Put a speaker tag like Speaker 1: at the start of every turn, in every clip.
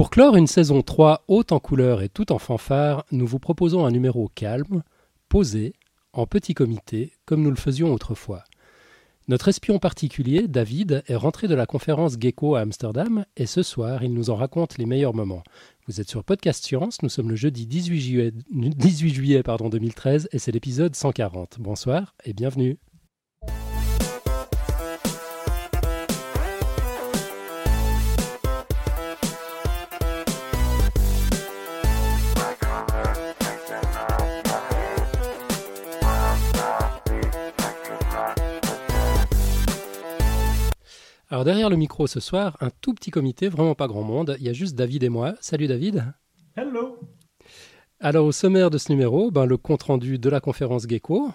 Speaker 1: Pour clore une saison 3 haute en couleurs et tout en fanfare, nous vous proposons un numéro calme, posé, en petit comité, comme nous le faisions autrefois. Notre espion particulier, David, est rentré de la conférence Gecko à Amsterdam et ce soir, il nous en raconte les meilleurs moments. Vous êtes sur Podcast Science, nous sommes le jeudi 18 juillet, 18 juillet pardon, 2013 et c'est l'épisode 140. Bonsoir et bienvenue. Alors derrière le micro ce soir, un tout petit comité, vraiment pas grand monde. Il y a juste David et moi. Salut David.
Speaker 2: Hello.
Speaker 1: Alors au sommaire de ce numéro, ben, le compte-rendu de la conférence Gecko,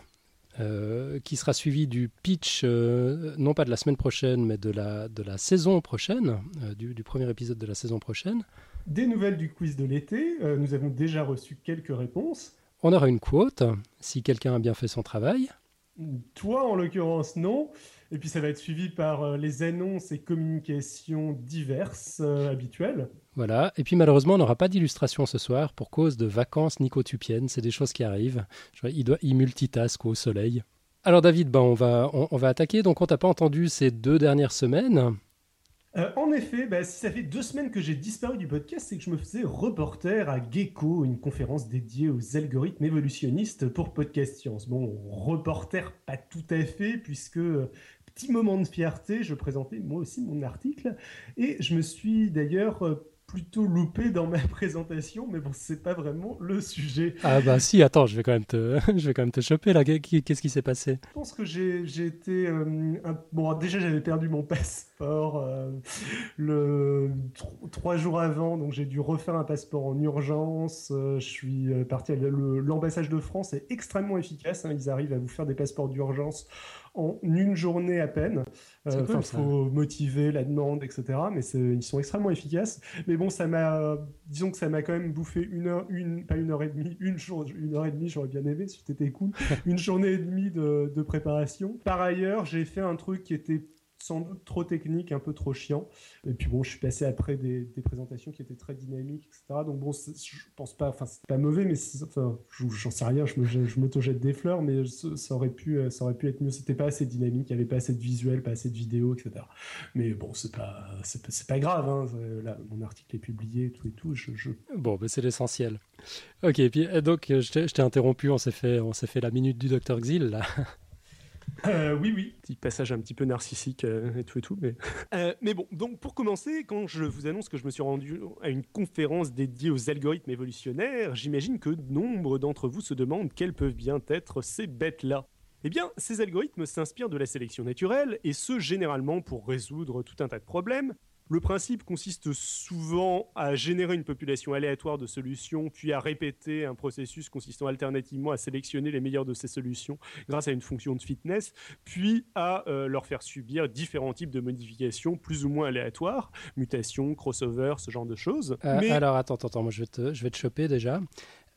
Speaker 1: euh, qui sera suivi du pitch, euh, non pas de la semaine prochaine, mais de la, de la saison prochaine, euh, du, du, premier épisode de la saison prochaine.
Speaker 2: Des nouvelles du quiz de l'été, nous avons déjà reçu quelques réponses.
Speaker 1: On aura une quote, si quelqu'un a bien fait son travail.
Speaker 2: Toi, en l'occurrence, non. Et puis ça va être suivi par euh, les annonces et communications diverses euh, habituelles.
Speaker 1: Voilà. Et puis malheureusement, on n'aura pas d'illustration ce soir pour cause de vacances nicotupiennes. C'est des choses qui arrivent. Il, doit, il multitask au soleil. Alors David, ben, on, va, on, on va attaquer. Donc on t'a pas entendu ces deux dernières semaines.
Speaker 2: Euh, en effet, bah, si ça fait deux semaines que j'ai disparu du podcast, c'est que je me faisais reporter à Gecko, une conférence dédiée aux algorithmes évolutionnistes pour Podcast Science. Bon, reporter pas tout à fait, puisque petit moment de fierté, je présentais moi aussi mon article, et je me suis d'ailleurs euh, plutôt loupé dans ma présentation, mais bon, c'est pas vraiment le sujet.
Speaker 1: Ah bah si, attends, je vais quand même te, je vais quand même te choper là. Qu'est-ce qui s'est passé?
Speaker 2: Je pense que j'ai été, euh, bon, déjà j'avais perdu mon passeport euh, le trois jours avant, donc j'ai dû refaire un passeport en urgence. je suis parti à l'ambassade de France, c'est extrêmement efficace. Hein, ils arrivent à vous faire des passeports d'urgence en une journée à peine. Il euh, faut motiver la demande, etc. Mais ils sont extrêmement efficaces. Mais bon, ça m'a, disons que ça m'a quand même bouffé une heure, une, pas une heure et demie, une, jour, une heure et demie, j'aurais bien aimé si c'était cool, une journée et demie de, de préparation. Par ailleurs, j'ai fait un truc qui était sans doute trop technique, un peu trop chiant. Et puis bon, je suis passé après des, présentations qui étaient très dynamiques, etc. Donc bon, je pense pas, enfin c'est pas mauvais, mais enfin, j'en sais rien, je m'auto-jette des fleurs, mais ça, aurait pu, ça aurait pu être mieux. C'était pas assez dynamique, il y avait pas assez de visuel, pas assez de vidéo, etc. Mais bon, c'est pas, pas, grave. Hein. Mon article est publié, tout et tout.
Speaker 1: Bon, ben c'est l'essentiel. Ok, et puis donc je t'ai interrompu, on s'est fait, fait la minute du docteur Xil là.
Speaker 2: Euh, oui, oui. Petit passage un petit peu narcissique euh, et tout et tout. Mais... Euh, mais bon, donc pour commencer, quand je vous annonce que je me suis rendu à une conférence dédiée aux algorithmes évolutionnaires, j'imagine que nombre d'entre vous se demandent quelles peuvent bien être ces bêtes-là. Eh bien, ces algorithmes s'inspirent de la sélection naturelle, et ce généralement pour résoudre tout un tas de problèmes, le principe consiste souvent à générer une population aléatoire de solutions, puis à répéter un processus consistant alternativement à sélectionner les meilleures de ces solutions grâce à une fonction de fitness, puis à euh, leur faire subir différents types de modifications plus ou moins aléatoires, mutations, crossover, ce genre de choses.
Speaker 1: Euh, alors attends, attends, moi je vais te, je vais te choper déjà.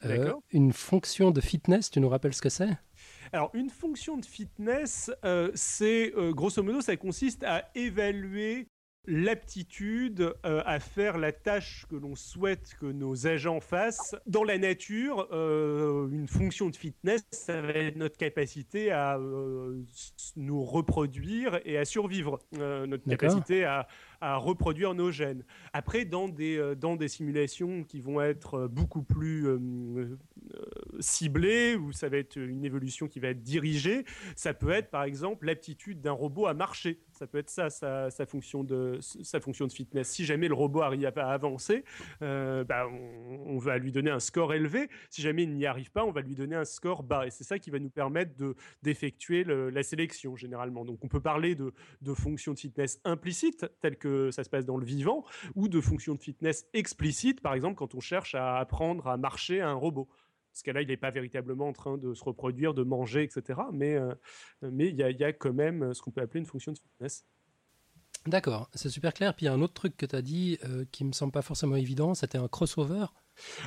Speaker 1: Euh, une fonction de fitness, tu nous rappelles ce que c'est?
Speaker 2: Alors, une fonction de fitness, c'est grosso modo, ça consiste à évaluer l'aptitude euh, à faire la tâche que l'on souhaite que nos agents fassent. Dans la nature, euh, une fonction de fitness, ça va être notre capacité à euh, nous reproduire et à survivre, notre capacité à, à, reproduire nos gènes. Après, dans des, dans des simulations qui vont être beaucoup plus ciblées, où ça va être une évolution qui va être dirigée, ça peut être par exemple l'aptitude d'un robot à marcher. Ça peut être ça, sa, fonction de, sa fonction de fitness. Si jamais le robot arrive à avancer, euh, bah, on, va lui donner un score élevé. Si jamais il n'y arrive pas, on va lui donner un score bas. Et c'est ça qui va nous permettre de, d'effectuer la sélection généralement. Donc on peut parler de, de fonctions de fitness implicites, telles que ça se passe dans le vivant, ou de fonctions de fitness explicites, par exemple quand on cherche à apprendre à marcher à un robot ce cas-là, il n'est pas véritablement en train de se reproduire, de manger, etc. Mais euh, mais il y, y, a quand même ce qu'on peut appeler une fonction de fitness.
Speaker 1: D'accord, c'est super clair. Puis il y a un autre truc que tu as dit euh, qui me semble pas forcément évident, c'était un crossover.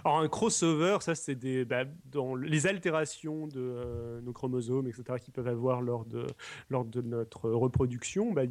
Speaker 2: Alors un crossover, ça c'est des bah, dans les altérations de euh, nos chromosomes, etc., qui peuvent avoir lors de lors de notre reproduction. Bah,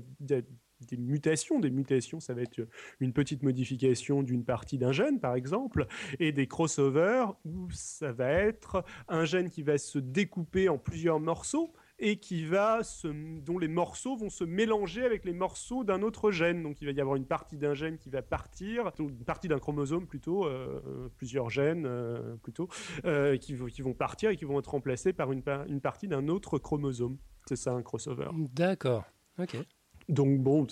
Speaker 2: des mutations. Des mutations, ça va être une petite modification d'une partie d'un gène, par exemple, et des crossovers où ça va être un gène qui va se découper en plusieurs morceaux et qui va se, dont les morceaux vont se mélanger avec les morceaux d'un autre gène. Donc il va y avoir une partie d'un gène qui va partir, une partie d'un chromosome plutôt, euh, plusieurs gènes euh, plutôt, euh, qui, vont partir et qui vont être remplacés par une, une partie d'un autre chromosome. C'est ça un crossover.
Speaker 1: D'accord. Ok.
Speaker 2: Donc bon,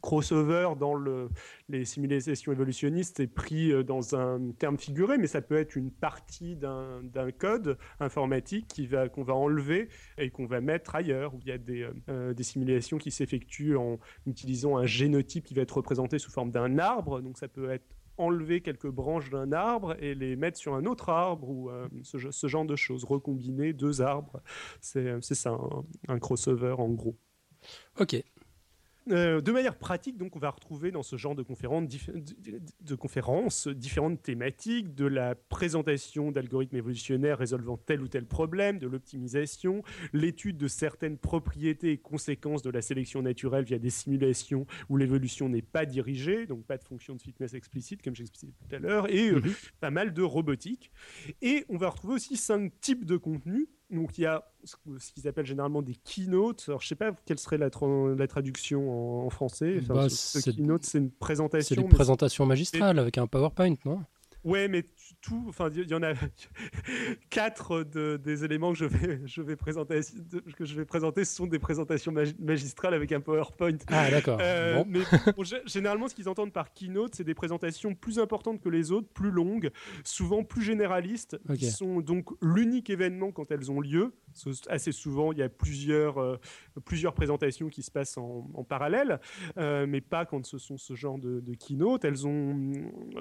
Speaker 2: crossover dans le, les simulations évolutionnistes est pris euh, dans un terme figuré, mais ça peut être une partie d'un code informatique qu'on va enlever et qu'on va mettre ailleurs. Il y a des, euh, des simulations qui s'effectuent en utilisant un génotype qui va être représenté sous forme d'un arbre. Donc ça peut être enlever quelques branches d'un arbre et les mettre sur un autre arbre ou euh, ce, ce, genre de choses, recombiner deux arbres. C'est ça, un, un crossover en gros.
Speaker 1: Ok,
Speaker 2: euh, de manière pratique, donc, on va retrouver dans ce genre de conférences, de conférences différentes thématiques, de la présentation d'algorithmes évolutionnaires résolvant tel ou tel problème, de l'optimisation, l'étude de certaines propriétés et conséquences de la sélection naturelle via des simulations où l'évolution n'est pas dirigée, donc pas de fonction de fitness explicite, comme j'expliquais tout à l'heure, et euh, mhm. pas mal de robotique. Et on va retrouver aussi cinq types de contenus donc il y a ce qu'ils appellent généralement des keynotes. Alors je sais pas quelle serait la, la traduction en, français.
Speaker 1: Bah,
Speaker 2: keynote, c'est une présentation.
Speaker 1: C'est une présentation magistrale avec un PowerPoint, non?
Speaker 2: Ouais, mais tout, enfin, il y, en a quatre des éléments que je vais, je vais présenter, que je vais présenter, ce sont des présentations magistrales avec un PowerPoint.
Speaker 1: Ah, d'accord. Euh,
Speaker 2: mais généralement, ce qu'ils entendent par keynote, c'est des présentations plus importantes que les autres, plus longues, souvent plus généralistes, qui sont donc l'unique événement quand elles ont lieu. Assez souvent, il y a plusieurs, euh, plusieurs présentations qui se passent en, parallèle, euh, mais pas quand ce sont ce genre de, de keynote. Elles ont,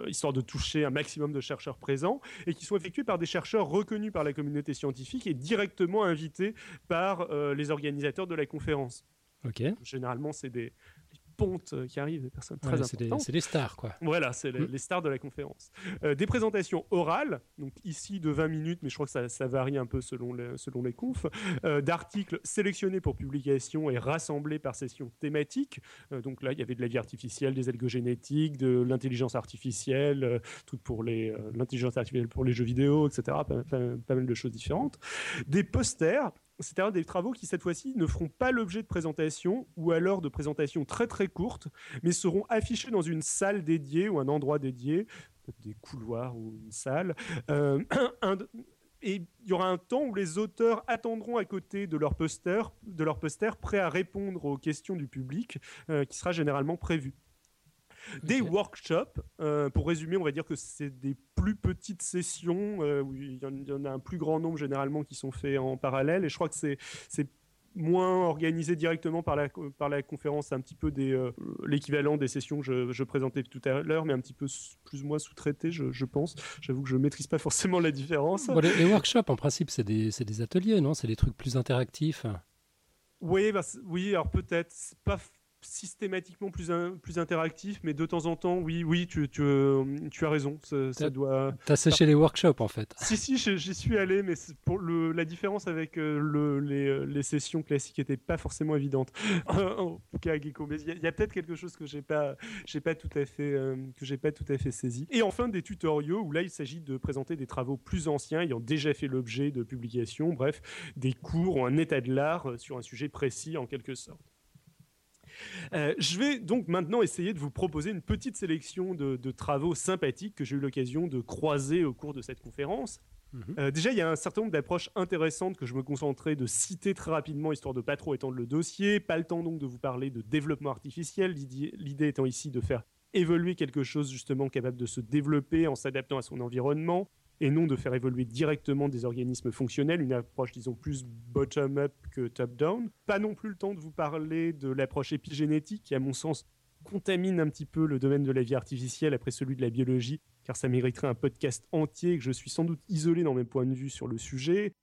Speaker 2: histoire de toucher un maximum de chercheurs présents et qui sont effectués par des chercheurs reconnus par la communauté scientifique et directement invités par euh, les organisateurs de la conférence.
Speaker 1: Ok.
Speaker 2: Généralement, c'est des, ponte euh, qui arrivent, des personnes très importantes.
Speaker 1: C'est des stars, quoi.
Speaker 2: Voilà, c'est les, mm. stars de la conférence. Euh, des présentations orales, donc ici de 20 minutes, mais je crois que ça, ça varie un peu selon les, selon les confs, euh, d'articles sélectionnés pour publication et rassemblés par session thématique. donc là, il y avait de la vie artificielle, des algogénétiques, de l'intelligence artificielle, tout pour les l'intelligence artificielle pour les jeux vidéo, etc. Pas, pas mal de choses différentes. Des posters c'est-à-dire des travaux qui cette fois-ci ne feront pas l'objet de présentations ou alors de présentations très très courtes, mais seront affichés dans une salle dédiée ou un endroit dédié, des couloirs ou une salle. Euh, et il y aura un temps où les auteurs attendront à côté de leur poster, de leur poster prêt à répondre aux questions du public, euh, qui sera généralement prévu. Des workshops, euh, pour résumer, on va dire que c'est des plus petites sessions, euh, où il y, en, a un plus grand nombre généralement qui sont faits en parallèle, et je crois que c'est moins organisé directement par la, par la conférence, un petit peu des, euh, l'équivalent des sessions que je, présentais tout à l'heure, mais un petit peu plus ou moins sous-traité, je, pense. J'avoue que je ne maîtrise pas forcément la différence.
Speaker 1: les, workshops, en principe, c'est des, des, ateliers, non? C'est des trucs plus interactifs?
Speaker 2: Oui, bah, oui, alors peut-être. C'est pas systématiquement plus, plus interactif, mais de temps en temps, oui, oui, tu, tu, tu as raison. Ça, ça doit.
Speaker 1: T'as séché les workshops en fait.
Speaker 2: Si, si, j'y suis allé, mais pour le, la différence avec euh, le, les, euh, les, sessions classiques n'était pas forcément évidente. en tout cas, Gecko, mais il y a, peut-être quelque chose que j'ai pas, j'ai pas tout à fait, euh, que j'ai pas tout à fait saisi. Et enfin, des tutoriaux où là, il s'agit de présenter des travaux plus anciens ayant déjà fait l'objet de publications, bref, des cours ou un état de l'art sur un sujet précis en quelque sorte. Euh, je vais donc maintenant essayer de vous proposer une petite sélection de, travaux sympathiques que j'ai eu l'occasion de croiser au cours de cette conférence. Mhm. Euh, déjà, il y a un certain nombre d'approches intéressantes que je me concentrais de citer très rapidement, histoire de pas trop étendre le dossier. Pas le temps donc de vous parler de développement artificiel, l'idée étant ici de faire évoluer quelque chose justement capable de se développer en s'adaptant à son environnement et non de faire évoluer directement des organismes fonctionnels, une approche, disons, plus bottom-up que top-down. Pas non plus le temps de vous parler de l'approche épigénétique, qui, à mon sens, contamine un petit peu le domaine de la vie artificielle après celui de la biologie, car ça mériterait un podcast entier, que je suis sans doute isolé dans mes points de vue sur le sujet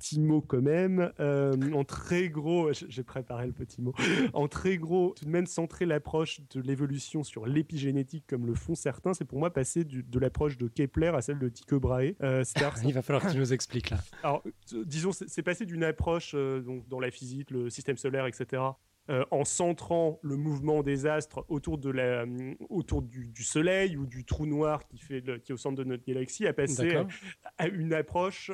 Speaker 2: petit mot quand même, euh, en très gros, j'ai préparé le petit mot, en très gros, tout de même centrer l'approche de l'évolution sur l'épigénétique comme le font certains, c'est pour moi passer de l'approche de Kepler à celle de Tycho Brahe.
Speaker 1: Euh, Il va falloir que tu nous expliques là.
Speaker 2: Alors, disons, c'est passé d'une approche euh, donc, dans la physique, le système solaire, etc., en centrant le mouvement des astres autour, de la, autour du, Soleil ou du trou noir qui, fait qui est au centre de notre galaxie, à passer à, une approche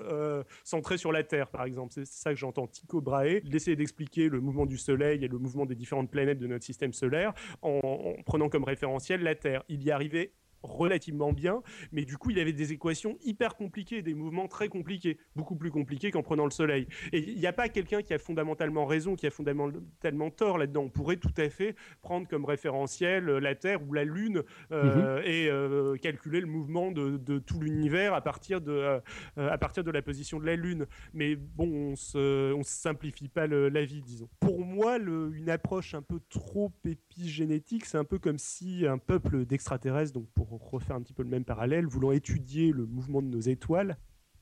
Speaker 2: centrée sur la Terre, par exemple. C'est ça que j'entends Tycho Brahe, d'essayer d'expliquer le mouvement du Soleil et le mouvement des différentes planètes de notre système solaire en, en prenant comme référentiel la Terre. Il y arrivait relativement bien, mais du coup, il avait des équations hyper compliquées, des mouvements très compliqués, beaucoup plus compliqués qu'en prenant le Soleil. Et il n'y a pas quelqu'un qui a fondamentalement raison, qui a fondamentalement tort là-dedans. On pourrait tout à fait prendre comme référentiel euh, la Terre ou la Lune euh, mhm. et euh, calculer le mouvement de, tout l'univers à partir de à partir de la position de la Lune. Mais bon, on se on simplifie pas la vie, disons. Pour moi, le, une approche un peu trop épigénétique, c'est un peu comme si un peuple d'extraterrestres, donc pour refaire un petit peu le même parallèle, voulant étudier le mouvement de nos étoiles,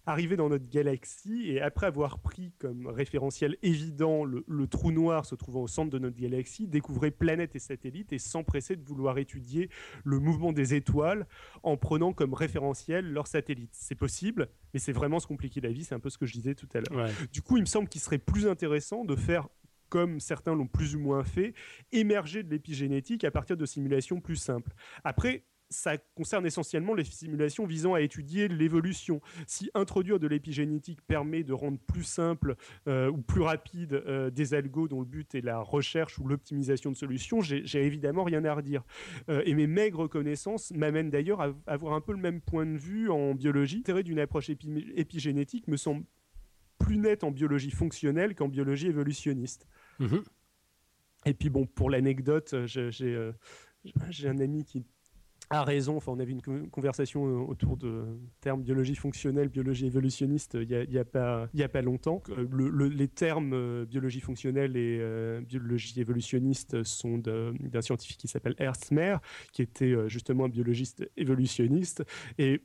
Speaker 2: arriver dans notre galaxie et après avoir pris comme référentiel évident le, trou noir se trouvant au centre de notre galaxie, découvrir planètes et satellites et s'empresser de vouloir étudier le mouvement des étoiles en prenant comme référentiel leurs satellites. C'est possible, mais c'est vraiment se compliquer la vie, c'est un peu ce que je disais tout à l'heure. Du coup, il me semble qu'il serait plus intéressant de faire comme certains l'ont plus ou moins fait, émerger de l'épigénétique à partir de simulations plus simples. Après, ça concerne essentiellement les simulations visant à étudier l'évolution. Si introduire de l'épigénétique permet de rendre plus simple euh, ou plus rapide euh, des algos dont le but est la recherche ou l'optimisation de solutions, j'ai évidemment rien à redire. Euh, et mes maigres connaissances m'amènent d'ailleurs à avoir un peu le même point de vue en biologie. L'intérêt d'une approche épigénétique me semble plus net en biologie fonctionnelle qu'en biologie évolutionniste. Mm-hmm. Et puis bon, pour l'anecdote, j'ai un ami qui a raison. Enfin, on avait une conversation euh, autour de termes biologie fonctionnelle, biologie évolutionniste il n'y a, a, pas, a pas longtemps. Euh, les termes euh, biologie fonctionnelle et biologie évolutionniste sont d'un scientifique qui s'appelle Ernst Mayr, qui était justement un biologiste évolutionniste. Et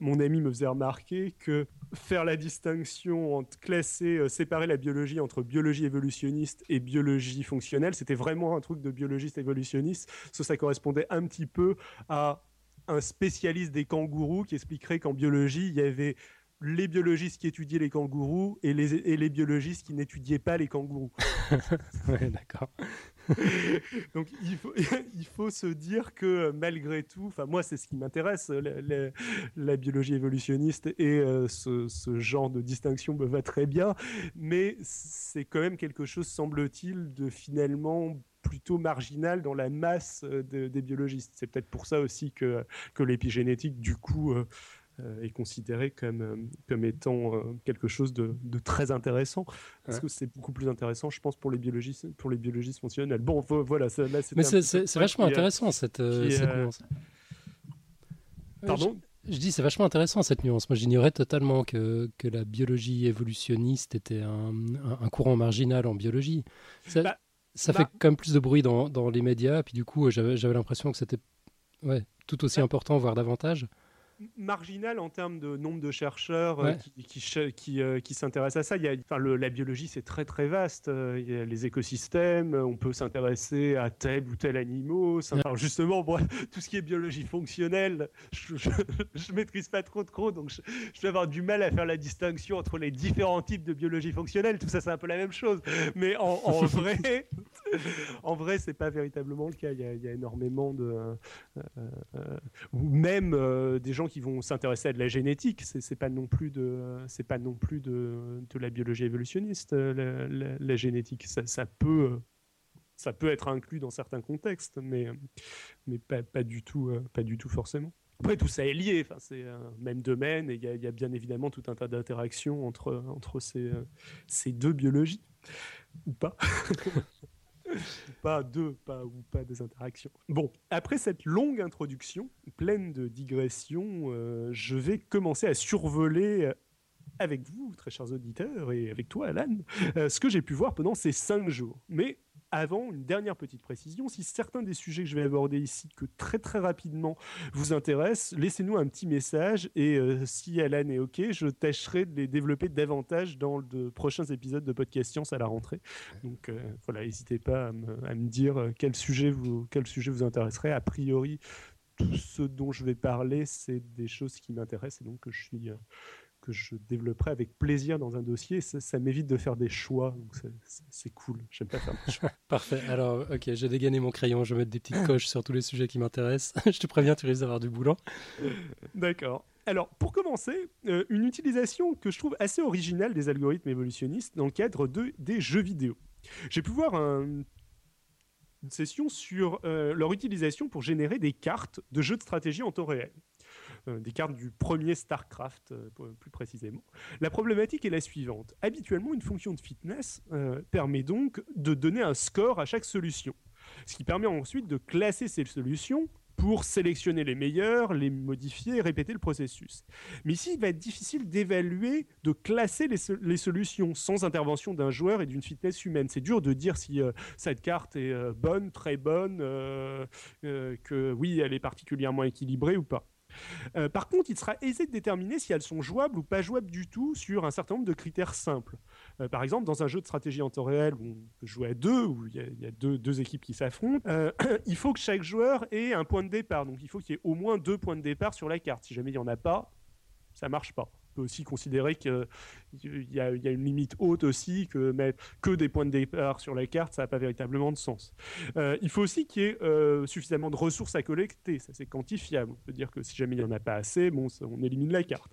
Speaker 2: mon ami me faisait remarquer que faire la distinction entre classer, euh, séparer la biologie entre biologie évolutionniste et biologie fonctionnelle, c'était vraiment un truc de biologiste évolutionniste. Ça, ça correspondait un petit peu à un spécialiste des kangourous qui expliquerait qu'en biologie, il y avait les biologistes qui étudiaient les kangourous et les, et les biologistes qui n'étudiaient pas les kangourous.
Speaker 1: ouais, d'accord.
Speaker 2: Donc il faut, il faut se dire que malgré tout, enfin moi c'est ce qui m'intéresse, la, biologie évolutionniste et euh, ce, ce, genre de distinction me va très bien, mais c'est quand même quelque chose, semble-t-il, de finalement plutôt marginal dans la masse euh, des biologistes. C'est peut-être pour ça aussi que, que l'épigénétique, du coup, euh, est considéré comme, euh, comme étant euh, quelque chose de, de, très intéressant. Parce que c'est beaucoup plus intéressant, je pense, pour les biologistes, pour les biologistes fonctionnels. Bon, voilà,
Speaker 1: là, Mais c'est vachement intéressant cette, cette nuance.
Speaker 2: Pardon?
Speaker 1: je, dis c'est vachement intéressant cette nuance. Moi, j'ignorais totalement que, que la biologie évolutionniste était un, un, courant marginal en biologie. Ça, bah, ça fait bah quand même plus de bruit dans, dans les médias. Puis du coup, j'avais l'impression que c'était ouais, tout aussi bah important, voire davantage
Speaker 2: marginal en termes de nombre de chercheurs euh, qui, qui, euh, qui, s'intéressent à ça. Il y a, enfin, le, la biologie, c'est très très vaste. Euh, il y a les écosystèmes, on peut s'intéresser à tel ou tel animaux. justement, tout ce qui est biologie fonctionnelle, je, ne maîtrise pas trop trop, donc je, vais avoir du mal à faire la distinction entre les différents types de biologie fonctionnelle. Tout ça, c'est un peu la même chose. Mais en, en vrai, en vrai, c'est pas véritablement le cas. Il y a, énormément de, ou même des gens qui vont s'intéresser à de la génétique. C'est pas non plus de, c'est pas non plus de, la biologie évolutionniste. Euh, la, génétique, ça, peut, ça peut être inclus dans certains contextes, mais, mais pas, pas du tout, euh, pas du tout forcément. Après, tout ça est lié, enfin, c'est un même domaine et il y, y, a bien évidemment tout un tas d'interactions entre, entre ces, ces deux biologies, ou pas. pas deux, pas ou pas des interactions. Bon, après cette longue introduction, pleine de digressions, euh, je vais commencer à survoler euh, avec vous, très chers auditeurs, et avec toi, Alan, euh, ce que j'ai pu voir pendant ces cinq jours. Mais avant, une dernière petite précision, si certains des sujets que je vais aborder ici, que très très rapidement vous intéressent, laissez-nous un petit message et euh, si Alan est OK, je tâcherai de les développer davantage dans de prochains épisodes de Podcast Science à la rentrée. Donc euh, voilà, n'hésitez pas à me, dire euh, quel sujet vous, quel sujet vous intéresserait. A priori, tout ce dont je vais parler, c'est des choses qui m'intéressent et donc je suis que je développerai avec plaisir dans un dossier. Ça, m'évite de faire des choix, donc c'est cool. J'aime pas faire des choix.
Speaker 1: Parfait. Alors, ok, j'ai dégainé mon crayon, je vais mettre des petites coches sur tous les sujets qui m'intéressent. je te préviens, tu risques d'avoir du boulot.
Speaker 2: D'accord. Alors, pour commencer, euh, une utilisation que je trouve assez originale des algorithmes évolutionnistes dans le cadre de, des jeux vidéo. J'ai pu voir une session sur euh, leur utilisation pour générer des cartes de jeux de stratégie en temps réel. Euh, des cartes du premier StarCraft, plus précisément. La problématique est la suivante. Habituellement, une fonction de fitness permet donc de donner un score à chaque solution, ce qui permet ensuite de classer ces solutions pour sélectionner les meilleurs, les modifier et répéter le processus. Mais ici, il va être difficile d'évaluer, de classer les, solutions sans intervention d'un joueur et d'une fitness humaine. C'est dur de dire si euh, cette carte est euh, bonne, très bonne, euh, que oui, elle est particulièrement équilibrée ou pas. Euh, par contre, il sera aisé de déterminer si elles sont jouables ou pas jouables du tout sur un certain nombre de critères simples. Euh, par exemple, dans un jeu de stratégie en temps réel où on peut jouer à deux, où il y a, deux, équipes qui s'affrontent, euh, il faut que chaque joueur ait un point de départ. Donc il faut qu'il y ait au moins deux points de départ sur la carte. Si jamais il n'y en a pas, ça marche pas peut aussi considérer qu'il y, a une limite haute aussi, que mettre que des points de départ sur la carte, ça n'a pas véritablement de sens. Euh, il faut aussi qu'il y ait euh, suffisamment de ressources à collecter, ça c'est quantifiable. On peut dire que si jamais il n'y en a pas assez, bon, on élimine la carte.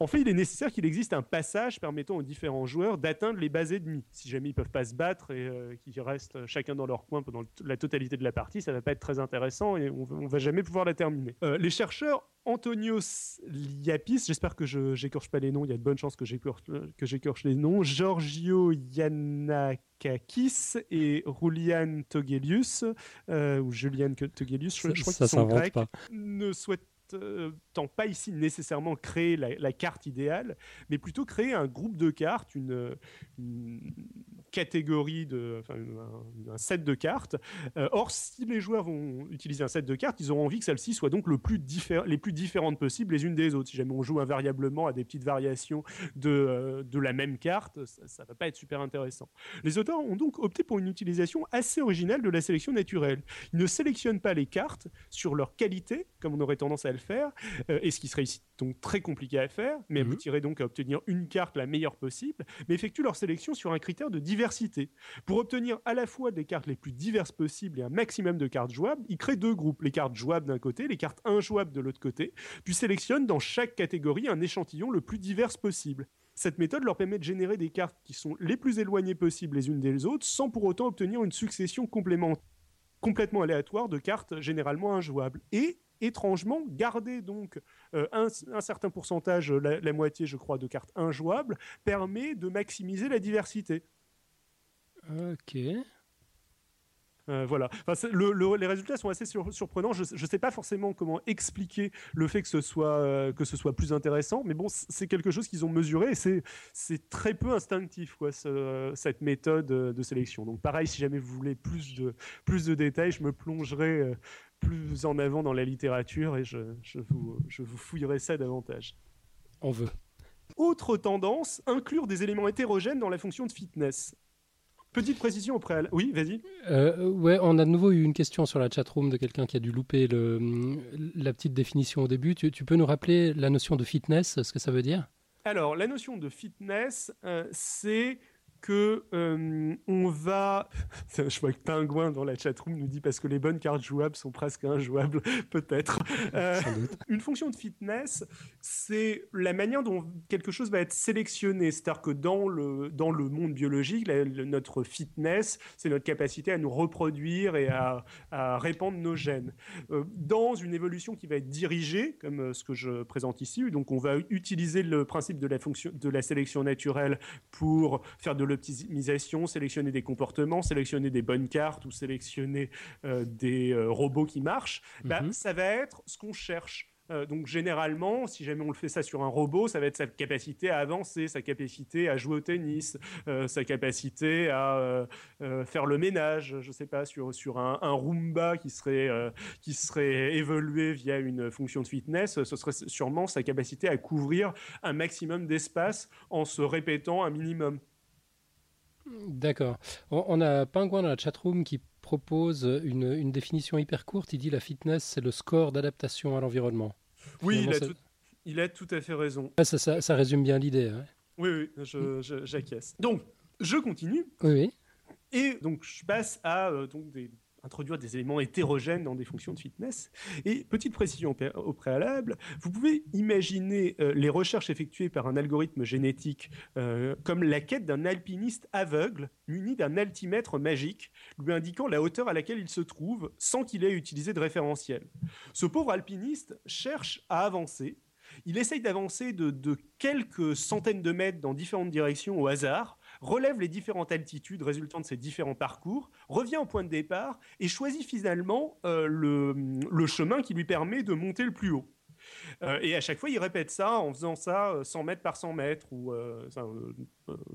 Speaker 2: En fait, il est nécessaire qu'il existe un passage permettant aux différents joueurs d'atteindre les bases ennemies. Si jamais ils ne peuvent pas se battre et euh, qu'ils restent chacun dans leur coin pendant la totalité de la partie, ça ne va pas être très intéressant et on ne va jamais pouvoir la terminer. les chercheurs Antonios Liapis, j'espère que je n'écorche pas les noms, il y a de bonnes chances que j'écorche les noms, Giorgio Yanakakis et Julian Togelius, euh, ou Julian Togelius, je, crois qu'ils sont grecs, ne souhaitent euh, pas ici nécessairement créer la, carte idéale, mais plutôt créer un groupe de cartes, une, catégorie, de, enfin, un, set de cartes. Euh, or, si les joueurs vont utiliser un set de cartes, ils auront envie que celles-ci soient donc le plus les plus différentes possibles les unes des autres. Si jamais on joue invariablement à des petites variations de, euh, de la même carte, ça ne va pas être super intéressant. Les auteurs ont donc opté pour une utilisation assez originale de la sélection naturelle. Ils ne sélectionnent pas les cartes sur leur qualité, comme on aurait tendance à le faire, euh, et ce qui serait ici donc très compliqué à faire, mais vous tirez donc à obtenir une carte la meilleure possible, mais effectuent leur sélection sur un critère de diversité. Pour obtenir à la fois des cartes les plus diverses possibles et un maximum de cartes jouables, ils créent deux groupes, les cartes jouables d'un côté, les cartes injouables de l'autre côté, puis sélectionnent dans chaque catégorie un échantillon le plus divers possible. Cette méthode leur permet de générer des cartes qui sont les plus éloignées possibles les unes des autres, sans pour autant obtenir une succession complémentaire complètement aléatoire de cartes généralement injouables. Et étrangement, garder donc euh, un, certain pourcentage, la, moitié je crois, de cartes injouables, permet de maximiser la diversité.
Speaker 1: Ok.
Speaker 2: Euh, voilà. les résultats sont assez surprenants. Je ne sais pas forcément comment expliquer le fait que ce soit, euh, que ce soit plus intéressant, mais bon, c'est quelque chose qu'ils ont mesuré c'est très peu instinctif, quoi, cette méthode de sélection. Donc, pareil, si jamais vous voulez plus de, plus de détails, je me plongerai plus en avant dans la littérature et je, vous, je vous fouillerai ça davantage.
Speaker 1: On veut.
Speaker 2: Autre tendance, inclure des éléments hétérogènes dans la fonction de fitness. Petite précision au préalable. Oui, vas-y.
Speaker 1: Euh, ouais, on a de nouveau eu une question sur la chatroom de quelqu'un qui a dû louper le, la petite définition au début. Tu, peux nous rappeler la notion de fitness, ce que ça veut dire?
Speaker 2: Alors, la notion de fitness, euh, c'est que euh, on va. Je vois que Pingouin dans la chatroom nous dit parce que les bonnes cartes jouables sont presque injouables, peut-être. Euh, une fonction de fitness, c'est la manière dont quelque chose va être sélectionné. C'est-à-dire que dans le, dans le monde biologique, notre fitness, c'est notre capacité à nous reproduire et à, à répandre nos gènes. Euh, dans une évolution qui va être dirigée, comme ce que je présente ici, donc on va utiliser le principe de la, fonction, de la sélection naturelle pour faire de l'optimisation, sélectionner des comportements, sélectionner des bonnes cartes ou sélectionner euh, des euh, robots qui marchent, bah, mhm. ça va être ce qu'on cherche. Euh, donc généralement, si jamais on le fait ça sur un robot, ça va être sa capacité à avancer, sa capacité à jouer au tennis, sa capacité à faire le ménage, je sais pas, sur, sur un, un Roomba qui serait, qui serait évolué via une fonction de fitness, ce serait sûrement sa capacité à couvrir un maximum d'espace en se répétant un minimum.
Speaker 1: D'accord. On, a Pingouin dans la chatroom qui propose une, définition hyper courte. Il dit la fitness, c'est le score d'adaptation à l'environnement.
Speaker 2: Oui, il a tout à fait raison.
Speaker 1: ça, ça, résume bien l'idée. Hein.
Speaker 2: Oui, oui, j'acquiesce. donc, je continue.
Speaker 1: Oui, oui.
Speaker 2: Et donc, je passe à euh, donc des introduire des éléments hétérogènes dans des fonctions de fitness. Et petite précision au préalable, vous pouvez imaginer euh, les recherches effectuées par un algorithme génétique euh, comme la quête d'un alpiniste aveugle muni d'un altimètre magique lui indiquant la hauteur à laquelle il se trouve sans qu'il ait utilisé de référentiel. Ce pauvre alpiniste cherche à avancer. Il essaye d'avancer de, de quelques centaines de mètres dans différentes directions au hasard relève les différentes altitudes résultant de ces différents parcours, revient au point de départ et choisit finalement euh, le, chemin qui lui permet de monter le plus haut. Euh, et à chaque fois, il répète ça en faisant ça 100 euh, mètres par 100 mètres ou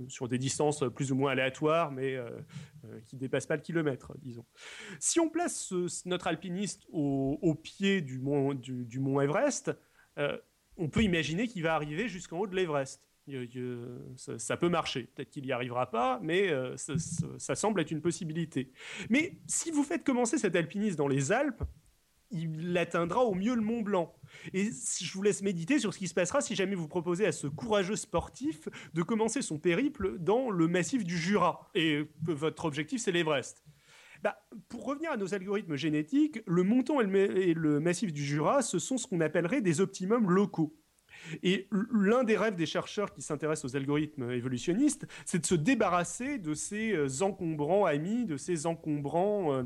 Speaker 2: sur des distances plus ou moins aléatoires, mais qui ne dépassent pas le kilomètre, disons. Si on place notre alpiniste au, pied du mont, du mont Everest, on peut imaginer qu'il va arriver jusqu'en haut de l'Everest ça, peut marcher. Peut-être qu'il n'y arrivera pas, mais euh, ça, semble être une possibilité. Mais si vous faites commencer cet alpiniste dans les Alpes, il atteindra au mieux le Mont Blanc. Et je vous laisse méditer sur ce qui se passera si jamais vous proposez à ce courageux sportif de commencer son périple dans le massif du Jura. Et votre objectif, c'est l'Everest. Bah, pour revenir à nos algorithmes génétiques, le montant et le massif du Jura, ce sont ce qu'on appellerait des optimums locaux. Et l'un des rêves des chercheurs qui s'intéressent aux algorithmes évolutionnistes, c'est de se débarrasser de ces euh, encombrants amis, de ces encombrants euh,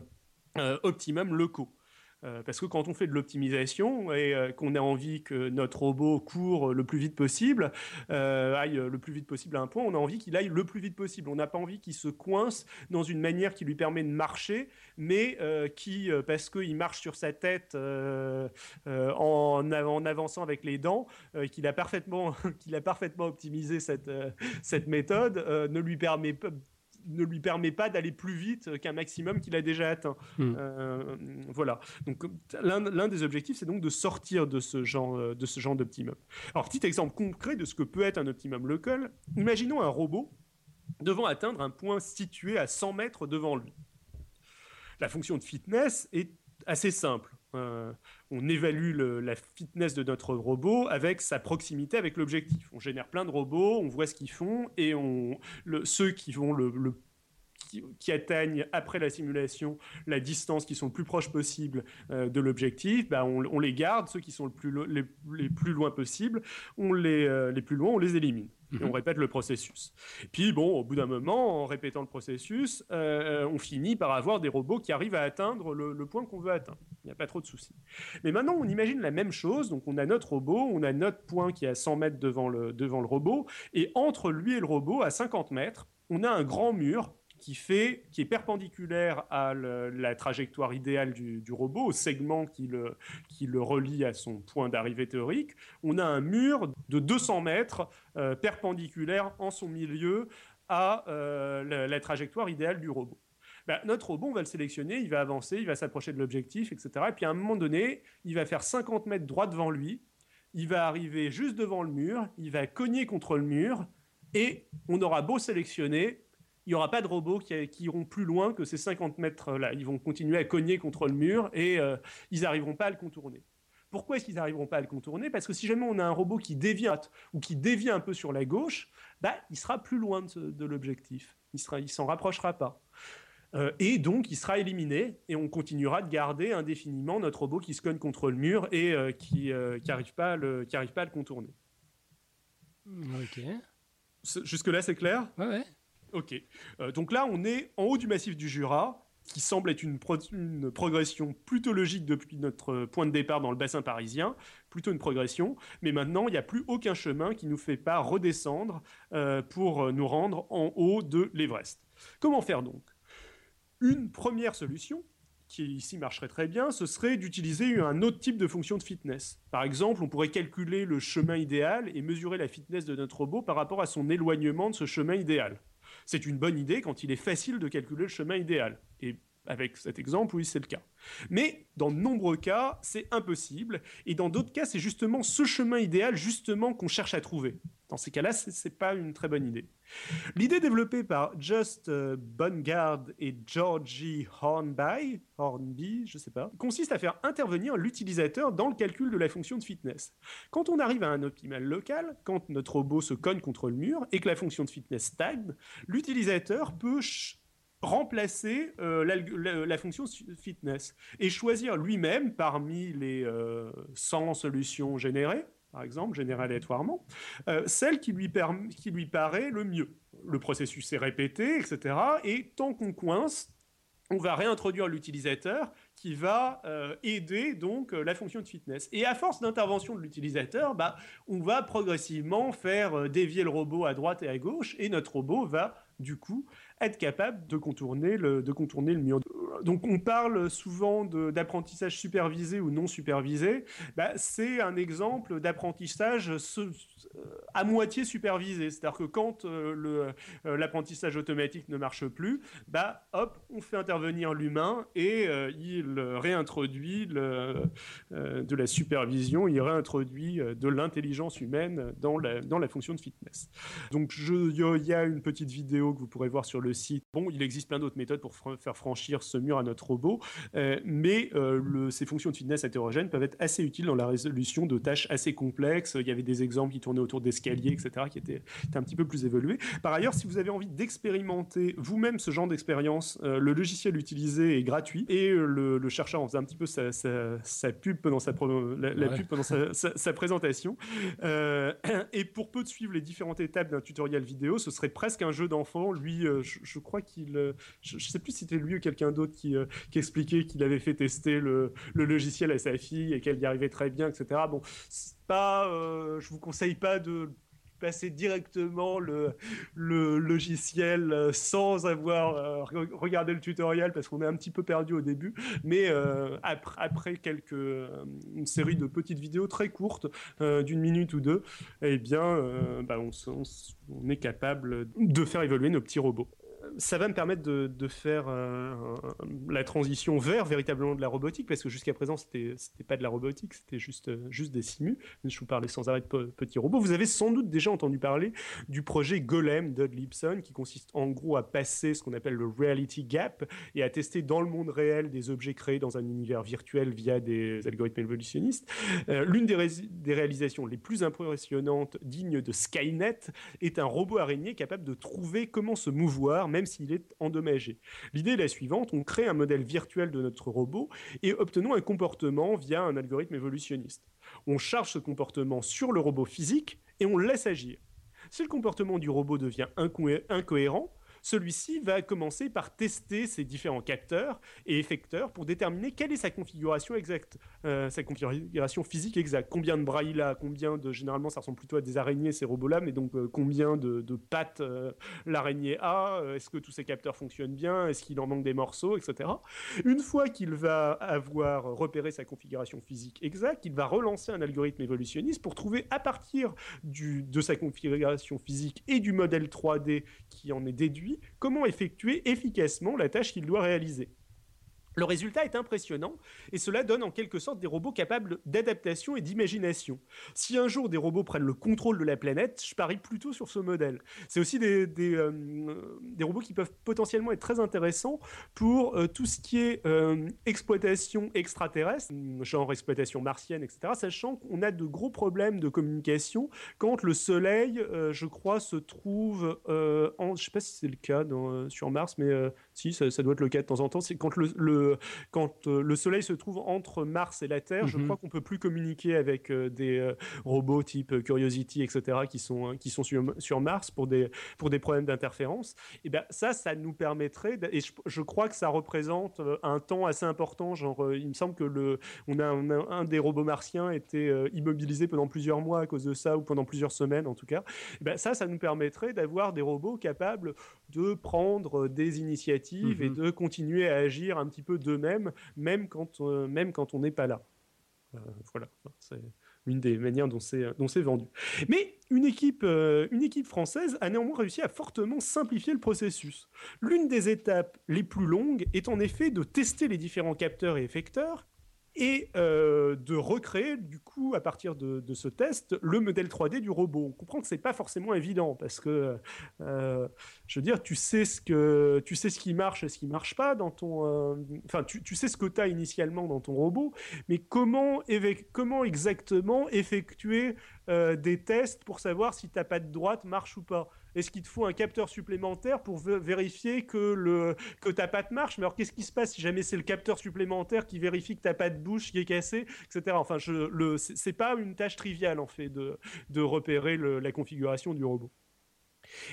Speaker 2: euh, optimums locaux. Euh, parce que quand on fait de l'optimisation et euh, qu'on a envie que notre robot court le plus vite possible, euh, aille le plus vite possible à un point, on a envie qu'il aille le plus vite possible. On n'a pas envie qu'il se coince dans une manière qui lui permet de marcher, mais qui, parce qu'il marche sur sa tête en, avançant avec les dents, qu'il a parfaitement, qu'il a parfaitement optimisé cette, cette méthode, ne lui permet pas ne lui permet pas d'aller plus vite qu'un maximum qu'il a déjà atteint. Hmm. Euh, voilà. Donc l'un des objectifs, c'est donc de sortir de ce genre euh, de ce genre d'optimum. Alors petit exemple concret de ce que peut être un optimum local. Imaginons un robot devant atteindre un point situé à 100 mètres devant lui. La fonction de fitness est assez simple. Euh, on évalue la fitness de notre robot avec sa proximité avec l'objectif. On génère plein de robots, on voit ce qu'ils font et on, ceux qui atteignent après la simulation la distance qui sont le plus proches possible euh, de l'objectif, bah, on, les garde. Ceux qui sont le plus les, plus loin possible, on les, euh, les plus loin, on les élimine. Et on mhm. répète le processus. puis bon, au bout d'un moment, en répétant le processus, euh, on finit par avoir des robots qui arrivent à atteindre le, point qu'on veut atteindre. Il n'y a pas trop de soucis. Mais maintenant, on imagine la même chose. Donc on a notre robot, on a notre point qui est à 100 mètres devant le, devant le robot, et entre lui et le robot, à 50 mètres, on a un grand mur qui, fait, qui est perpendiculaire à la trajectoire idéale du, robot, au segment qui le, qui le relie à son point d'arrivée théorique, on a un mur de 200 mètres euh, perpendiculaire en son milieu à euh, la, trajectoire idéale du robot. Ben, notre robot, on va le sélectionner, il va avancer, il va s'approcher de l'objectif, etc. Et puis à un moment donné, il va faire 50 mètres droit devant lui, il va arriver juste devant le mur, il va cogner contre le mur, et on aura beau sélectionner, il n'y aura pas de robots qui, iront plus loin que ces 50 mètres-là. Ils vont continuer à cogner contre le mur et euh, ils n'arriveront pas à le contourner. Pourquoi est-ce qu'ils n'arriveront pas à le contourner? Parce que si jamais on a un robot qui dévie ou qui dévie un peu sur la gauche, bah, il sera plus loin de, l'objectif. Il ne il s'en rapprochera pas. Euh, et donc, il sera éliminé et on continuera de garder indéfiniment notre robot qui se cogne contre le mur et euh, qui n'arrive pas, pas, à le contourner.
Speaker 1: Ok.
Speaker 2: Jusque-là, c'est clair?
Speaker 1: Ouais, ouais.
Speaker 2: Ok. Euh, donc là, on est en haut du massif du Jura, qui semble être une, progression plutôt logique depuis notre point de départ dans le bassin parisien, plutôt une progression. Mais maintenant, il n'y a plus aucun chemin qui nous fait pas redescendre euh, pour nous rendre en haut de l'Everest. Comment faire donc? Une première solution, qui ici marcherait très bien, ce serait d'utiliser un autre type de fonction de fitness. Par exemple, on pourrait calculer le chemin idéal et mesurer la fitness de notre robot par rapport à son éloignement de ce chemin idéal c'est une bonne idée quand il est facile de calculer le chemin idéal. Avec cet exemple, oui, c'est le cas. Mais dans de nombreux cas, c'est impossible. Et dans d'autres cas, c'est justement ce chemin idéal, justement, qu'on cherche à trouver. Dans ces cas-là, ce n'est pas une très bonne idée. L'idée développée par Just euh, Bongard et Georgie Hornby, Hornby, je sais pas, consiste à faire intervenir l'utilisateur dans le calcul de la fonction de fitness. Quand on arrive à un optimal local, quand notre robot se cogne contre le mur et que la fonction de fitness stagne, l'utilisateur peut remplacer euh, la, fonction fitness et choisir lui-même parmi les 100 euh, solutions générées, par exemple, générées aléatoirement, euh, celle qui lui, paraît le mieux. Le processus est répété, etc. Et tant qu'on coince, on va réintroduire l'utilisateur qui va aider donc la fonction de fitness. Et à force d'intervention de l'utilisateur, bah, on va progressivement faire dévier le robot à droite et à gauche, et notre robot va du coup être capable de contourner le, de contourner le mur. Donc on parle souvent d'apprentissage supervisé ou non supervisé. Bah, c'est un exemple d'apprentissage à moitié supervisé. C'est-à-dire que quand euh, euh, l'apprentissage automatique ne marche plus, bah, hop, on fait intervenir l'humain et euh, il réintroduit le, de la supervision, il réintroduit de l'intelligence humaine dans la, dans la fonction de fitness. Donc il y a une petite vidéo que vous pourrez voir sur le site. Bon, il existe plein d'autres méthodes pour faire franchir ce mur à notre robot, euh, mais euh, ces fonctions de fitness hétérogènes peuvent être assez utiles dans la résolution de tâches assez complexes. Il y avait des exemples qui tournaient autour d'escaliers, etc., qui étaient, un petit peu plus évolués. Par ailleurs, si vous avez envie d'expérimenter vous-même ce genre d'expérience, euh, le logiciel utilisé est gratuit et le, chercheur en faisait un petit peu sa, pub pendant sa, la, pub pendant sa, présentation. et pour peu de suivre les différentes étapes d'un tutoriel vidéo, ce serait presque un jeu d'enfant. Lui, je, crois qu'il, je, ne sais plus si c'était lui ou quelqu'un d'autre qui, qui expliquait qu'il avait fait tester le, logiciel à sa fille et qu'elle y arrivait très bien, etc. Bon, pas, euh, je vous conseille pas de passer directement le, logiciel euh, sans avoir euh, regardé le tutoriel parce qu'on est un petit peu perdu au début. Mais après, après, quelques, une série de petites vidéos très courtes, d'une minute ou deux, eh bien, bah, on, on, est capable de faire évoluer nos petits robots ça va me permettre de, faire euh, la transition vers véritablement de la robotique, parce que jusqu'à présent, c'était n'était pas de la robotique, c'était juste, euh, des simus. Je vous parlais sans arrêt de petits robots. Vous avez sans doute déjà entendu parler du projet Golem Lipson, qui consiste en gros à passer ce qu'on appelle le reality gap et à tester dans le monde réel des objets créés dans un univers virtuel via des algorithmes évolutionnistes. Euh, l'une des, réalisations les plus impressionnantes, dignes de Skynet, est un robot araignée capable de trouver comment se mouvoir, s'il est endommagé. L'idée est la suivante, on crée un modèle virtuel de notre robot et obtenons un comportement via un algorithme évolutionniste. On charge ce comportement sur le robot physique et on le laisse agir. Si le comportement du robot devient incohérent, celui-ci va commencer par tester ces différents capteurs et effecteurs pour déterminer quelle est sa configuration exacte, euh, sa configuration physique exacte. Combien de bras il a, combien de, généralement ça ressemble plutôt à des araignées ces robots-là, mais donc euh, combien de, pattes euh, l'araignée a, est-ce que tous ces capteurs fonctionnent bien, est-ce qu'il en manque des morceaux, etc. Une fois qu'il va avoir repéré sa configuration physique exacte, il va relancer un algorithme évolutionniste pour trouver à partir de sa configuration physique et du modèle 3D qui en est déduit comment effectuer efficacement la tâche qu'il doit réaliser. Le résultat est impressionnant et cela donne en quelque sorte des robots capables d'adaptation et d'imagination. Si un jour des robots prennent le contrôle de la planète, je parie plutôt sur ce modèle. C'est aussi des, euh, robots qui peuvent potentiellement être très intéressants pour euh, tout ce qui est euh, exploitation extraterrestre, genre exploitation martienne, etc., sachant qu'on a de gros problèmes de communication quand le Soleil, je crois, se trouve en... Je ne sais pas si c'est le cas sur Mars, mais si, ça, doit être le cas de temps en temps. C'est quand le quand euh, le Soleil se trouve entre Mars et la Terre, je mhm. crois qu'on peut plus communiquer avec euh, des euh, robots type Curiosity, etc., qui sont, qui sont sur, Mars pour des, pour des problèmes d'interférence. Et ben ça, ça nous permettrait, et je, crois que ça représente un temps assez important. Genre, il me semble que le, on a, un des robots martiens été immobilisé pendant plusieurs mois à cause de ça, ou pendant plusieurs semaines en tout cas. Et ben ça, ça nous permettrait d'avoir des robots capables de prendre des initiatives et mhm. de continuer à agir un petit peu d'eux-mêmes, même quand, euh, même quand on n'est pas là. Euh, voilà. l'une des manières dont c'est dont c'est vendu. Mais une équipe, une équipe française a néanmoins réussi à fortement simplifier le processus. L'une des étapes les plus longues est en effet de tester les différents capteurs et effecteurs et euh, de recréer du coup à partir de, ce test le modèle 3D du robot. On comprend que c'est pas forcément évident parce que euh, je veux dire tu sais ce que tu sais ce qui marche et ce qui marche pas dans ton euh, enfin tu, sais ce que tu as initialement dans ton robot mais comment comment exactement effectuer des tests pour savoir si ta patte droite marche ou pas est-ce qu'il te faut un capteur supplémentaire pour vérifier que, le, que ta patte marche? Mais alors, qu'est-ce qui se passe si jamais c'est le capteur supplémentaire qui vérifie que ta patte bouche qui est cassée, etc. Enfin, c'est pas une tâche triviale, en fait, de, de repérer la configuration du robot.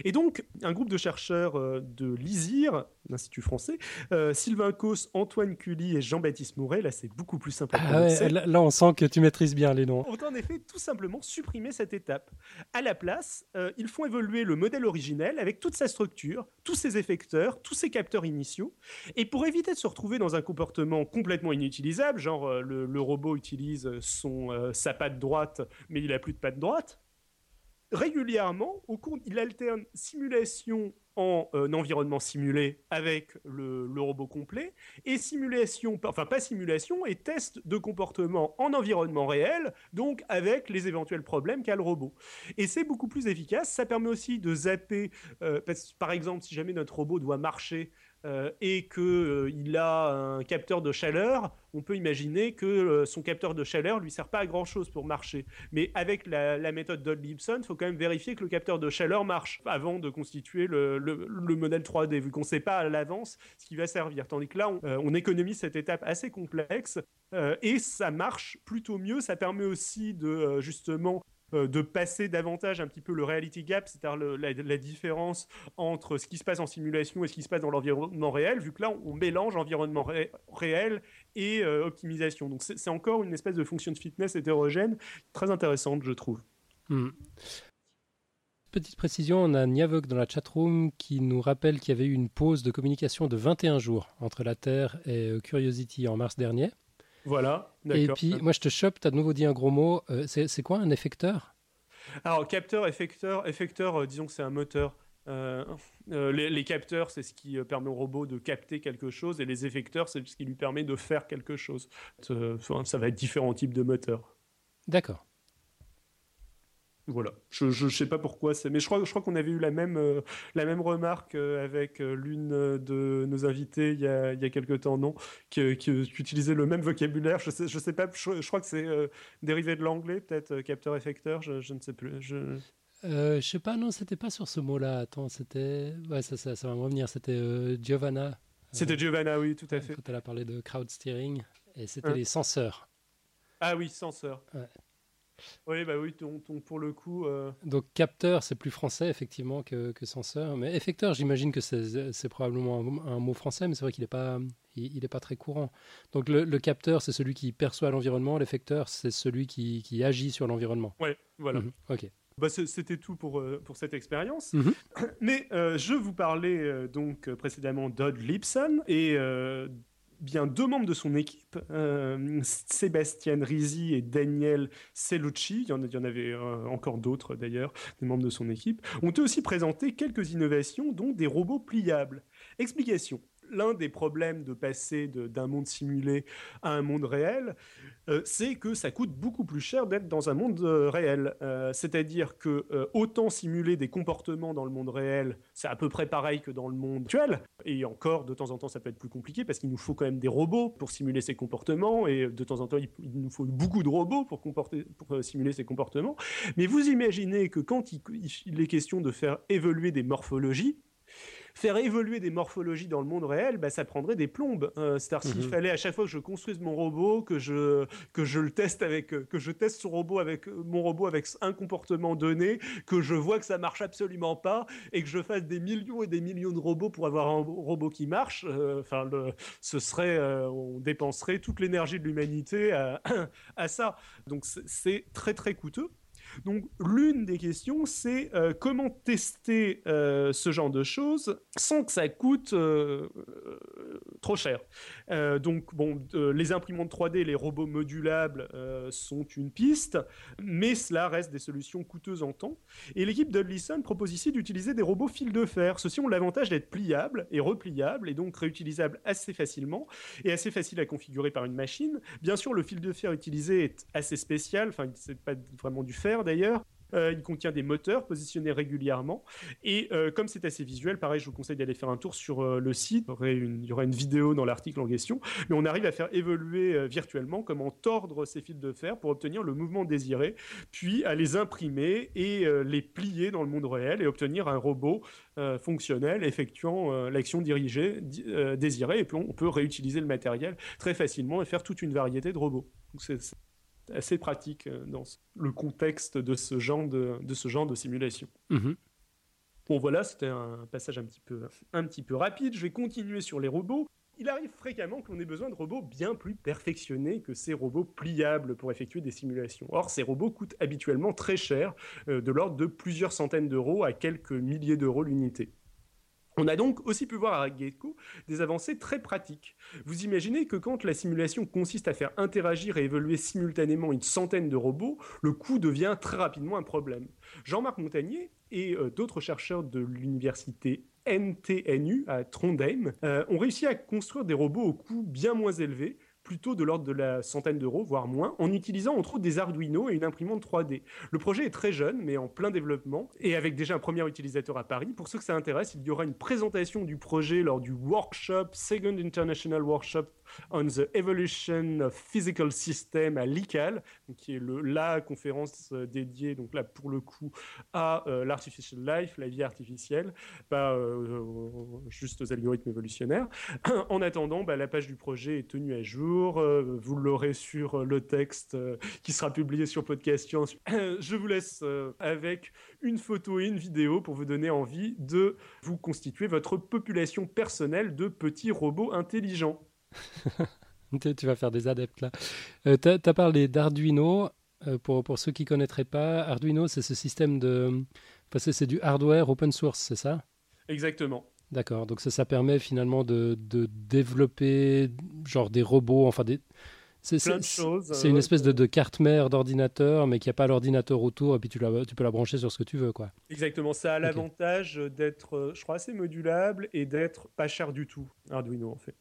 Speaker 2: Et donc, un groupe de chercheurs euh, de l'ISIR, l'Institut français, euh, Sylvain Cos, Antoine Cully et Jean-Baptiste Mouret, là c'est beaucoup plus simple
Speaker 1: à ah là, on sent que tu maîtrises bien les noms.
Speaker 2: Ont en effet tout simplement supprimé cette étape. À la place, euh, ils font évoluer le modèle originel avec toute sa structure, tous ses effecteurs, tous ses capteurs initiaux. Et pour éviter de se retrouver dans un comportement complètement inutilisable, genre le, robot utilise son, sa patte droite, mais il n'a plus de patte droite, régulièrement, au cours, il alterne simulation en euh, environnement simulé avec le, robot complet et simulation, enfin pas simulation, et test de comportement en environnement réel, donc avec les éventuels problèmes qu'a le robot. Et c'est beaucoup plus efficace. Ça permet aussi de zapper, euh, par exemple, si jamais notre robot doit marcher euh, et qu'il euh, a un capteur de chaleur, on peut imaginer que euh, son capteur de chaleur lui sert pas à grand chose pour marcher. Mais avec la, méthode Dodd-Lipson, il faut quand même vérifier que le capteur de chaleur marche avant de constituer le, modèle 3D, vu qu'on ne sait pas à l'avance ce qui va servir. Tandis que là, on, on économise cette étape assez complexe et ça marche plutôt mieux. Ça permet aussi de justement de passer davantage un petit peu le reality gap, c'est-à-dire la, différence entre ce qui se passe en simulation et ce qui se passe dans l'environnement réel, vu que là, on mélange environnement réel et euh, optimisation. Donc c'est encore une espèce de fonction de fitness hétérogène, très intéressante, je trouve. Hmm.
Speaker 1: Petite précision, on a Niavok dans la chatroom qui nous rappelle qu'il y avait eu une pause de communication de 21 jours entre la Terre et euh, Curiosity en mars dernier.
Speaker 2: Voilà,
Speaker 1: Et puis, moi, je te chope, tu as de nouveau dit un gros mot. Euh, c'est quoi un effecteur?
Speaker 2: Alors, capteur, effecteur, effecteur, euh, disons que c'est un moteur. Euh, les, capteurs, c'est ce qui permet au robot de capter quelque chose, et les effecteurs, c'est ce qui lui permet de faire quelque chose. ça va être différents types de moteurs.
Speaker 1: D'accord.
Speaker 2: Voilà, je ne sais pas pourquoi, mais je crois, je crois qu'on avait eu la même, euh, la même remarque euh, avec euh, l'une de nos invités il y a, il y a quelques temps, non qui, qui, utilisait le même vocabulaire. Je sais, je sais pas, je, crois que c'est dérivé de l'anglais, peut-être capteur-effecteur, je, je, ne sais plus. Je...
Speaker 1: Je sais pas, non, c'était pas sur ce mot-là. Attends, c'était. Ouais, ça, ça, ça, va me revenir. C'était Giovanna.
Speaker 2: C'était Giovanna, oui, tout à fait.
Speaker 1: Quand elle a parlé de crowd steering, et c'était hein. les senseurs.
Speaker 2: Ah oui, senseurs. Ouais. Oui, bah oui, pour le coup. Euh,
Speaker 1: Donc capteur, c'est plus français effectivement que, que censeur. Mais effecteur, j'imagine que c'est probablement un, mot français, mais c'est vrai qu'il n'est pas, il, est pas très courant. Donc le, capteur, c'est celui qui perçoit l'environnement. L'effecteur, c'est celui qui, qui, agit sur l'environnement.
Speaker 2: Oui, voilà.
Speaker 1: Mhm, ok.
Speaker 2: Bah, C'était tout pour, euh, pour cette expérience. Mhm. Mais euh, je vous parlais donc précédemment d'Odd Lipson et bien deux membres de son équipe, euh, Sébastien Rizzi et Daniel Cellucci, il y en, avait euh, encore d'autres d'ailleurs, des membres de son équipe, ont aussi présenté quelques innovations, dont des robots pliables. Explication l'un des problèmes de passer d'un monde simulé à un monde réel, euh, c'est que ça coûte beaucoup plus cher d'être dans un monde euh, réel. Euh, c'est-à-dire que autant simuler des comportements dans le monde réel, c'est à peu près pareil que dans le monde actuel. Et encore, de temps en temps, ça peut être plus compliqué parce qu'il nous faut quand même des robots pour simuler ces comportements. Et de temps en temps, il, nous faut beaucoup de robots pour, simuler ces comportements. Mais vous imaginez que quand il est question de faire évoluer des morphologies, faire évoluer des morphologies dans le monde réel, bah, ça prendrait des plombes. Euh, c'est-à-dire s'il mhm. fallait à chaque fois que je construise mon robot, que je, que je le teste avec, que je teste son robot avec mon robot avec un comportement donné, que je vois que ça marche absolument pas et que je fasse des millions et des millions de robots pour avoir un robot qui marche, euh, enfin, ce serait, euh, on dépenserait toute l'énergie de l'humanité à, à ça. Donc c'est très très coûteux. Donc l'une des questions, c'est comment tester ce genre de choses sans que ça coûte trop cher. donc bon, les imprimantes 3D, les robots modulables sont une piste, mais cela reste des solutions coûteuses en temps. Et l'équipe d'Hudlison propose ici d'utiliser des robots fil de fer. Ceux-ci ont l'avantage d'être pliables et repliables et donc réutilisables assez facilement et assez facile à configurer par une machine. Bien sûr, le fil de fer utilisé est assez spécial, enfin, c'est pas vraiment du fer d'ailleurs, euh, il contient des moteurs positionnés régulièrement. Et euh, comme c'est assez visuel, pareil, je vous conseille d'aller faire un tour sur euh, le site. Il y, aura une, vidéo dans l'article en question. Mais on arrive à faire évoluer virtuellement comment tordre ces fils de fer pour obtenir le mouvement désiré, puis à les imprimer et les plier dans le monde réel et obtenir un robot fonctionnel effectuant l'action dirigée désirée. Et puis on peut réutiliser le matériel très facilement et faire toute une variété de robots. Donc c'est assez pratique euh, dans le contexte de ce genre de, de, ce genre de simulation. Mhm. Bon voilà, c'était un passage un petit, peu, un petit peu rapide. Je vais continuer sur les robots. Il arrive fréquemment qu'on ait besoin de robots bien plus perfectionnés que ces robots pliables pour effectuer des simulations. Or, ces robots coûtent habituellement très cher, euh, de l'ordre de plusieurs centaines d'euros à quelques milliers d'euros l'unité. On a donc aussi pu voir à Gecko des avancées très pratiques. Vous imaginez que quand la simulation consiste à faire interagir et évoluer simultanément une centaine de robots, le coût devient très rapidement un problème. Jean-Marc Montagnier et euh, d'autres chercheurs de l'université NTNU à Trondheim euh, ont réussi à construire des robots au coût bien moins élevé, plutôt de l'ordre de la centaine d'euros, voire moins, en utilisant entre autres des Arduino et une imprimante 3D. Le projet est très jeune, mais en plein développement, et avec déjà un premier utilisateur à Paris. Pour ceux que ça intéresse, il y aura une présentation du projet lors du workshop, Second International Workshop on the Evolution of Physical System à l'ICAL, qui est la conférence euh, dédiée, donc là pour le coup, à euh, l'artificial life, la vie artificielle, pas euh, juste aux algorithmes évolutionnaires. en attendant, bah, la page du projet est tenue à jour. vous l'aurez sur le texte qui sera publié sur Podcast Science. Je vous laisse avec une photo et une vidéo pour vous donner envie de vous constituer votre population personnelle de petits robots intelligents.
Speaker 1: tu vas faire des adeptes là. Euh, tu as, parlé d'Arduino. Euh, pour, pour, ceux qui ne connaîtraient pas, Arduino, c'est ce système de. Enfin, c'est du hardware open source, c'est ça?
Speaker 2: Exactement.
Speaker 1: D'accord. Donc ça, ça permet finalement de, de développer genre des robots, enfin des.
Speaker 2: C'est
Speaker 1: une euh, espèce de, de carte mère d'ordinateur, mais qui n'a pas l'ordinateur autour, et puis tu, la, tu peux la brancher sur ce que tu veux. quoi.
Speaker 2: Exactement, ça a l'avantage d'être, je crois, assez modulable et d'être pas cher du tout, Arduino en fait.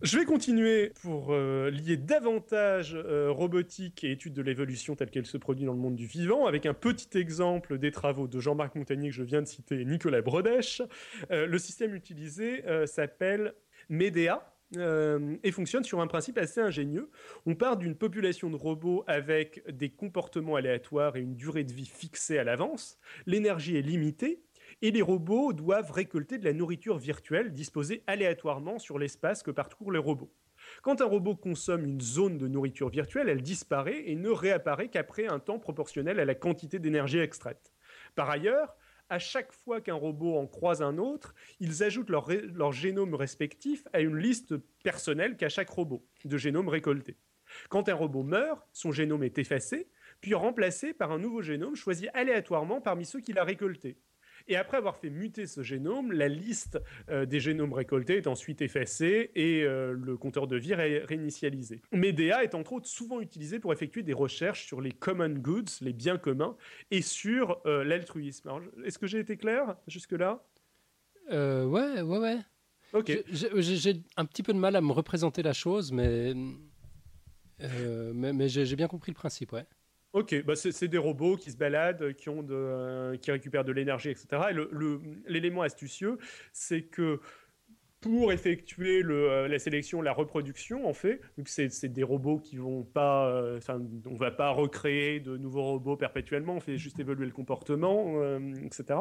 Speaker 2: Je vais continuer pour euh, lier davantage euh, robotique et études de l'évolution telle qu'elle se produit dans le monde du vivant, avec un petit exemple des travaux de Jean-Marc Montagnier que je viens de citer et Nicolas Brodèche. Euh, le système utilisé s'appelle MEDEA. et fonctionne sur un principe assez ingénieux. On part d'une population de robots avec des comportements aléatoires et une durée de vie fixée à l'avance. L'énergie est limitée et les robots doivent récolter de la nourriture virtuelle disposée aléatoirement sur l'espace que parcourent les robots. Quand un robot consomme une zone de nourriture virtuelle, elle disparaît et ne réapparaît qu'après un temps proportionnel à la quantité d'énergie extraite. Par ailleurs, à chaque fois qu'un robot en croise un autre, ils ajoutent leur, génome respectif à une liste personnelle qu'a chaque robot de génome récolté. Quand un robot meurt, son génome est effacé, puis remplacé par un nouveau génome choisi aléatoirement parmi ceux qu'il a récoltés. Et après avoir fait muter ce génome, la liste euh, des génomes récoltés est ensuite effacée et euh, le compteur de vie est réinitialisé. MEDEA est entre autres souvent utilisé pour effectuer des recherches sur les common goods, les biens communs, et sur euh, l'altruisme. Est-ce que j'ai été clair jusque-là?
Speaker 1: Ouais, ouais, ouais.
Speaker 2: Ok.
Speaker 1: J'ai un petit peu de mal à me représenter la chose, mais, mais, mais j'ai bien compris le principe, ouais.
Speaker 2: Ok, bah c'est des robots qui se baladent, qui, euh, qui récupèrent de l'énergie, etc. Et l'élément astucieux, c'est que pour effectuer euh, la sélection, la reproduction, en fait. Donc, c'est des robots qui vont pas. Euh, on va pas recréer de nouveaux robots perpétuellement, on fait juste évoluer le comportement, euh, etc.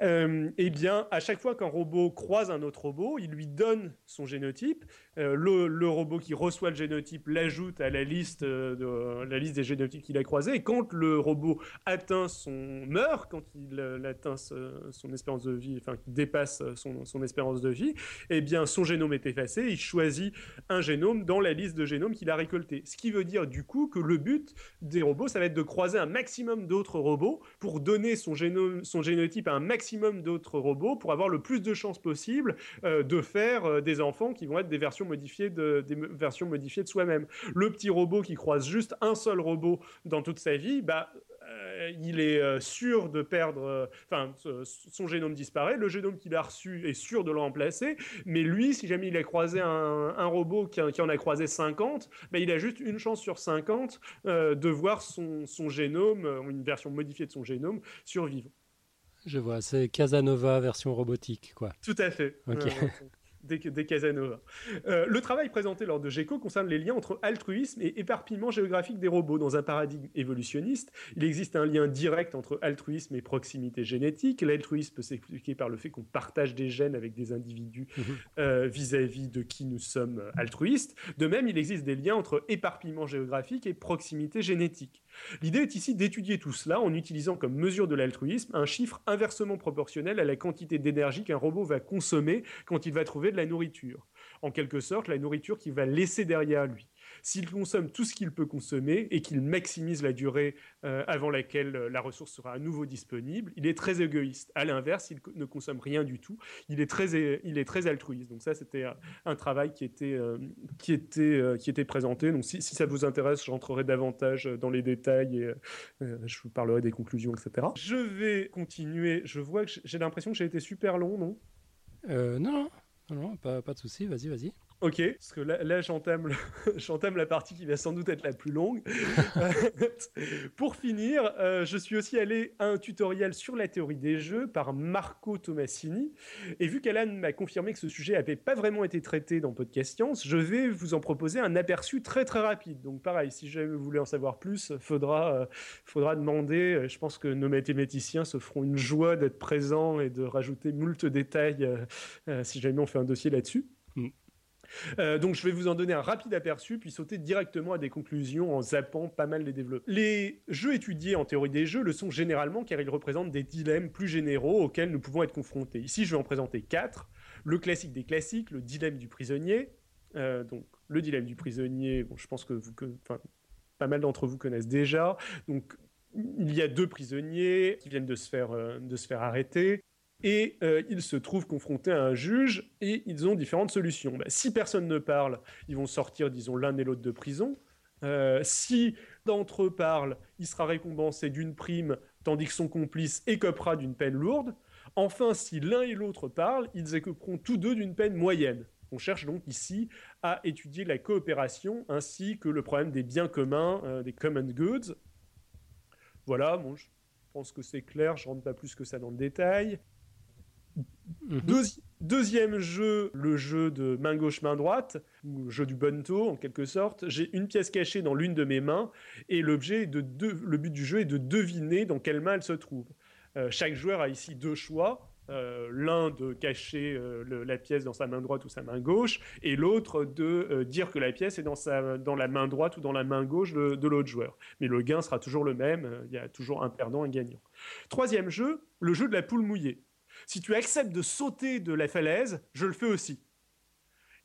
Speaker 2: eh bien, à chaque fois qu'un robot croise un autre robot, il lui donne son génotype. Le, robot qui reçoit le génotype l'ajoute à la liste, la liste des génotypes qu'il a croisés. Et quand le robot atteint son. meurt, quand il atteint son espérance de vie, enfin, dépasse son, son espérance de vie, eh bien, son génome est effacé, il choisit un génome dans la liste de génomes qu'il a récolté. Ce qui veut dire du coup que le but des robots, ça va être de croiser un maximum d'autres robots pour donner son, génome, son génotype à un maximum d'autres robots pour avoir le plus de chances possible euh, de faire euh, des enfants qui vont être des versions modifiées de, versions modifiées de soi-même. Le petit robot qui croise juste un seul robot dans toute sa vie, bah, euh, il est euh, sûr de perdre, euh, enfin, son génome disparaît, le génome qu'il a reçu est sûr de le remplacer, mais lui, si jamais il a croisé un, robot qui, en a croisé 50, ben, il a juste une chance sur 50 de voir son, son génome, une version modifiée de son génome, survivre.
Speaker 1: Je vois, c'est Casanova version robotique, quoi.
Speaker 2: Tout à fait. Des, Casanova. Euh, le travail présenté lors de GECO concerne les liens entre altruisme et éparpillement géographique des robots. Dans un paradigme évolutionniste, il existe un lien direct entre altruisme et proximité génétique. L'altruisme peut s'expliquer par le fait qu'on partage des gènes avec des individus mhm. euh, vis-à-vis de qui nous sommes altruistes. De même, il existe des liens entre éparpillement géographique et proximité génétique. L'idée est ici d'étudier tout cela en utilisant comme mesure de l'altruisme un chiffre inversement proportionnel à la quantité d'énergie qu'un robot va consommer quand il va trouver de la nourriture. En quelque sorte, la nourriture qu'il va laisser derrière lui. S'il consomme tout ce qu'il peut consommer et qu'il maximise la durée euh, avant laquelle euh, la ressource sera à nouveau disponible, il est très égoïste. À l'inverse, il ne consomme rien du tout. Il est très, il est très altruiste. Donc ça, c'était un, travail qui était, euh, qui était, qui était présenté. Donc si, ça vous intéresse, j'entrerai davantage dans les détails et je vous parlerai des conclusions, etc. Je vais continuer. Je vois que j'ai l'impression que j'ai été super long, non
Speaker 1: Non, non, non, pas, pas de souci. Vas-y, vas-y.
Speaker 2: Ok, parce que là, là j'entame, la partie qui va sans doute être la plus longue. Pour finir, euh, je suis aussi allé à un tutoriel sur la théorie des jeux par Marco Tomassini. Et vu qu'Alan m'a confirmé que ce sujet n'avait pas vraiment été traité dans Podcast Science, je vais vous en proposer un aperçu très très rapide. Donc pareil, si jamais vous voulez en savoir plus, faudra, euh, faudra demander. Je pense que nos mathématiciens se feront une joie d'être présents et de rajouter moult détails euh, si jamais on fait un dossier là-dessus. Mm. Euh, donc je vais vous en donner un rapide aperçu, puis sauter directement à des conclusions en zappant pas mal les développeurs. Les jeux étudiés en théorie des jeux le sont généralement car ils représentent des dilemmes plus généraux auxquels nous pouvons être confrontés. Ici, je vais en présenter quatre. Le classique des classiques, le dilemme du prisonnier. Euh, donc le dilemme du prisonnier, bon, je pense que, pas mal d'entre vous connaissent déjà. Donc il y a deux prisonniers qui viennent de se faire, euh, de se faire arrêter et euh, ils se trouvent confrontés à un juge et ils ont différentes solutions. Bah, si personne ne parle, ils vont sortir, disons, l'un et l'autre de prison. Euh, si d'entre eux parlent, il sera récompensé d'une prime, tandis que son complice écopera d'une peine lourde. Enfin, si l'un et l'autre parlent, ils écoperont tous deux d'une peine moyenne. On cherche donc ici à étudier la coopération ainsi que le problème des biens communs, euh, des common goods. Voilà, bon, je pense que c'est clair, je rentre pas plus que ça dans le détail. Mhm. deuxième jeu, le jeu de main gauche, main droite, ou jeu du bonto en quelque sorte. J'ai une pièce cachée dans l'une de mes mains et l'objet de le but du jeu est de deviner dans quelle main elle se trouve. Euh, chaque joueur a ici deux choix. Euh, l'un de cacher euh, la pièce dans sa main droite ou sa main gauche, et l'autre de dire que la pièce est dans, sa, dans la main droite ou dans la main gauche de, de l'autre joueur. Mais le gain sera toujours le même, il y a toujours un perdant et un gagnant. Troisième jeu, le jeu de la poule mouillée. Si tu acceptes de sauter de la falaise, je le fais aussi.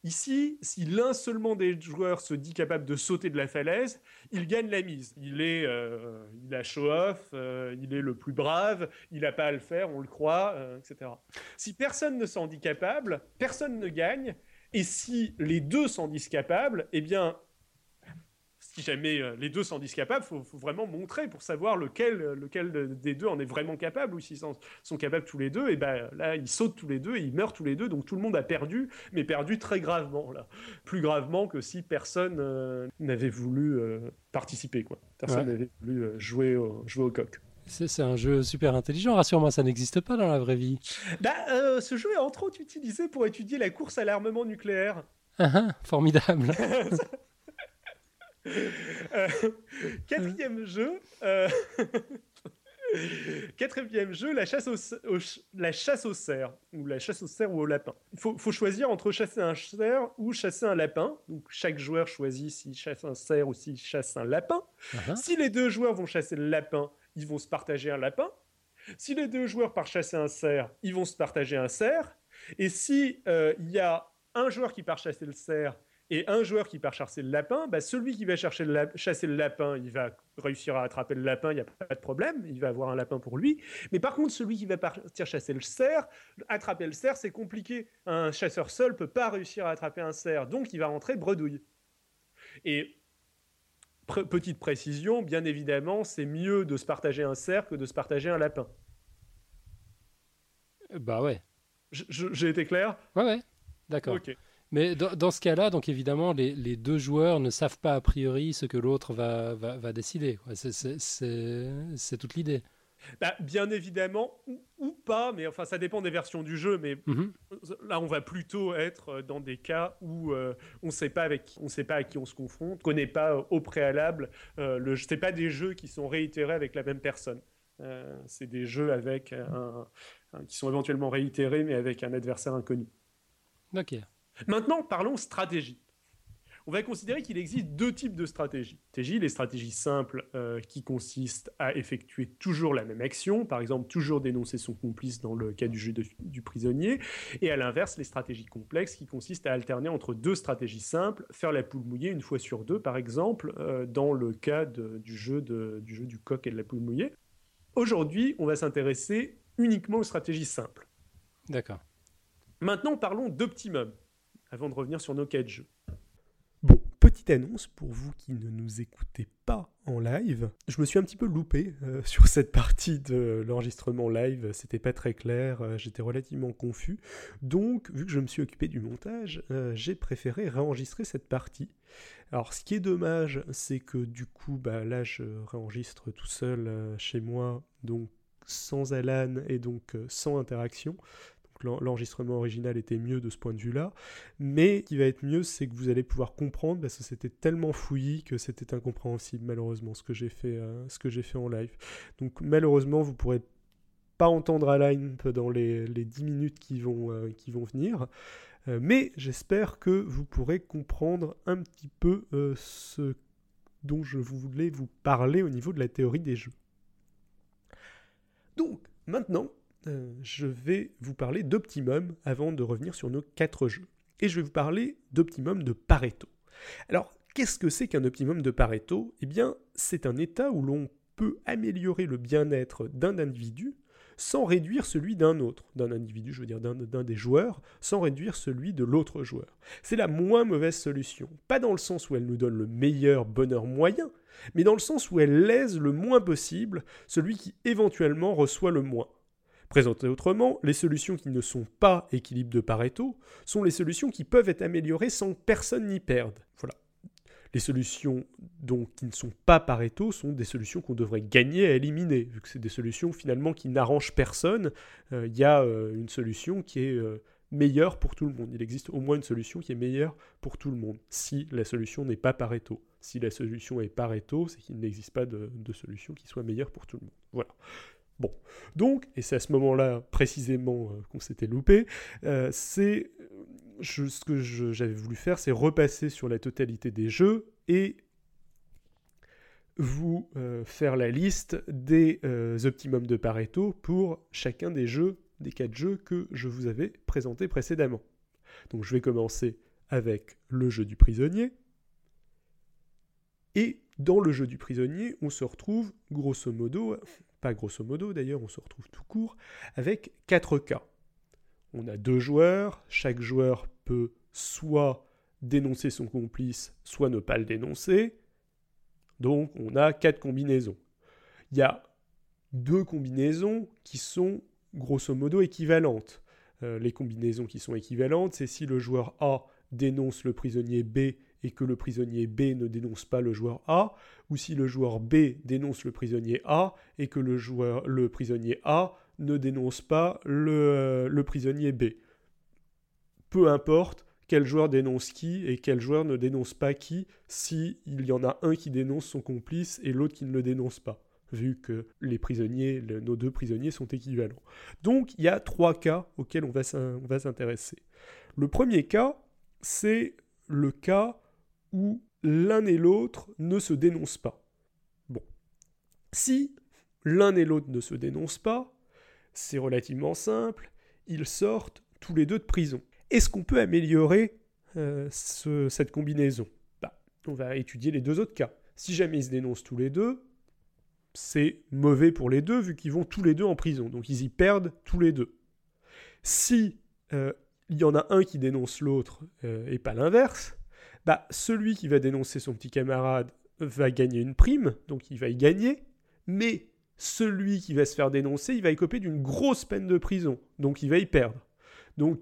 Speaker 2: Ici, si l'un seulement des joueurs se dit capable de sauter de la falaise, il gagne la mise. Il est, euh, il a show off, euh, il est le plus brave, il n'a pas à le faire, on le croit, euh, etc. Si personne ne s'en dit capable, personne ne gagne. Et si les deux s'en disent capables, eh bien, si jamais euh, les deux sont disent capables, il faut, vraiment montrer pour savoir lequel, lequel des deux en est vraiment capable, ou s'ils sont, capables tous les deux, et ben là, ils sautent tous les deux, et ils meurent tous les deux, donc tout le monde a perdu, mais perdu très gravement, là. Plus gravement que si personne euh, n'avait voulu euh, participer, quoi. Personne n'avait voulu jouer, au, jouer au coq.
Speaker 1: C'est un jeu super intelligent, rassure-moi, ça n'existe pas dans la vraie vie.
Speaker 2: Bah, ce jeu est entre autres utilisé pour étudier la course à l'armement nucléaire.
Speaker 1: Ah, ah, formidable.
Speaker 2: Euh, quatrième jeu. Euh, quatrième jeu, la chasse, au, la chasse au cerf, ou la chasse au cerf ou au lapin. Il faut, choisir entre chasser un cerf ou chasser un lapin. Donc chaque joueur choisit s'il chasse un cerf ou s'il chasse un lapin. Uh-huh. Si les deux joueurs vont chasser le lapin, ils vont se partager un lapin. Si les deux joueurs partent chasser un cerf, ils vont se partager un cerf. Et si euh, il y a un joueur qui part chasser le cerf et un joueur qui part chasser le lapin, bah, celui qui va chercher le chasser le lapin, il va réussir à attraper le lapin, il n'y a pas de problème, il va avoir un lapin pour lui. Mais par contre, celui qui va partir chasser le cerf, attraper le cerf, c'est compliqué. Un chasseur seul peut pas réussir à attraper un cerf, donc il va rentrer bredouille. Et petite précision, bien évidemment, c'est mieux de se partager un cerf que de se partager un lapin.
Speaker 1: Bah ouais.
Speaker 2: J'ai été clair?
Speaker 1: Ouais, ouais. D'accord. Mais dans, ce cas-là, donc évidemment, les, deux joueurs ne savent pas a priori ce que l'autre va, va, décider. C'est toute l'idée.
Speaker 2: Bah, bien évidemment, ou, pas, mais enfin ça dépend des versions du jeu, mais mhm. là on va plutôt être dans des cas où euh, on ne sait pas avec, on sait pas à qui on se confronte, on connaît pas au préalable. Euh, le, c'est pas des jeux qui sont réitérés avec la même personne. Euh, c'est des jeux avec un, qui sont éventuellement réitérés, mais avec un adversaire inconnu.
Speaker 1: Ok.
Speaker 2: Maintenant, parlons stratégie. On va considérer qu'il existe deux types de stratégies. Les stratégies simples euh, qui consistent à effectuer toujours la même action, par exemple toujours dénoncer son complice dans le cas du jeu du prisonnier, et à l'inverse les stratégies complexes qui consistent à alterner entre deux stratégies simples, faire la poule mouillée une fois sur deux par exemple, euh, dans le cas du, jeu du jeu du coq et de la poule mouillée. Aujourd'hui, on va s'intéresser uniquement aux stratégies simples.
Speaker 1: D'accord.
Speaker 2: Maintenant, parlons d'Optimum, avant de revenir sur nos cas de jeu. Bon, petite annonce pour vous qui ne nous écoutez pas en live. Je me suis un petit peu loupé euh, sur cette partie de l'enregistrement live, c'était pas très clair, euh, j'étais relativement confus. Donc, vu que je me suis occupé du montage, euh, j'ai préféré réenregistrer cette partie. Alors, ce qui est dommage, c'est que du coup, bah, là, je réenregistre tout seul chez moi, donc sans Alan et donc sans interaction l'enregistrement original était mieux de ce point de vue-là. Mais ce qui va être mieux, c'est que vous allez pouvoir comprendre, parce que c'était tellement fouillis que c'était incompréhensible, malheureusement, ce que j'ai fait, euh, fait en live. Donc malheureusement, vous pourrez pas entendre Alain dans les, les 10 minutes qui vont, euh, venir. Euh, mais j'espère que vous pourrez comprendre un petit peu ce dont je voulais vous parler au niveau de la théorie des jeux. Donc, maintenant, euh, je vais vous parler d'Optimum avant de revenir sur nos quatre jeux. Et je vais vous parler d'Optimum de Pareto. Alors, qu'est-ce que c'est qu'un optimum de Pareto? Eh bien, c'est un état où l'on peut améliorer le bien-être d'un individu sans réduire celui d'un autre, d'un individu, je veux dire d'un des joueurs, sans réduire celui de l'autre joueur. C'est la moins mauvaise solution, pas dans le sens où elle nous donne le meilleur bonheur moyen, mais dans le sens où elle lèse le moins possible celui qui éventuellement reçoit le moins. Présenté autrement, les solutions qui ne sont pas équilibre de Pareto sont les solutions qui peuvent être améliorées sans que personne n'y perde. Voilà. Les solutions donc, qui ne sont pas Pareto sont des solutions qu'on devrait gagner à éliminer, vu que c'est des solutions finalement qui n'arrangent personne. Euh, il y a euh, une solution qui est euh, meilleure pour tout le monde. Il existe au moins une solution qui est meilleure pour tout le monde, si la solution n'est pas Pareto. Si la solution est Pareto, c'est qu'il n'existe pas de, de, solution qui soit meilleure pour tout le monde. Voilà. Bon, donc, et c'est à ce moment-là précisément euh, qu'on s'était loupé, euh, c'est ce que j'avais voulu faire, c'est repasser sur la totalité des jeux et vous euh, faire la liste des optimums de Pareto pour chacun des jeux, des quatre jeux que je vous avais présentés précédemment. Donc je vais commencer avec le jeu du prisonnier. Et dans le jeu du prisonnier, on se retrouve grosso modo, pas grosso modo d'ailleurs, on se retrouve tout court, avec 4 cas. On a deux joueurs, chaque joueur peut soit dénoncer son complice, soit ne pas le dénoncer. Donc on a quatre combinaisons. Il y a deux combinaisons qui sont grosso modo équivalentes. Euh, les combinaisons qui sont équivalentes, c'est si le joueur A dénonce le prisonnier B et que le prisonnier B ne dénonce pas le joueur A, ou si le joueur B dénonce le prisonnier A et que le, joueur, le prisonnier A ne dénonce pas le, le prisonnier B. Peu importe quel joueur dénonce qui et quel joueur ne dénonce pas qui, si y en a un qui dénonce son complice et l'autre qui ne le dénonce pas vu que les prisonniers, nos deux prisonniers sont équivalents. Donc il y a trois cas auxquels on va s'intéresser. Le premier cas, c'est le cas où l'un et l'autre ne se dénoncent pas. Bon. Si l'un et l'autre ne se dénoncent pas, c'est relativement simple, ils sortent tous les deux de prison. Est-ce qu'on peut améliorer euh, cette combinaison? Bah, On va étudier les deux autres cas. Si jamais ils se dénoncent tous les deux, c'est mauvais pour les deux vu qu'ils vont tous les deux en prison. Donc ils y perdent tous les deux. Si euh, il y en a un qui dénonce l'autre euh, et pas l'inverse, bah, celui qui va dénoncer son petit camarade va gagner une prime, donc il va y gagner, mais celui qui va se faire dénoncer, il va écoper d'une grosse peine de prison, donc il va y perdre. Donc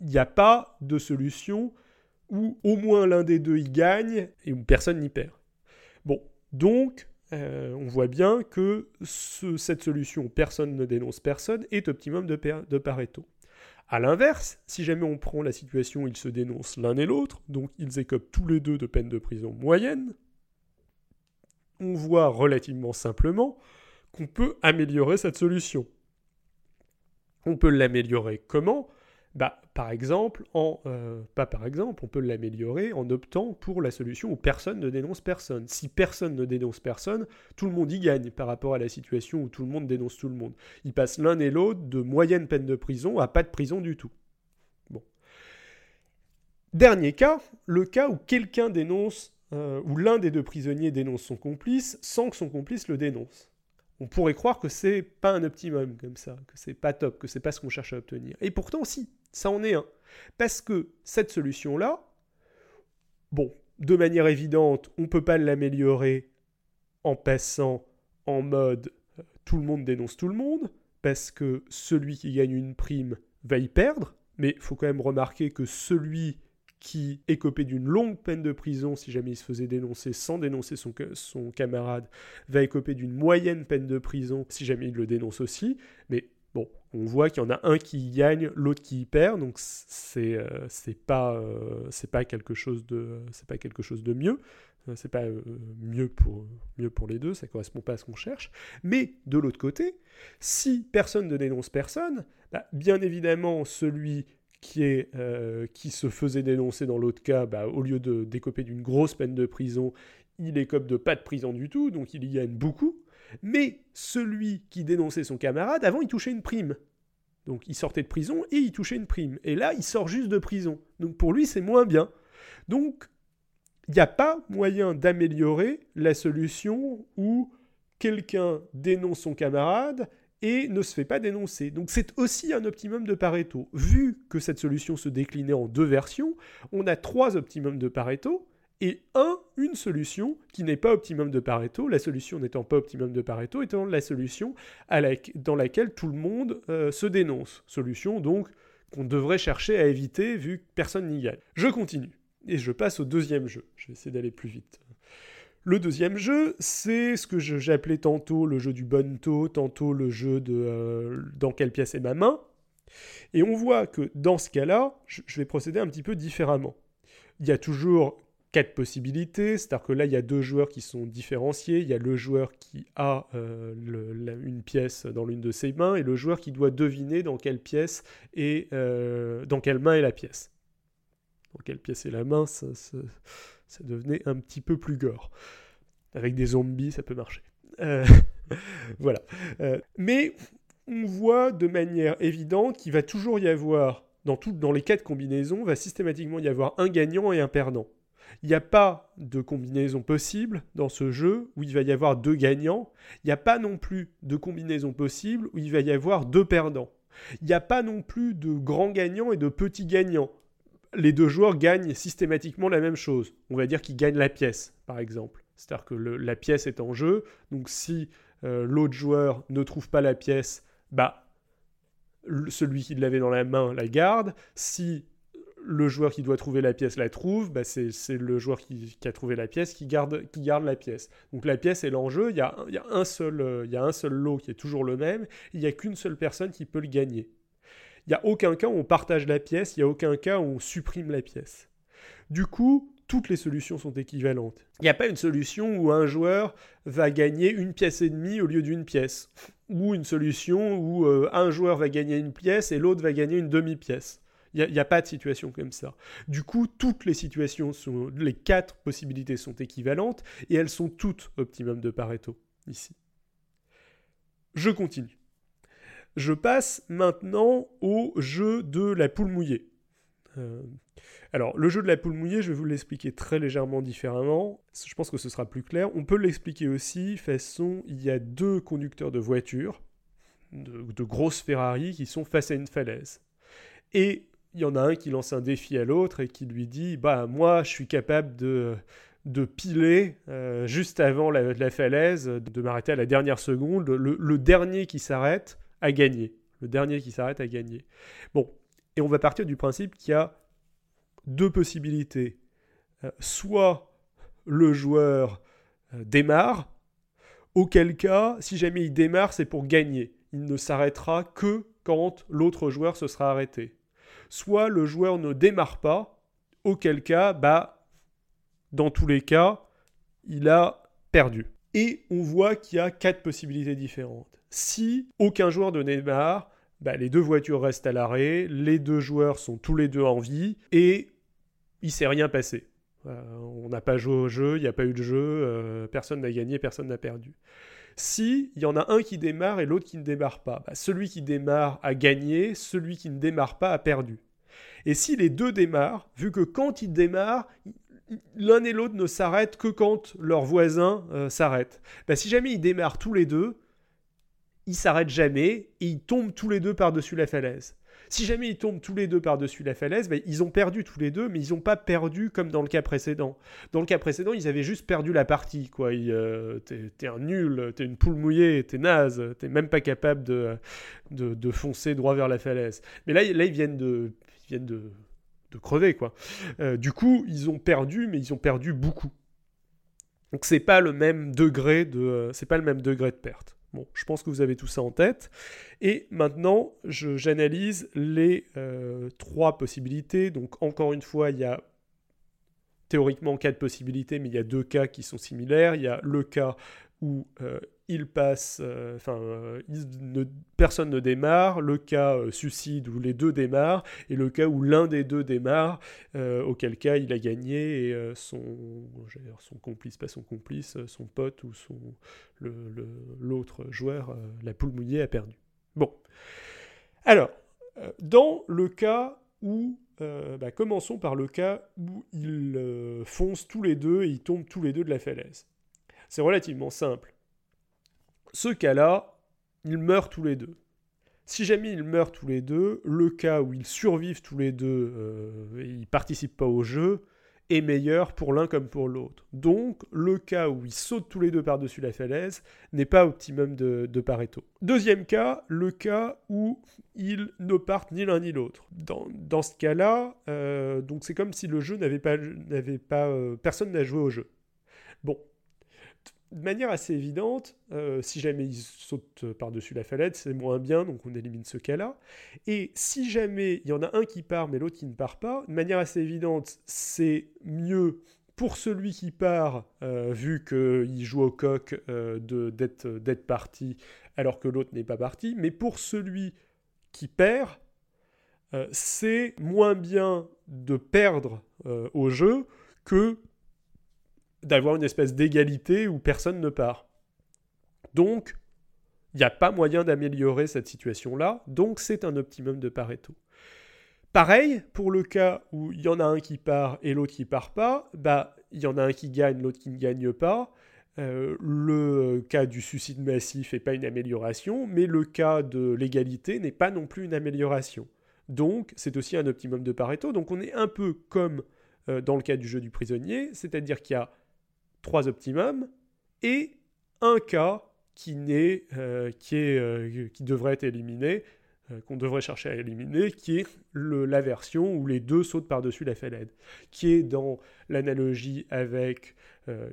Speaker 2: il n'y a pas de solution où au moins l'un des deux y gagne et où personne n'y perd. Bon, donc euh, on voit bien que cette solution personne ne dénonce personne est optimum de, de Pareto. A l'inverse, si jamais on prend la situation ils se dénoncent l'un et l'autre, donc ils écopent tous les deux de peine de prison moyenne, on voit relativement simplement qu'on peut améliorer cette solution. On peut l'améliorer comment? Bah, par exemple, en, euh, pas par exemple, on peut l'améliorer en optant pour la solution où personne ne dénonce personne. Si personne ne dénonce personne, tout le monde y gagne par rapport à la situation où tout le monde dénonce tout le monde. Ils passent l'un et l'autre de moyenne peine de prison à pas de prison du tout. Dernier cas, le cas où quelqu'un dénonce, euh, où l'un des deux prisonniers dénonce son complice sans que son complice le dénonce on pourrait croire que c'est pas un optimum comme ça, que c'est pas top, que c'est pas ce qu'on cherche à obtenir. Et pourtant, si, ça en est un. Parce que cette solution-là, bon, de manière évidente, on ne peut pas l'améliorer en passant en mode euh, tout le monde dénonce tout le monde, parce que celui qui gagne une prime va y perdre, mais il faut quand même remarquer que celui qui écopait d'une longue peine de prison si jamais il se faisait dénoncer sans dénoncer son, son camarade, va écoper d'une moyenne peine de prison si jamais il le dénonce aussi. Mais bon, on voit qu'il y en a un qui gagne, l'autre qui y perd, donc c'est euh, euh, c'est pas quelque chose de c'est pas quelque mieux. Euh, c'est pas mieux pour, les deux, ça correspond pas à ce qu'on cherche. Mais de l'autre côté, si personne ne dénonce personne, bah, bien évidemment, celui qui se faisait dénoncer dans l'autre cas, bah, au lieu de décoper d'une grosse peine de prison, il écope de pas de prison du tout, donc il y gagne beaucoup. Mais celui qui dénonçait son camarade, avant, il touchait une prime. Donc il sortait de prison et il touchait une prime. Et là, il sort juste de prison. Donc pour lui, c'est moins bien. Donc il n'y a pas moyen d'améliorer la solution où quelqu'un dénonce son camarade et ne se fait pas dénoncer. Donc c'est aussi un optimum de Pareto. Vu que cette solution se déclinait en deux versions, on a trois optimums de Pareto et un, une solution qui n'est pas optimum de Pareto, la solution n'étant pas optimum de Pareto, étant la solution dans laquelle tout le monde euh, se dénonce. Solution donc qu'on devrait chercher à éviter vu que personne n'y gagne. Je continue et je passe au deuxième jeu. Je vais essayer d'aller plus vite. Le deuxième jeu, c'est ce que j'appelais tantôt le jeu du bonto, tantôt le jeu de euh, dans quelle pièce est ma main. Et on voit que dans ce cas-là, je, vais procéder un petit peu différemment. Il y a toujours quatre possibilités, c'est-à-dire que là, il y a deux joueurs qui sont différenciés. Il y a le joueur qui a euh, une pièce dans l'une de ses mains et le joueur qui doit deviner dans quelle pièce et euh, dans quelle main est la pièce. Dans quelle pièce est la main, ça, devenait un petit peu plus gore. Avec des zombies, ça peut marcher. Euh, voilà. Mais on voit de manière évidente qu'il va toujours y avoir, dans, dans les quatre combinaisons, va systématiquement y avoir un gagnant et un perdant. Il n'y a pas de combinaison possible dans ce jeu où il va y avoir deux gagnants. Il n'y a pas non plus de combinaison possible où il va y avoir deux perdants. Il n'y a pas non plus de grands gagnants et de petits gagnants les deux joueurs gagnent systématiquement la même chose. On va dire qu'ils gagnent la pièce, par exemple. C'est-à-dire que la pièce est en jeu, donc si euh, l'autre joueur ne trouve pas la pièce, bah, celui qui l'avait dans la main la garde. Si le joueur qui doit trouver la pièce la trouve, bah, c'est le joueur qui, a trouvé la pièce qui garde, la pièce. Donc la pièce est l'enjeu, il y, a, y, un seul, euh, un seul lot qui est toujours le même, il n'y a qu'une seule personne qui peut le gagner. Il n'y a aucun cas où on partage la pièce, il n'y a aucun cas où on supprime la pièce. Du coup, toutes les solutions sont équivalentes. Il n'y a pas une solution où un joueur va gagner une pièce et demie au lieu d'une pièce. Ou une solution où euh, un joueur va gagner une pièce et l'autre va gagner une demi-pièce. Il n'y a, pas de situation comme ça. Du coup, toutes les situations, sont, les quatre possibilités sont équivalentes et elles sont toutes optimum de Pareto ici. Je continue. Je passe maintenant au jeu de la poule mouillée. Euh, alors, le jeu de la poule mouillée, je vais vous l'expliquer très légèrement différemment. Je pense que ce sera plus clair. On peut l'expliquer aussi façon il y a deux conducteurs de voitures, de, de grosses Ferrari, qui sont face à une falaise. Et il y en a un qui lance un défi à l'autre et qui lui dit Bah, moi, je suis capable de, de piler euh, juste avant la, la, falaise, de m'arrêter à la dernière seconde. Le, le dernier qui s'arrête a gagné. Le dernier qui s'arrête a gagné. Bon, et on va partir du principe qu'il y a deux possibilités. Euh, soit le joueur euh, démarre, auquel cas, si jamais il démarre, c'est pour gagner. Il ne s'arrêtera que quand l'autre joueur se sera arrêté. Soit le joueur ne démarre pas, auquel cas, bah, dans tous les cas, il a perdu. Et on voit qu'il y a quatre possibilités différentes. Si aucun joueur ne démarre, bah, les deux voitures restent à l'arrêt, les deux joueurs sont tous les deux en vie, et il s'est rien passé. Euh, on n'a pas joué au jeu, il n'y a pas eu de jeu, euh, personne n'a gagné, personne n'a perdu. Si il y en a un qui démarre et l'autre qui ne démarre pas, bah, celui qui démarre a gagné, celui qui ne démarre pas a perdu. Et si les deux démarrent, vu que quand ils démarrent, l'un et l'autre ne s'arrêtent que quand leur voisin euh, s'arrête, bah, si jamais ils démarrent tous les deux, ils s'arrêtent jamais et ils tombent tous les deux par-dessus la falaise. Si jamais ils tombent tous les deux par-dessus la falaise, ben, ils ont perdu tous les deux, mais ils n'ont pas perdu comme dans le cas précédent. Dans le cas précédent, ils avaient juste perdu la partie. quoi. Euh, t'es un nul, t'es une poule mouillée, t'es naze, t'es même pas capable de, foncer droit vers la falaise. Mais là, là ils viennent de crever. quoi. Euh, du coup, ils ont perdu, mais ils ont perdu beaucoup. Donc c'est pas le même degré de, euh, c'est pas le même degré de perte. Bon, je pense que vous avez tout ça en tête. Et maintenant, j'analyse les euh, trois possibilités. Donc, encore une fois, il y a théoriquement quatre possibilités, mais il y a deux cas qui sont similaires. Il y a le cas où euh, il passe, euh, enfin, personne ne démarre, le cas euh, suicide où les deux démarrent, et le cas où l'un des deux démarre, auquel cas il a gagné et son, son complice, pas son complice, son pote ou son l'autre joueur, la poule mouillée, a perdu. Bon. Alors, dans le cas où bah, commençons par le cas où ils foncent tous les deux et ils tombent tous les deux de la falaise. C'est relativement simple. Ce cas-là, ils meurent tous les deux. Si jamais ils meurent tous les deux, le cas où ils survivent tous les deux euh, et ils participent pas au jeu est meilleur pour l'un comme pour l'autre. Donc, le cas où ils sautent tous les deux par-dessus la falaise n'est pas optimum de, Pareto. Deuxième cas, le cas où ils ne partent ni l'un ni l'autre. Dans, ce cas-là, euh, c'est comme si le jeu n'avait pas, n'avait pas, euh, personne n'a joué au jeu. Bon, de manière assez évidente, euh, si jamais ils sautent par-dessus la falaise, c'est moins bien, donc on élimine ce cas-là. Et si jamais il y en a un qui part mais l'autre qui ne part pas, de manière assez évidente, c'est mieux pour celui qui part, euh, vu qu'il joue au coq, euh, d'être parti alors que l'autre n'est pas parti. Mais pour celui qui perd, c'est moins bien de perdre au jeu que d'avoir une espèce d'égalité où personne ne part. Donc, il n'y a pas moyen d'améliorer cette situation-là, donc c'est un optimum de Pareto. Pareil, pour le cas où il y en a un qui part et l'autre qui part pas, bah il y en a un qui gagne, l'autre qui ne gagne pas. Euh, le cas du suicide massif n'est pas une amélioration, mais le cas de l'égalité n'est pas non plus une amélioration. Donc c'est aussi un optimum de Pareto. Donc on est un peu comme euh, dans le cas du jeu du prisonnier, c'est-à-dire qu'il y a trois optimums, et un cas qui, n'est, euh, euh, qui devrait être éliminé, euh, qu'on devrait chercher à éliminer, qui est le, la version où les deux sautent par-dessus la falaise, qui est dans l'analogie avec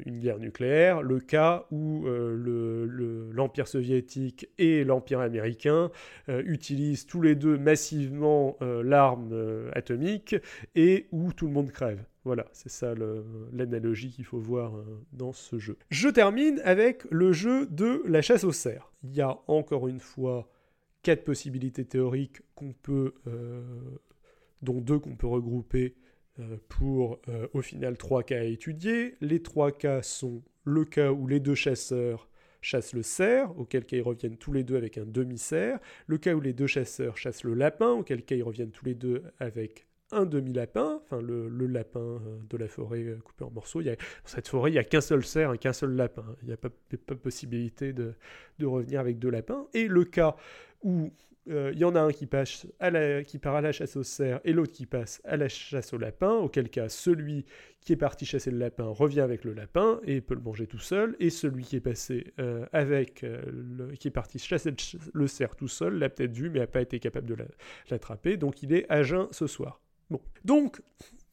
Speaker 2: une guerre nucléaire, le cas où l'Empire le, soviétique et l'Empire américain utilisent tous les deux massivement l'arme atomique et où tout le monde crève. Voilà, c'est ça l'analogie qu'il faut voir euh, dans ce jeu. Je termine avec le jeu de la chasse aux cerfs. Il y a encore une fois quatre possibilités théoriques qu'on peut, euh, dont deux qu'on peut regrouper euh, pour au final trois cas à étudier. Les trois cas sont le cas où les deux chasseurs chasse le cerf, auquel cas ils reviennent tous les deux avec un demi-cerf. Le cas où les deux chasseurs chassent le lapin, auquel cas ils reviennent tous les deux avec un demi-lapin, enfin le, lapin euh, de la forêt euh, coupé en morceaux. dans cette forêt, il n'y a qu'un seul cerf, qu'un seul lapin. Il n'y a pas, pas possibilité de, revenir avec deux lapins. Et le cas où euh, il y en a un qui, passe part à la chasse au cerf et l'autre qui passe à la chasse au lapin, auquel cas celui qui est parti chasser le lapin revient avec le lapin et peut le manger tout seul, et celui qui est passé avec qui est parti chasser le, cerf tout seul l'a peut-être vu mais n'a pas été capable de l'attraper, donc il est à jeun ce soir. Donc,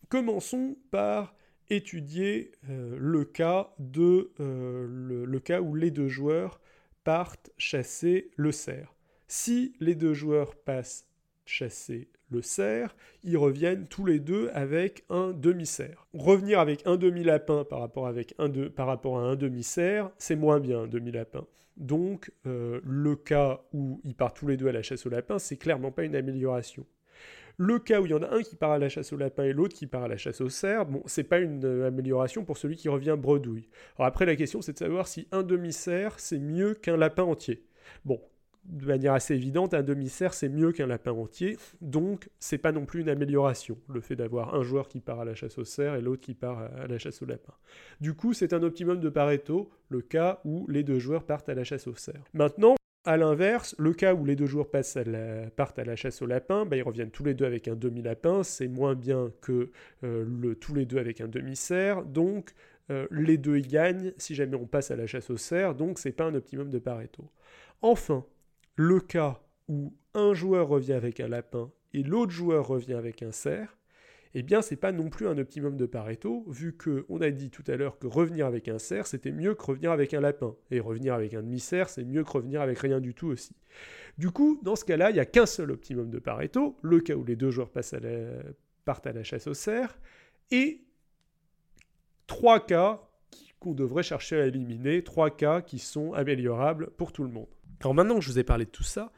Speaker 2: commençons par étudier euh, le, cas de, euh, le, cas où les deux joueurs partent chasser le cerf. Si les deux joueurs passent chasser le cerf, ils reviennent tous les deux avec un demi-cerf. Revenir avec un demi-lapin par, rapport par rapport à un demi-cerf, c'est moins bien un demi-lapin. Donc, euh, le cas où ils partent tous les deux à la chasse au lapin, c'est clairement pas une amélioration. Le cas où il y en a un qui part à la chasse au lapin et l'autre qui part à la chasse au cerf, bon, c'est pas une euh, amélioration pour celui qui revient bredouille. Alors après, la question, c'est de savoir si un demi-cerf, c'est mieux qu'un lapin entier. Bon, de manière assez évidente, un demi-cerf, c'est mieux qu'un lapin entier, donc c'est pas non plus une amélioration, le fait d'avoir un joueur qui part à la chasse au cerf et l'autre qui part à la chasse au lapin. Du coup, c'est un optimum de Pareto, le cas où les deux joueurs partent à la chasse au cerf. Maintenant, a l'inverse, le cas où les deux joueurs partent à la chasse au lapin, bah, ils reviennent tous les deux avec un demi-lapin, c'est moins bien que euh, tous les deux avec un demi-cerf, donc euh, les deux gagnent si jamais on passe à la chasse au cerf, donc c'est pas un optimum de Pareto. Enfin, le cas où un joueur revient avec un lapin et l'autre joueur revient avec un cerf, eh bien, c'est pas non plus un optimum de Pareto, vu que on a dit tout à l'heure que revenir avec un cerf, c'était mieux que revenir avec un lapin. Et revenir avec un demi-cerf, c'est mieux que revenir avec rien du tout aussi. Du coup, dans ce cas-là, il n'y a qu'un seul optimum de Pareto, le cas où les deux joueurs partent à la chasse au cerf, et trois cas qu'on devrait chercher à éliminer, trois cas qui sont améliorables pour tout le monde. Alors maintenant que je vous ai parlé de tout ça,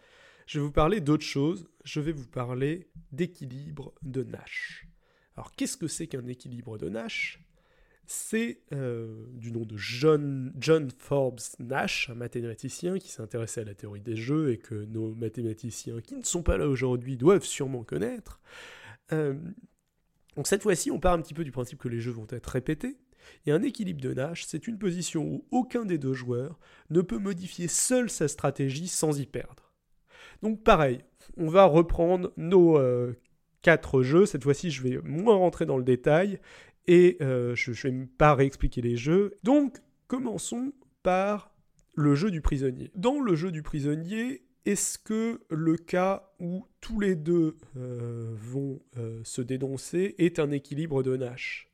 Speaker 2: je vais vous parler d'autre chose. Je vais vous parler d'équilibre de Nash. Alors qu'est-ce que c'est qu'un équilibre de Nash? C'est euh, du nom de John, John Forbes Nash, un mathématicien qui s'est intéressé à la théorie des jeux et que nos mathématiciens qui ne sont pas là aujourd'hui doivent sûrement connaître. Euh, donc cette fois-ci, on part un petit peu du principe que les jeux vont être répétés. Et un équilibre de Nash, c'est une position où aucun des deux joueurs ne peut modifier seul sa stratégie sans y perdre. Donc pareil, on va reprendre nos euh, quatre jeux. Cette fois-ci, je vais moins rentrer dans le détail et euh, je ne vais pas réexpliquer les jeux. Donc, commençons par le jeu du prisonnier. Dans le jeu du prisonnier, est-ce que le cas où tous les deux euh, vont euh, se dénoncer est un équilibre de Nash?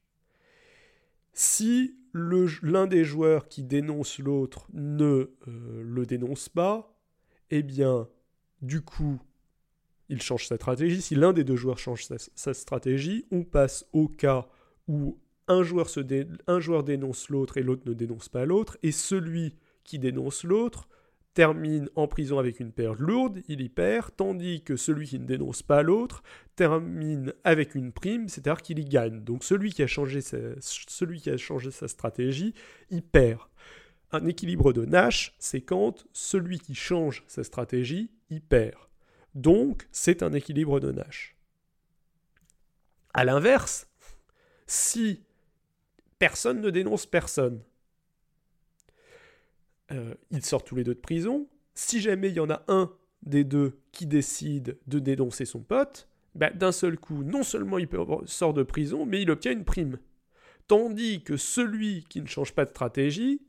Speaker 2: Si l'un des joueurs qui dénonce l'autre ne le dénonce pas, eh bien, du coup, il change sa stratégie. Si l'un des deux joueurs change sa, stratégie, on passe au cas où un joueur, dénonce l'autre et l'autre ne dénonce pas l'autre, et celui qui dénonce l'autre termine en prison avec une perte lourde, il y perd, tandis que celui qui ne dénonce pas l'autre termine avec une prime, c'est-à-dire qu'il y gagne. Donc celui qui, a changé sa, celui qui a changé sa stratégie, il perd. Un équilibre de Nash, c'est quand celui qui change sa stratégie, il perd. Donc, c'est un équilibre de Nash. A l'inverse, si personne ne dénonce personne, euh, ils sortent tous les deux de prison. Si jamais il y en a un des deux qui décide de dénoncer son pote, bah, d'un seul coup, non seulement il sort de prison, mais il obtient une prime. Tandis que celui qui ne change pas de stratégie,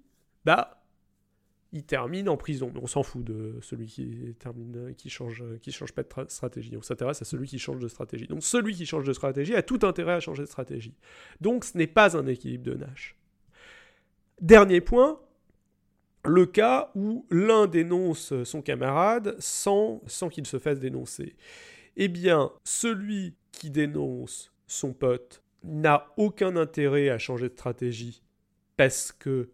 Speaker 2: bah, il termine en prison. Mais on s'en fout de celui qui termine, qui change, qui change pas de stratégie. On s'intéresse à celui qui change de stratégie. Donc celui qui change de stratégie a tout intérêt à changer de stratégie. Donc ce n'est pas un équilibre de Nash. Dernier point, le cas où l'un dénonce son camarade sans, sans qu'il se fasse dénoncer. Eh bien, celui qui dénonce son pote n'a aucun intérêt à changer de stratégie parce que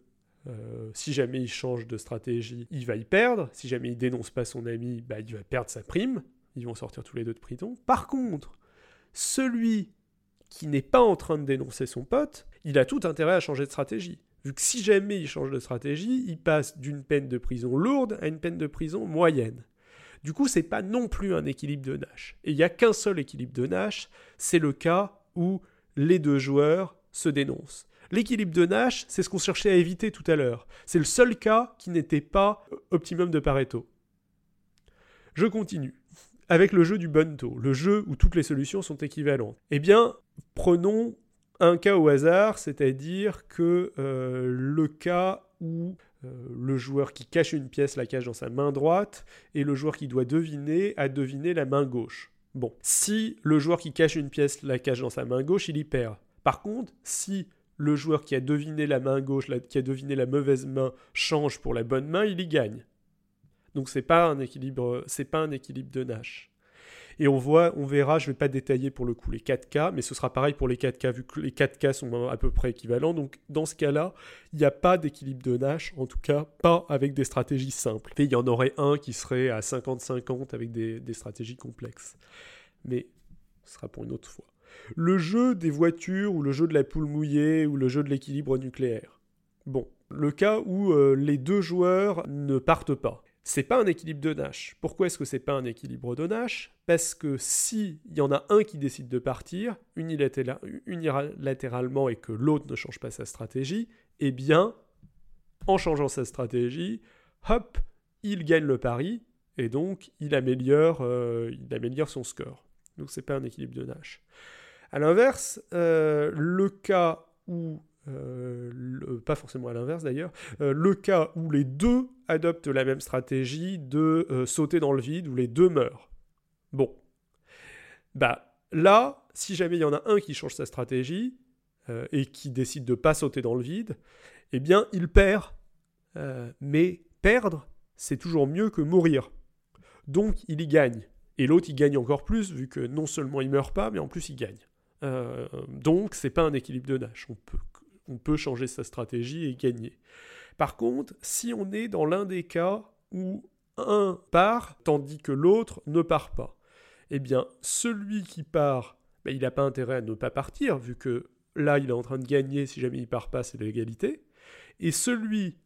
Speaker 2: euh, si jamais il change de stratégie, il va y perdre. Si jamais il dénonce pas son ami, bah, il va perdre sa prime. Ils vont sortir tous les deux de prison. Par contre, celui qui n'est pas en train de dénoncer son pote, il a tout intérêt à changer de stratégie. Vu que si jamais il change de stratégie, il passe d'une peine de prison lourde à une peine de prison moyenne. Du coup, c'est pas non plus un équilibre de Nash. Et il n'y a qu'un seul équilibre de Nash, c'est le cas où les deux joueurs se dénoncent. L'équilibre de Nash, c'est ce qu'on cherchait à éviter tout à l'heure. C'est le seul cas qui n'était pas optimum de Pareto. Je continue. Avec le jeu du Bunto, le jeu où toutes les solutions sont équivalentes. Eh bien, prenons un cas au hasard, c'est-à-dire que euh, le cas où euh, le joueur qui cache une pièce la cache dans sa main droite et le joueur qui doit deviner a deviné la main gauche. Bon, si le joueur qui cache une pièce la cache dans sa main gauche, il y perd. Par contre, si le joueur qui a deviné la main gauche, qui a deviné la mauvaise main, change pour la bonne main, il y gagne. Donc c'est pas un équilibre, c'est pas un équilibre de Nash. Et on voit, on verra, je ne vais pas détailler pour le coup les 4 cas, mais ce sera pareil pour les 4 cas, vu que les 4 cas sont à peu près équivalents. Donc dans ce cas-là, il n'y a pas d'équilibre de Nash, en tout cas pas avec des stratégies simples. Il y en aurait un qui serait à 50-50 avec des stratégies complexes. Mais ce sera pour une autre fois. Le jeu des voitures, ou le jeu de la poule mouillée, ou le jeu de l'équilibre nucléaire. Bon, le cas où euh, les deux joueurs ne partent pas c'est pas un équilibre de Nash. Pourquoi est-ce que c'est pas un équilibre de Nash? Parce que si il y en a un qui décide de partir unilatéralement et que l'autre ne change pas sa stratégie, eh bien, en changeant sa stratégie, hop, il gagne le pari et donc il améliore, euh, il améliore son score. Donc c'est pas un équilibre de Nash. À l'inverse, euh, le cas où euh, pas forcément à l'inverse d'ailleurs, euh, le cas où les deux adoptent la même stratégie de sauter dans le vide, où les deux meurent. Bon. Bah là, si jamais il y en a un qui change sa stratégie et qui décide de pas sauter dans le vide, eh bien il perd. mais perdre, c'est toujours mieux que mourir. Donc il y gagne. Et l'autre, il gagne encore plus, vu que non seulement il meurt pas, mais en plus il gagne. Donc c'est pas un équilibre de Nash. On peut on peut changer sa stratégie et gagner. Par contre, si on est dans l'un des cas où un part tandis que l'autre ne part pas, eh bien celui qui part, ben, il n'a pas intérêt à ne pas partir, vu que là il est en train de gagner, si jamais il part pas, c'est l'égalité. Et celui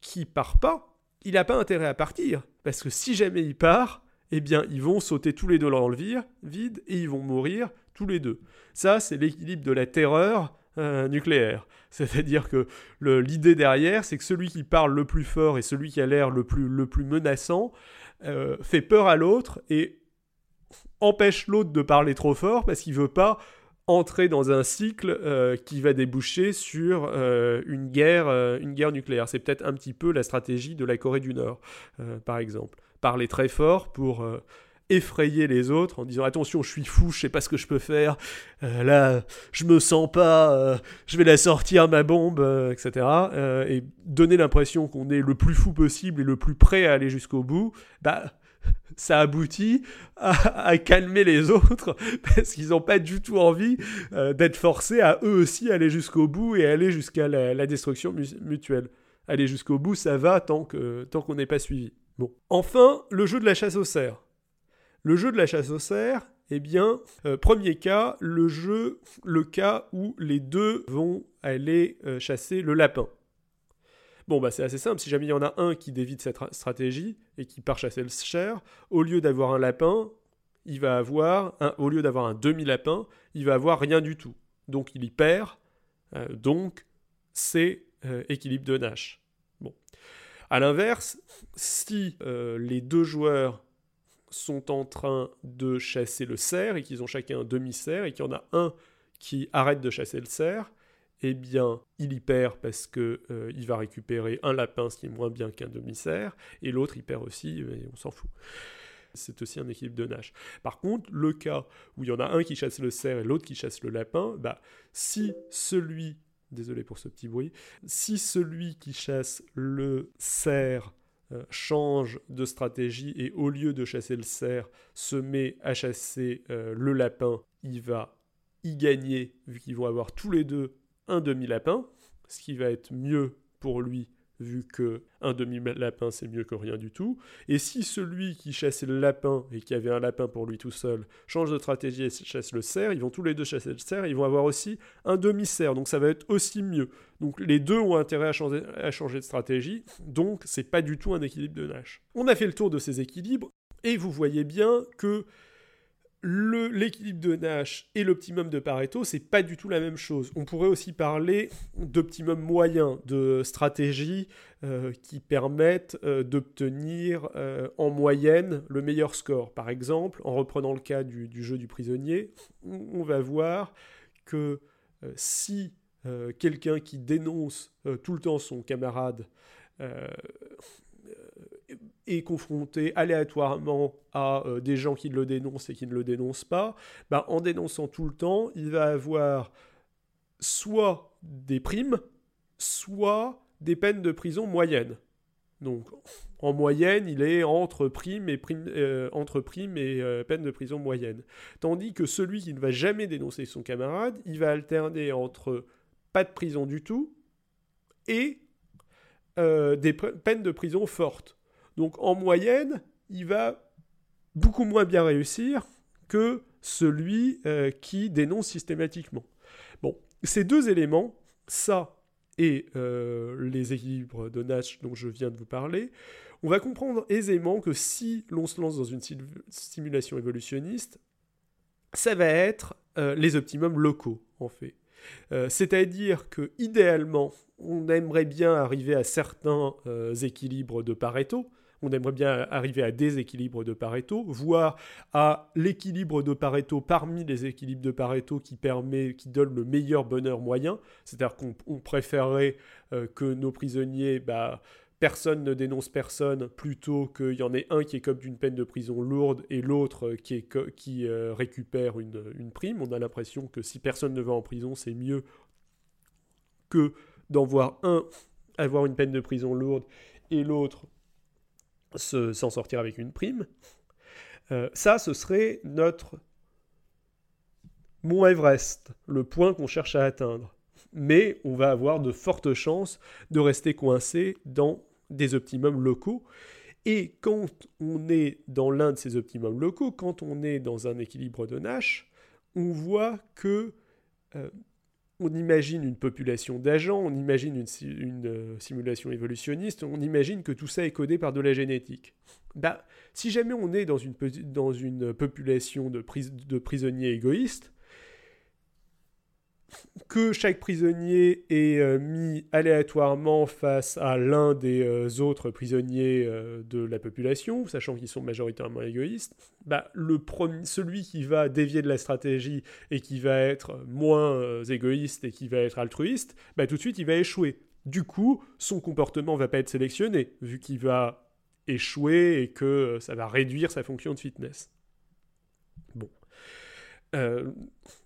Speaker 2: qui part pas, il n'a pas intérêt à partir, parce que si jamais il part, eh bien ils vont sauter tous les deux dans le vide et ils vont mourir tous les deux. Ça, c'est l'équilibre de la terreur euh, nucléaire. C'est-à-dire que l'idée derrière, c'est que celui qui parle le plus fort et celui qui a l'air le plus, menaçant euh, fait peur à l'autre et empêche l'autre de parler trop fort parce qu'il veut pas entrer dans un cycle euh, qui va déboucher sur une guerre nucléaire. C'est peut-être un petit peu la stratégie de la Corée du Nord, par exemple. Parler très fort pour effrayer les autres en disant attention je suis fou je sais pas ce que je peux faire euh, là je me sens pas euh, je vais la sortir ma bombe euh, etc et donner l'impression qu'on est le plus fou possible et le plus prêt à aller jusqu'au bout bah ça aboutit à, calmer les autres parce qu'ils n'ont pas du tout envie d'être forcés à eux aussi aller jusqu'au bout et aller jusqu'à la, destruction mutuelle. Aller jusqu'au bout, ça va tant que tant qu'on n'est pas suivi. Bon. Enfin, le jeu de la chasse aux cerfs. Le jeu de la chasse aux cerfs, eh bien, euh, premier cas, le jeu, le cas où les deux vont aller euh, chasser le lapin. Bon, bah c'est assez simple. Si jamais il y en a un qui dévie cette stratégie et qui part chasser le cerf, au lieu d'avoir un lapin, il va avoir, au lieu d'avoir un demi-lapin, il va avoir rien du tout. Donc il y perd. Euh, donc c'est équilibre de Nash. Bon. À l'inverse, si les deux joueurs sont en train de chasser le cerf et qu'ils ont chacun un demi-cerf et qu'il y en a un qui arrête de chasser le cerf, eh bien, il y perd parce que euh, il va récupérer un lapin, ce qui est moins bien qu'un demi-cerf, et l'autre il perd aussi, mais on s'en fout. C'est aussi un équilibre de nage. Par contre, le cas où il y en a un qui chasse le cerf et l'autre qui chasse le lapin, bah, si celui, désolé pour ce petit bruit, si celui qui chasse le cerf euh, change de stratégie et au lieu de chasser le cerf, se met à chasser euh, le lapin, il va y gagner vu qu'ils vont avoir tous les deux un demi-lapin, ce qui va être mieux pour lui vu que un demi-lapin c'est mieux que rien du tout. Et si celui qui chassait le lapin et qui avait un lapin pour lui tout seul change de stratégie et chasse le cerf, ils vont tous les deux chasser le cerf, ils vont avoir aussi un demi-cerf, donc ça va être aussi mieux. Donc les deux ont intérêt à changer, de stratégie, donc c'est pas du tout un équilibre de Nash. On a fait le tour de ces équilibres, et vous voyez bien que l'équilibre de Nash et l'optimum de Pareto, c'est pas du tout la même chose. On pourrait aussi parler d'optimum moyen, de stratégies euh, qui permettent euh, d'obtenir euh, en moyenne le meilleur score. Par exemple, en reprenant le cas du, du jeu du prisonnier, on va voir que si quelqu'un qui dénonce tout le temps son camarade est confronté aléatoirement à euh, des gens qui le dénoncent et qui ne le dénoncent pas, bah, en dénonçant tout le temps, il va avoir soit des primes, soit des peines de prison moyennes. Donc, en moyenne, il est entre primes et, prime, euh, euh, peines de prison moyenne. Tandis que celui qui ne va jamais dénoncer son camarade, il va alterner entre pas de prison du tout et des peines de prison fortes. Donc en moyenne, il va beaucoup moins bien réussir que celui euh, qui dénonce systématiquement. Bon, ces deux éléments, ça et euh, les équilibres de Nash dont je viens de vous parler, on va comprendre aisément que si l'on se lance dans une simulation évolutionniste, ça va être euh, les optimums locaux, en fait. C'est-à-dire que idéalement, on aimerait bien arriver à certains équilibres de Pareto, on aimerait bien arriver à des équilibres de Pareto, voire à l'équilibre de Pareto parmi les équilibres de Pareto qui permet, qui donne le meilleur bonheur moyen. C'est-à-dire qu'on préférerait euh, que nos prisonniers, bah, personne ne dénonce personne, plutôt qu'il y en ait un qui comme d'une peine de prison lourde et l'autre qui, qui euh, récupère une, prime. On a l'impression que si personne ne va en prison, c'est mieux que d'en voir un avoir une peine de prison lourde et l'autre s'en sortir avec une prime. Euh, ça, ce serait notre Mont Everest, le point qu'on cherche à atteindre. Mais on va avoir de fortes chances de rester coincé dans des optimums locaux. Et quand on est dans l'un de ces optimums locaux, quand on est dans un équilibre de Nash, on voit que euh, on imagine une population d'agents, on imagine une, euh, simulation évolutionniste, on imagine que tout ça est codé par de la génétique. Bah, si jamais on est dans une, dans une population de, de prisonniers égoïstes, que chaque prisonnier est euh, mis aléatoirement face à l'un des euh, autres prisonniers euh, de la population, sachant qu'ils sont majoritairement égoïstes, bah, le celui qui va dévier de la stratégie et qui va être moins égoïste et qui va être altruiste, bah, tout de suite il va échouer. Du coup, son comportement va pas être sélectionné, vu qu'il va échouer et que ça va réduire sa fonction de fitness. Bon.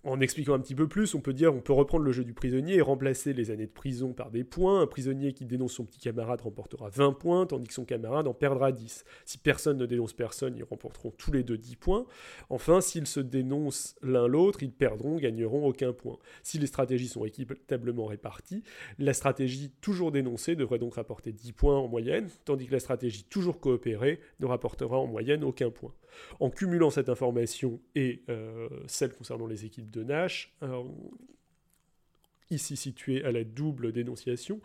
Speaker 2: En expliquant un petit peu plus, on peut dire on peut reprendre le jeu du prisonnier et remplacer les années de prison par des points. Un prisonnier qui dénonce son petit camarade remportera 20 points, tandis que son camarade en perdra 10. Si personne ne dénonce personne, ils remporteront tous les deux 10 points. Enfin, s'ils se dénoncent l'un l'autre, ils perdront, gagneront aucun point. Si les stratégies sont équitablement réparties, la stratégie toujours dénoncée devrait donc rapporter 10 points en moyenne, tandis que la stratégie toujours coopérée ne rapportera en moyenne aucun point. En cumulant cette information et euh, celle concernant les équipes de Nash, ici situé à la double dénonciation,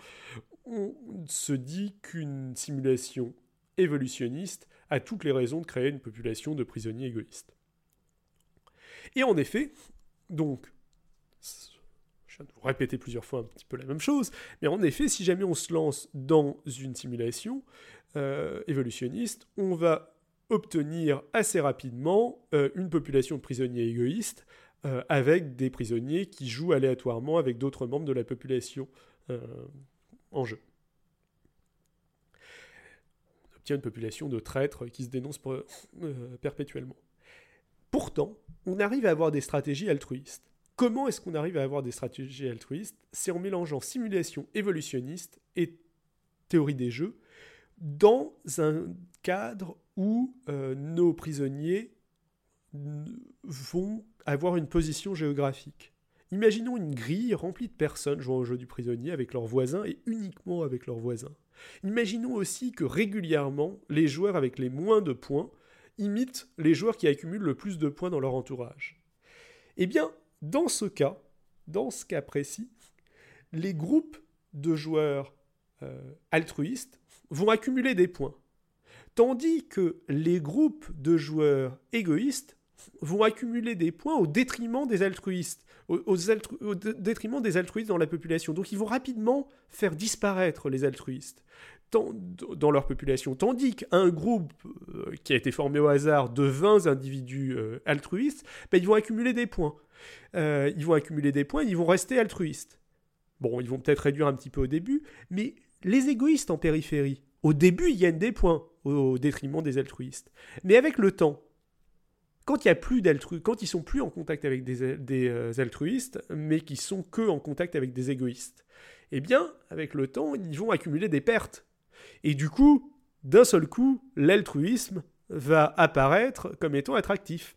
Speaker 2: on se dit qu'une simulation évolutionniste a toutes les raisons de créer une population de prisonniers égoïstes. Et en effet, donc, je viens de vous répéter plusieurs fois un petit peu la même chose, mais en effet, si jamais on se lance dans une simulation euh, évolutionniste, on va obtenir assez rapidement euh, une population de prisonniers égoïstes euh, avec des prisonniers qui jouent aléatoirement avec d'autres membres de la population euh, en jeu. On obtient une population de traîtres qui se dénoncent perpétuellement. Pourtant, on arrive à avoir des stratégies altruistes. Comment est-ce qu'on arrive à avoir des stratégies altruistes? C'est en mélangeant simulation évolutionniste et théorie des jeux dans un cadre où nos prisonniers vont avoir une position géographique.
Speaker 3: Imaginons une grille remplie de personnes jouant au jeu du prisonnier avec leurs voisins et uniquement avec leurs voisins. Imaginons aussi que régulièrement, les joueurs avec les moins de points imitent les joueurs qui accumulent le plus de points dans leur entourage. Eh bien, dans ce cas, dans ce cas précis, les groupes de joueurs euh, altruistes vont accumuler des points. Tandis que les groupes de joueurs égoïstes vont accumuler des points au détriment des altruistes, au, détriment des altruistes dans la population. Donc ils vont rapidement faire disparaître les altruistes dans leur population. Tandis qu'un groupe euh, qui a été formé au hasard de 20 individus euh, altruistes, ben, ils vont accumuler des points. Euh, ils vont accumuler des points, ils vont rester altruistes. Bon, ils vont peut-être réduire un petit peu au début, mais les égoïstes en périphérie, au début, ils gagnent des points au, détriment des altruistes. Mais avec le temps, quand il y a plus quand ils sont plus en contact avec des, altruistes, mais qui sont que en contact avec des égoïstes, eh bien, avec le temps, ils vont accumuler des pertes. Et du coup, d'un seul coup, l'altruisme va apparaître comme étant attractif.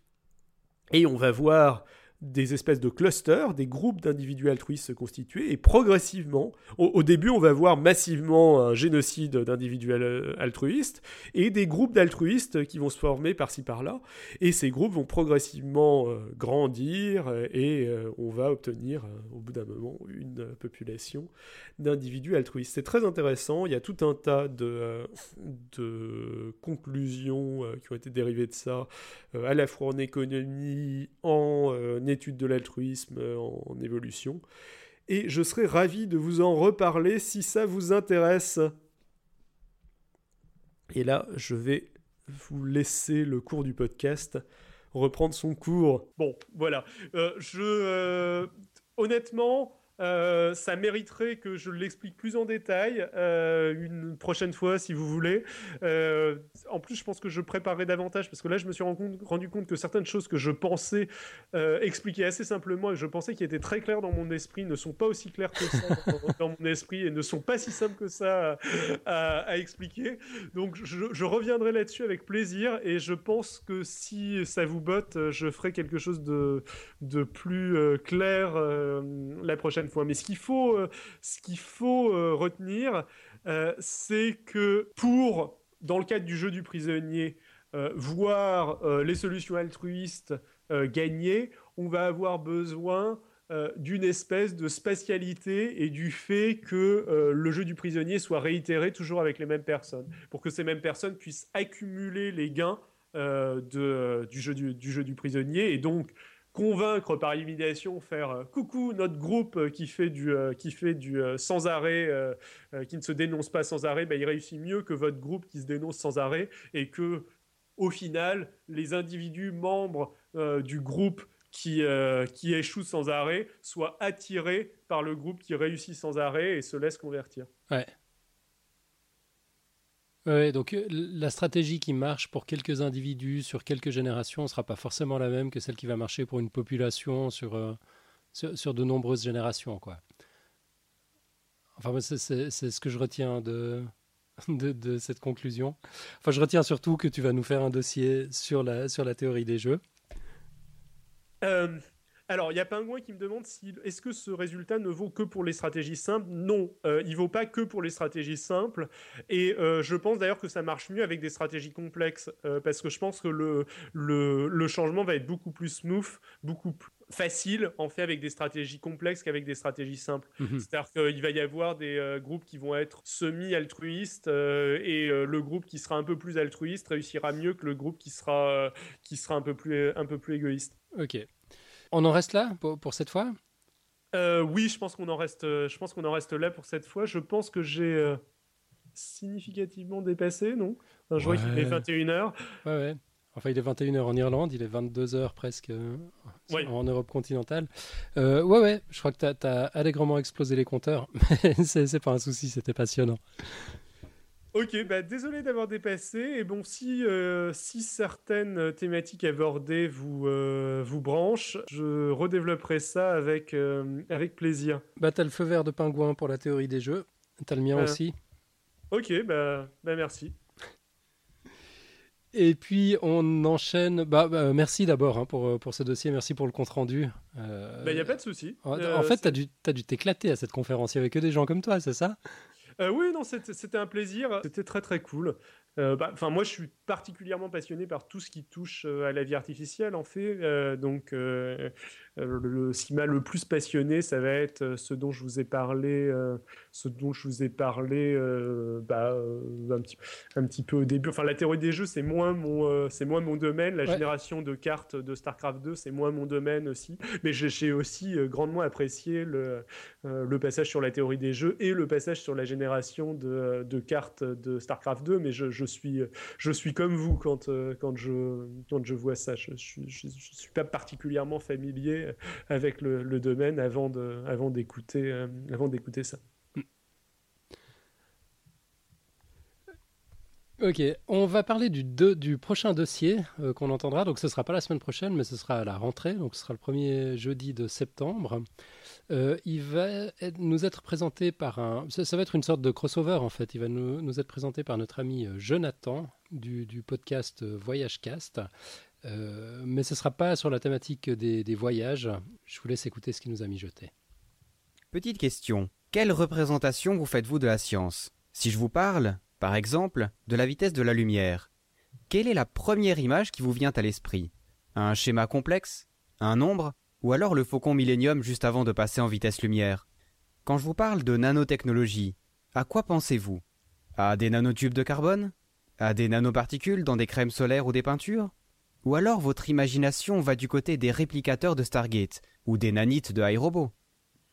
Speaker 3: Et on va voir des espèces de clusters, des groupes d'individus altruistes se constituer, et progressivement, au, début, on va voir massivement un génocide d'individus altruistes, et des groupes d'altruistes qui vont se former par-ci par-là, et ces groupes vont progressivement euh, grandir, et euh, on va obtenir, euh, au bout d'un moment, une population d'individus altruistes. C'est très intéressant, il y a tout un tas de, de conclusions qui ont été dérivées de ça, à la fois en économie, en étude de l'altruisme euh, en, évolution. Et je serais ravi de vous en reparler si ça vous intéresse. Et là, je vais vous laisser le cours du podcast reprendre son cours.
Speaker 2: Bon, voilà. Euh, je, euh, honnêtement, euh, ça mériterait que je l'explique plus en détail euh, une prochaine fois si vous voulez. Euh, en plus, je pense que je préparerai davantage parce que là, je me suis rendu compte, que certaines choses que je pensais expliquer assez simplement et je pensais qui étaient très claires dans mon esprit ne sont pas aussi claires que ça dans, mon esprit et ne sont pas si simples que ça à, expliquer. Donc, je, reviendrai là-dessus avec plaisir et je pense que si ça vous botte, je ferai quelque chose de, de plus clair la prochaine Mais ce qu'il faut, euh, ce qu'il faut euh, retenir, euh, c'est que pour, dans le cadre du jeu du prisonnier, voir les solutions altruistes gagner, on va avoir besoin d'une espèce de spatialité et du fait que le jeu du prisonnier soit réitéré toujours avec les mêmes personnes, pour que ces mêmes personnes puissent accumuler les gains de, du, jeu du, du, jeu du prisonnier. Et donc convaincre par élimination, faire euh, coucou notre groupe euh, qui fait du, euh, qui fait du sans arrêt, qui ne se dénonce pas sans arrêt, bah, il réussit mieux que votre groupe qui se dénonce sans arrêt et que au final les individus membres du groupe qui, qui échouent sans arrêt soient attirés par le groupe qui réussit sans arrêt et se laissent convertir.
Speaker 1: Ouais, donc euh, la stratégie qui marche pour quelques individus sur quelques générations ne sera pas forcément la même que celle qui va marcher pour une population sur, euh, sur, de nombreuses générations. Quoi. Enfin, c'est ce que je retiens de, de, de, cette conclusion. Enfin, je retiens surtout que tu vas nous faire un dossier sur la, sur la théorie des jeux.
Speaker 2: Euh, alors, il y a Pingouin qui me demande si est-ce que ce résultat ne vaut que pour les stratégies simples? Non, euh, il vaut pas que pour les stratégies simples. Et euh, je pense d'ailleurs que ça marche mieux avec des stratégies complexes, euh, parce que je pense que le, le, changement va être beaucoup plus smooth, beaucoup plus facile en fait avec des stratégies complexes qu'avec des stratégies simples. Mhm. C'est-à-dire qu'il va y avoir des groupes qui vont être semi-altruistes et le groupe qui sera un peu plus altruiste réussira mieux que le groupe qui sera, qui sera un, peu plus, un peu plus égoïste.
Speaker 1: Ok. On en reste là pour, cette fois?
Speaker 2: Euh, Oui, je pense qu'on en reste. Euh, je pense qu'on en reste là pour cette fois. Je pense que j'ai euh, significativement dépassé, non? Je vois qu'il est 21 h
Speaker 1: Ouais, ouais. Enfin, il est 21h en Irlande, il est 22h presque en Europe continentale. ouais, ouais, je crois que tu as, allègrement explosé les compteurs, mais c'est pas un souci, c'était passionnant.
Speaker 2: Ok, bah désolé d'avoir dépassé. Et bon, si, euh, si certaines thématiques abordées vous, euh, vous branchent, je redévelopperai ça avec, euh, avec plaisir.
Speaker 1: Bah, t'as le feu vert de pingouin pour la théorie des jeux. T'as le mien aussi.
Speaker 2: Ok, bah, bah merci.
Speaker 1: Et puis on enchaîne. Bah, bah, merci d'abord hein, pour, pour ce dossier, merci pour le compte rendu.
Speaker 2: Il euh... n'y a pas de souci.
Speaker 1: En,
Speaker 2: Euh,
Speaker 1: fait, tu as dû t'éclater à cette conférence. Il n'y avait que des gens comme toi, c'est ça?
Speaker 2: Euh, oui, non, c'était un plaisir. C'était très très cool. Euh, bah, moi, je suis particulièrement passionné par tout ce qui touche euh, à la vie artificielle, en fait. Donc, euh, le, ce qui m'a le plus passionné, ça va être euh, ce dont je vous ai parlé, euh, ce dont je vous ai parlé, bah, un petit, un petit peu au début. Enfin, la théorie des jeux, c'est moins mon, c'est moins mon domaine. La
Speaker 1: Ouais.
Speaker 2: génération de cartes de Starcraft 2, c'est moins mon domaine aussi. Mais j'ai aussi grandement apprécié le, le passage sur la théorie des jeux et le passage sur la génération de, de cartes de StarCraft 2, mais je, je suis, je suis comme vous quand, quand, je, quand je vois ça. Je ne je, je- je suis pas particulièrement familier avec le, domaine avant d'écouter euh, avant d'écouter ça.
Speaker 1: Ok, on va parler du, du prochain dossier euh, qu'on entendra. Donc, ce sera pas la semaine prochaine, mais ce sera à la rentrée. Donc, ce sera le premier jeudi de septembre. Euh, il va nous être présenté par un. Ça, va être une sorte de crossover en fait. Il va nous, être présenté par notre ami euh, Jonathan du, du podcast euh, Voyagecast. Euh, mais ce sera pas sur la thématique des, voyages. Je vous laisse écouter ce qu'il nous a mijoté.
Speaker 4: Petite question. Quelle représentation vous faites-vous de la science? Si je vous parle, par exemple, de la vitesse de la lumière, quelle est la première image qui vous vient à l'esprit? Un schéma complexe? Un nombre? Ou alors le faucon Millennium juste avant de passer en vitesse lumière? Quand je vous parle de nanotechnologie, à quoi pensez-vous? À des nanotubes de carbone? À des nanoparticules dans des crèmes solaires ou des peintures? Ou alors votre imagination va du côté des réplicateurs de Stargate ou des nanites de iRobot.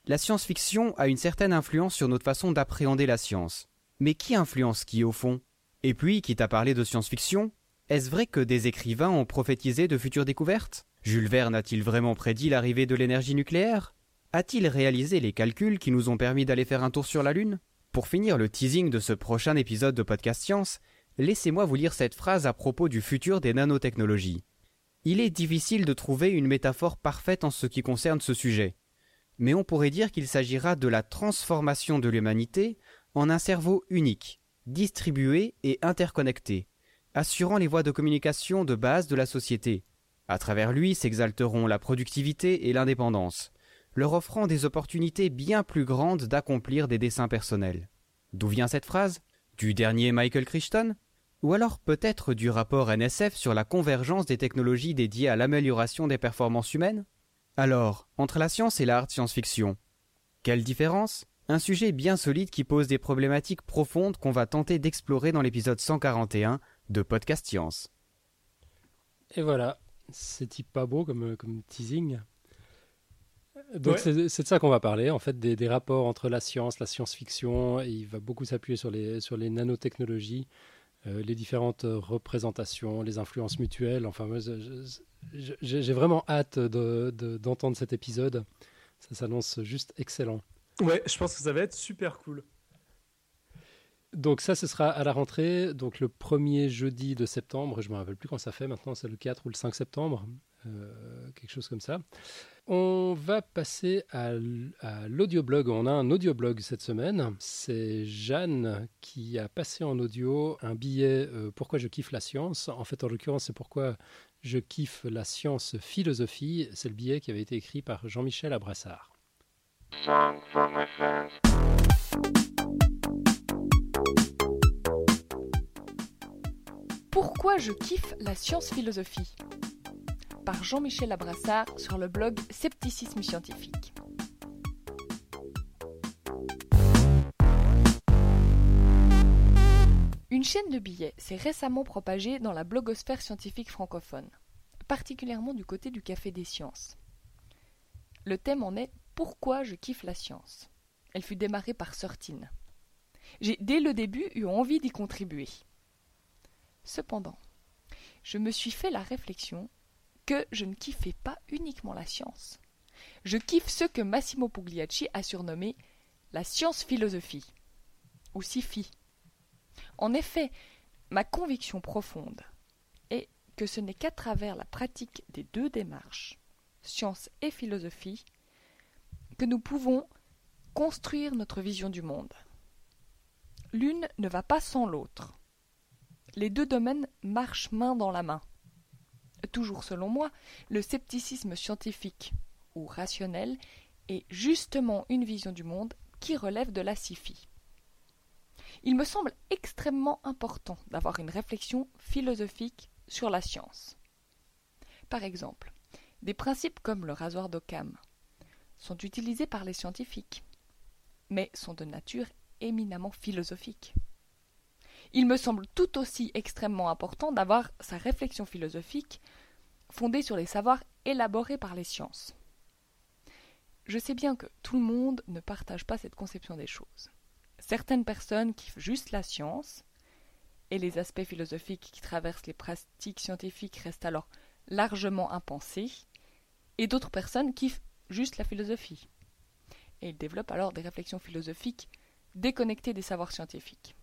Speaker 4: La science-fiction a une certaine influence sur notre façon d'appréhender la science. Mais qui influence qui au fond? Et puis, quitte à parler de science-fiction, est-ce vrai que des écrivains ont prophétisé de futures découvertes? Jules Verne a-t-il vraiment prédit l'arrivée de l'énergie nucléaire? A-t-il réalisé les calculs qui nous ont permis d'aller faire un tour sur la Lune? Pour finir le teasing de ce prochain épisode de Podcast Science, laissez-moi vous lire cette phrase à propos du futur des nanotechnologies. Il est difficile de trouver une métaphore parfaite en ce qui concerne ce sujet mais on pourrait dire qu'il s'agira de la transformation de l'humanité en un cerveau unique, distribué et interconnecté, assurant les voies de communication de base de la société. À travers lui s'exalteront la productivité et l'indépendance, leur offrant des opportunités bien plus grandes d'accomplir des desseins personnels. D'où vient cette phrase? Du dernier Michael Crichton? Ou alors peut-être du rapport NSF sur la convergence des technologies dédiées à l'amélioration des performances humaines? Alors, entre la science et l'art science-fiction, quelle différence? Un sujet bien solide qui pose des problématiques profondes qu'on va tenter d'explorer dans l'épisode 141 de Podcast Science.
Speaker 1: Et voilà, c'est pas beau comme, comme teasing. Donc
Speaker 2: Ouais.
Speaker 1: c'est de ça qu'on va parler, en fait, des, des rapports entre la science, la science-fiction. Il va beaucoup s'appuyer sur les, sur les nanotechnologies, euh, les différentes euh, représentations, les influences mutuelles. Enfin, j'ai vraiment hâte de- de- d'entendre cet épisode. Ça s'annonce juste excellent.
Speaker 2: Ouais, je pense que ça va être super cool.
Speaker 1: Donc ça, ce sera à la rentrée, donc le premier jeudi de septembre. Je me rappelle plus quand ça fait maintenant, c'est le 4 ou le 5 septembre, euh, quelque chose comme ça. On va passer à, l'audioblog. On a un audioblog cette semaine. C'est Jeanne qui a passé en audio un billet euh, Pourquoi je kiffe la science. En fait, en l'occurrence, c'est pourquoi je kiffe la science philosophie. C'est le billet qui avait été écrit par Jean-Michel Abrassard.
Speaker 5: Pourquoi je kiffe la science-philosophie Par Jean-Michel Abrassard sur le blog Scepticisme scientifique. Une chaîne de billets s'est récemment propagée dans la blogosphère scientifique francophone, particulièrement du côté du Café des Sciences. Le thème en est Pourquoi je kiffe la science? Elle fut démarrée par Sortine. J'ai dès le début eu envie d'y contribuer. Cependant, je me suis fait la réflexion que je ne kiffais pas uniquement la science. Je kiffe ce que Massimo Pugliacci a surnommé la science-philosophie, ou SIFI. En effet, ma conviction profonde est que ce n'est qu'à travers la pratique des deux démarches, science et philosophie, que nous pouvons construire notre vision du monde. L'une ne va pas sans l'autre. Les deux domaines marchent main dans la main. Toujours selon moi, le scepticisme scientifique ou rationnel est justement une vision du monde qui relève de la sci Il me semble extrêmement important d'avoir une réflexion philosophique sur la science. Par exemple, des principes comme le rasoir d'Occam sont utilisés par les scientifiques, mais sont de nature éminemment philosophique. Il me semble tout aussi extrêmement important d'avoir sa réflexion philosophique fondée sur les savoirs élaborés par les sciences. Je sais bien que tout le monde ne partage pas cette conception des choses. Certaines personnes kiffent juste la science, et les aspects philosophiques qui traversent les pratiques scientifiques restent alors largement impensés, et d'autres personnes kiffent juste la philosophie. Et ils développent alors des réflexions philosophiques déconnectées des savoirs scientifiques.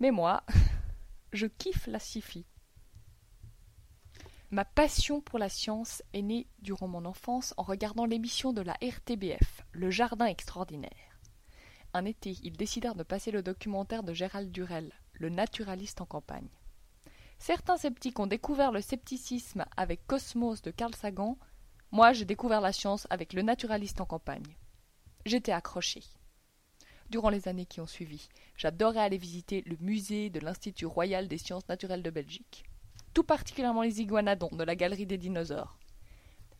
Speaker 5: Mais moi, je kiffe la sci Ma passion pour la science est née durant mon enfance en regardant l'émission de la RTBF, Le Jardin extraordinaire. Un été, ils décidèrent de passer le documentaire de Gérald Durel, Le naturaliste en campagne. Certains sceptiques ont découvert le scepticisme avec Cosmos de Carl Sagan. Moi, j'ai découvert la science avec Le naturaliste en campagne. J'étais accroché. Durant les années qui ont suivi, j'adorais aller visiter le musée de l'Institut royal des sciences naturelles de Belgique. Tout particulièrement les iguanodons de la galerie des dinosaures.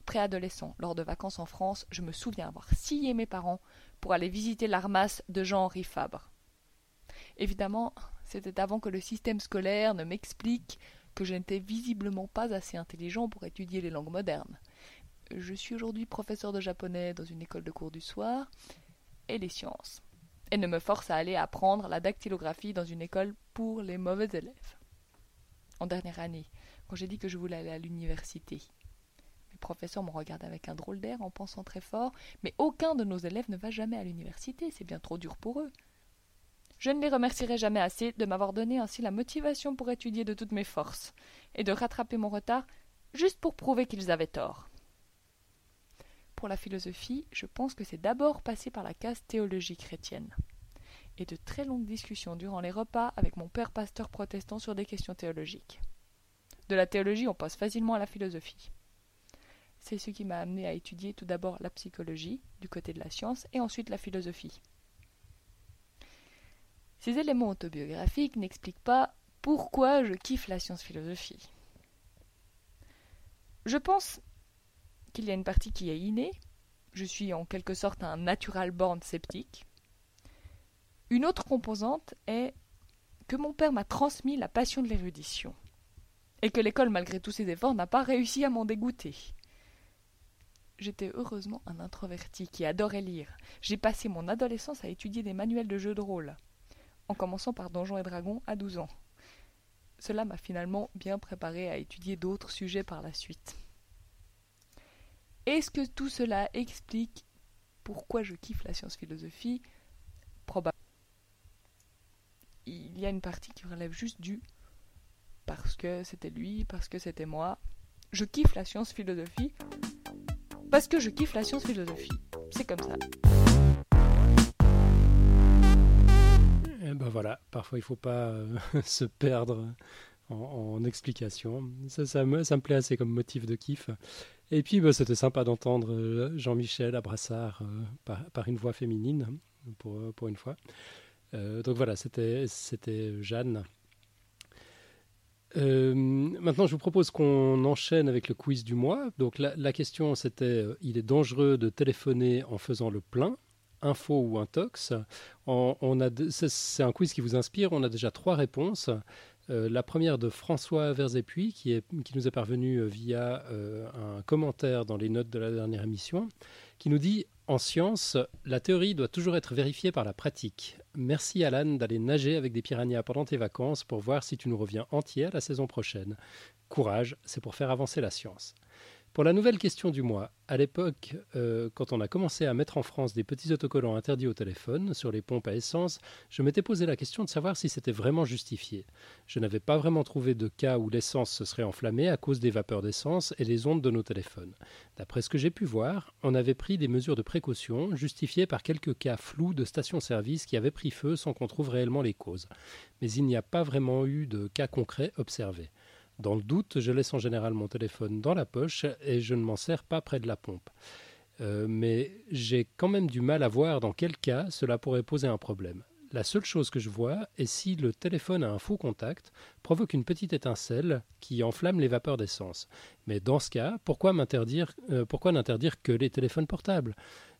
Speaker 5: Préadolescent, lors de vacances en France, je me souviens avoir scié mes parents pour aller visiter l'armasse de Jean-Henri Fabre. Évidemment, c'était avant que le système scolaire ne m'explique que je n'étais visiblement pas assez intelligent pour étudier les langues modernes. Je suis aujourd'hui professeur de japonais dans une école de cours du soir et les sciences, et ne me force à aller apprendre la dactylographie dans une école pour les mauvais élèves. En dernière année, quand j'ai dit que je voulais aller à l'université, mes professeurs m'ont regardé avec un drôle d'air en pensant très fort, mais aucun de nos élèves ne va jamais à l'université, c'est bien trop dur pour eux. Je ne les remercierai jamais assez de m'avoir donné ainsi la motivation pour étudier de toutes mes forces, et de rattraper mon retard juste pour prouver qu'ils avaient tort. Pour la philosophie, je pense que c'est d'abord passé par la case théologie chrétienne, et de très longues discussions durant les repas avec mon père pasteur protestant sur des questions théologiques. De la théologie, on passe facilement à la philosophie. C'est ce qui m'a amené à étudier tout d'abord la psychologie, du côté de la science, et ensuite la philosophie. Ces éléments autobiographiques n'expliquent pas pourquoi je kiffe la science-philosophie. Je pense qu'il y a une partie qui est innée. Je suis en quelque sorte un natural born sceptique. Une autre composante est que mon père m'a transmis la passion de l'érudition, et que l'école, malgré tous ses efforts, n'a pas réussi à m'en dégoûter. J'étais heureusement un introverti qui adorait lire. J'ai passé mon adolescence à étudier des manuels de jeux de rôle en commençant par Donjons et Dragons à 12 ans. Cela m'a finalement bien préparé à étudier d'autres sujets par la suite. Est-ce que tout cela explique pourquoi je kiffe la science-philosophie Probablement. Il y a une partie qui relève juste du parce que c'était lui, parce que c'était moi. Je kiffe la science-philosophie parce que je kiffe la science-philosophie. C'est comme ça.
Speaker 1: ben voilà, parfois il faut pas euh, se perdre en, explications. Ça, me, ça me plaît assez comme motif de kiff. Et puis bah, c'était sympa d'entendre euh, Jean-Michel à Brassard euh, par, une voix féminine, pour, pour une fois. donc voilà, c'était Jeanne. maintenant, je vous propose qu'on enchaîne avec le quiz du mois. Donc la, question, c'était il est dangereux de téléphoner en faisant le plein info ou intox. On, a c'est un quiz qui vous inspire. On a déjà trois réponses. Euh, la première de François Verzépuis, qui, nous est parvenu euh, via euh, un commentaire dans les notes de la dernière émission, qui nous dit En science, la théorie doit toujours être vérifiée par la pratique. Merci Alan d'aller nager avec des piranhas pendant tes vacances pour voir si tu nous reviens entier la saison prochaine. Courage, c'est pour faire avancer la science. Pour la nouvelle question du mois, à l'époque, euh, quand on a commencé à mettre en France des petits autocollants interdits au téléphone sur les pompes à essence, je m'étais posé la question de savoir si c'était vraiment justifié. Je n'avais pas vraiment trouvé de cas où l'essence se serait enflammée à cause des vapeurs d'essence et des ondes de nos téléphones. D'après ce que j'ai pu voir, on avait pris des mesures de précaution justifiées par quelques cas flous de stations-service qui avaient pris feu sans qu'on trouve réellement les causes. Mais il n'y a pas vraiment eu de cas concrets observés. Dans le doute, je laisse en général mon téléphone dans la poche et je ne m'en sers pas près de la pompe. Euh, mais j'ai quand même du mal à voir dans quel cas cela pourrait poser un problème. La seule chose que je vois est si le téléphone a un faux contact, provoque une petite étincelle qui enflamme les vapeurs d'essence. Mais dans ce cas, pourquoi m'interdire, euh, pourquoi n'interdire que les téléphones portables?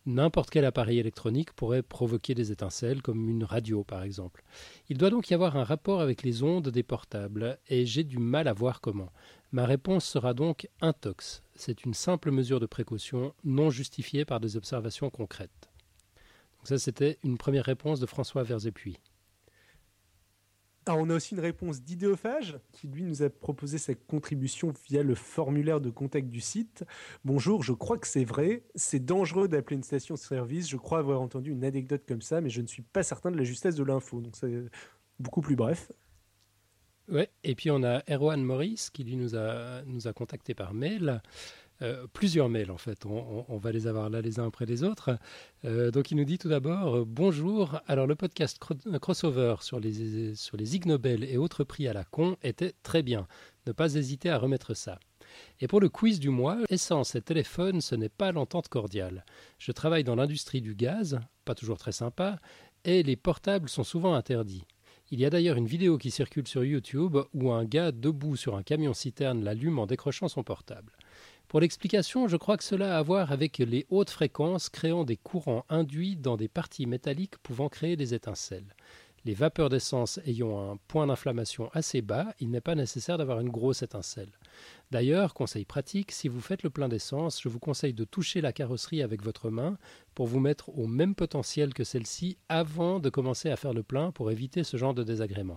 Speaker 1: N'importe quel appareil électronique pourrait provoquer des étincelles, comme une radio par exemple. Il doit donc y avoir un rapport avec les ondes des portables, et j'ai du mal à voir comment. Ma réponse sera donc intox. C'est une simple mesure de précaution non justifiée par des observations concrètes. Ça, c'était une première réponse de François Verzépuis.
Speaker 2: Alors, on a aussi une réponse d'Idéophage qui lui nous a proposé sa contribution via le formulaire de contact du site. Bonjour, je crois que c'est vrai. C'est dangereux d'appeler une station-service. Je crois avoir entendu une anecdote comme ça, mais je ne suis pas certain de la justesse de l'info. Donc c'est beaucoup plus bref.
Speaker 1: Ouais, et puis on a Erwan Maurice qui lui nous a, nous a contacté par mail. Euh, plusieurs mails en fait, on, va les avoir là les uns après les autres. Euh, donc il nous dit tout d'abord euh, bonjour. Alors le podcast crossover sur les sur les Nobel et autres prix à la con était très bien. Ne pas hésiter à remettre ça. Et pour le quiz du mois, essence et téléphone, ce n'est pas l'entente cordiale. Je travaille dans l'industrie du gaz, pas toujours très sympa, et les portables sont souvent interdits. Il y a d'ailleurs une vidéo qui circule sur YouTube où un gars debout sur un camion citerne l'allume en décrochant son portable. Pour l'explication, je crois que cela a à voir avec les hautes fréquences créant des courants induits dans des parties métalliques pouvant créer des étincelles. Les vapeurs d'essence ayant un point d'inflammation assez bas, il n'est pas nécessaire d'avoir une grosse étincelle. D'ailleurs, conseil pratique, si vous faites le plein d'essence, je vous conseille de toucher la carrosserie avec votre main pour vous mettre au même potentiel que celle-ci avant de commencer à faire le plein pour éviter ce genre de désagrément.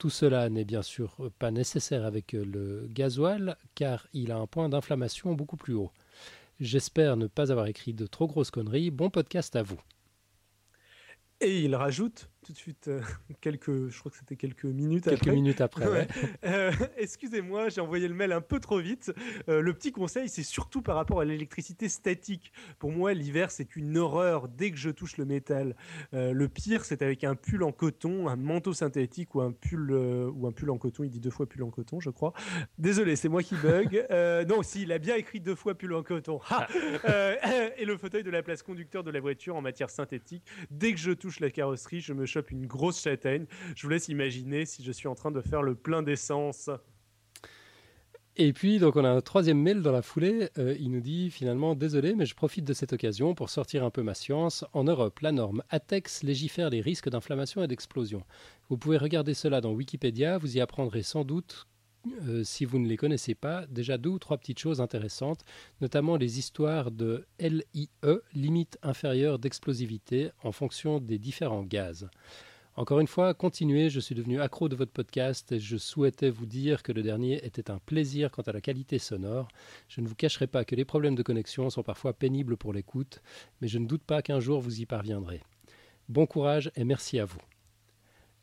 Speaker 1: Tout cela n'est bien sûr pas nécessaire avec le gasoil car il a un point d'inflammation beaucoup plus haut. J'espère ne pas avoir écrit de trop grosses conneries. Bon podcast à vous.
Speaker 2: Et il rajoute tout de suite euh, quelques, je crois que c'était quelques minutes
Speaker 1: quelques
Speaker 2: après.
Speaker 1: minutes après.
Speaker 2: Euh, excusez-moi, j'ai envoyé le mail un peu trop vite. Euh, le petit conseil, c'est surtout par rapport à l'électricité statique. Pour moi, l'hiver, c'est une horreur dès que je touche le métal. le pire, c'est avec un pull en coton, un manteau synthétique ou un pull ou un pull en coton. Il dit deux fois pull en coton, je crois. Désolé, c'est moi qui bug. non, si, il a bien écrit deux fois pull en coton. et le fauteuil de la place conducteur de la voiture en matière synthétique. Dès que je touche la carrosserie, je me une grosse châtaigne. Je vous laisse imaginer si je suis en train de faire le plein d'essence.
Speaker 1: Et puis, donc, on a un troisième mail dans la foulée. Euh, il nous dit finalement Désolé, mais je profite de cette occasion pour sortir un peu ma science. En Europe, la norme ATEX légifère les risques d'inflammation et d'explosion. Vous pouvez regarder cela dans Wikipédia. Vous y apprendrez sans doute euh, si vous ne les connaissez pas, déjà deux ou trois petites choses intéressantes, notamment les histoires de LIE, limite inférieure d'explosivité, en fonction des différents gaz. Encore une fois, continuez, je suis devenu accro de votre podcast et je souhaitais vous dire que le dernier était un plaisir quant à la qualité sonore. Je ne vous cacherai pas que les problèmes de connexion sont parfois pénibles pour l'écoute, mais je ne doute pas qu'un jour vous y parviendrez. Bon courage et merci à vous.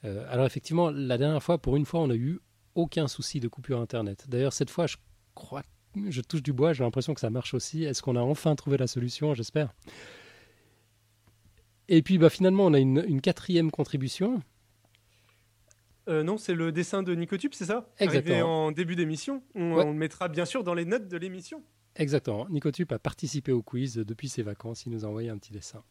Speaker 1: Euh, alors effectivement, la dernière fois, pour une fois, on a eu aucun souci de coupure Internet. D'ailleurs, cette fois, je crois, je touche du bois, j'ai l'impression que ça marche aussi. Est-ce qu'on a enfin trouvé la solution? J'espère. Et puis, bah, finalement, on a une, quatrième contribution.
Speaker 2: Euh, non, c'est le dessin de Nicotube, c'est ça?
Speaker 1: Exactement.
Speaker 2: Arrivé en début d'émission. On, le mettra bien sûr dans les notes de l'émission.
Speaker 1: Exactement. Nicotube a participé au quiz depuis ses vacances. Il nous a envoyé un petit dessin.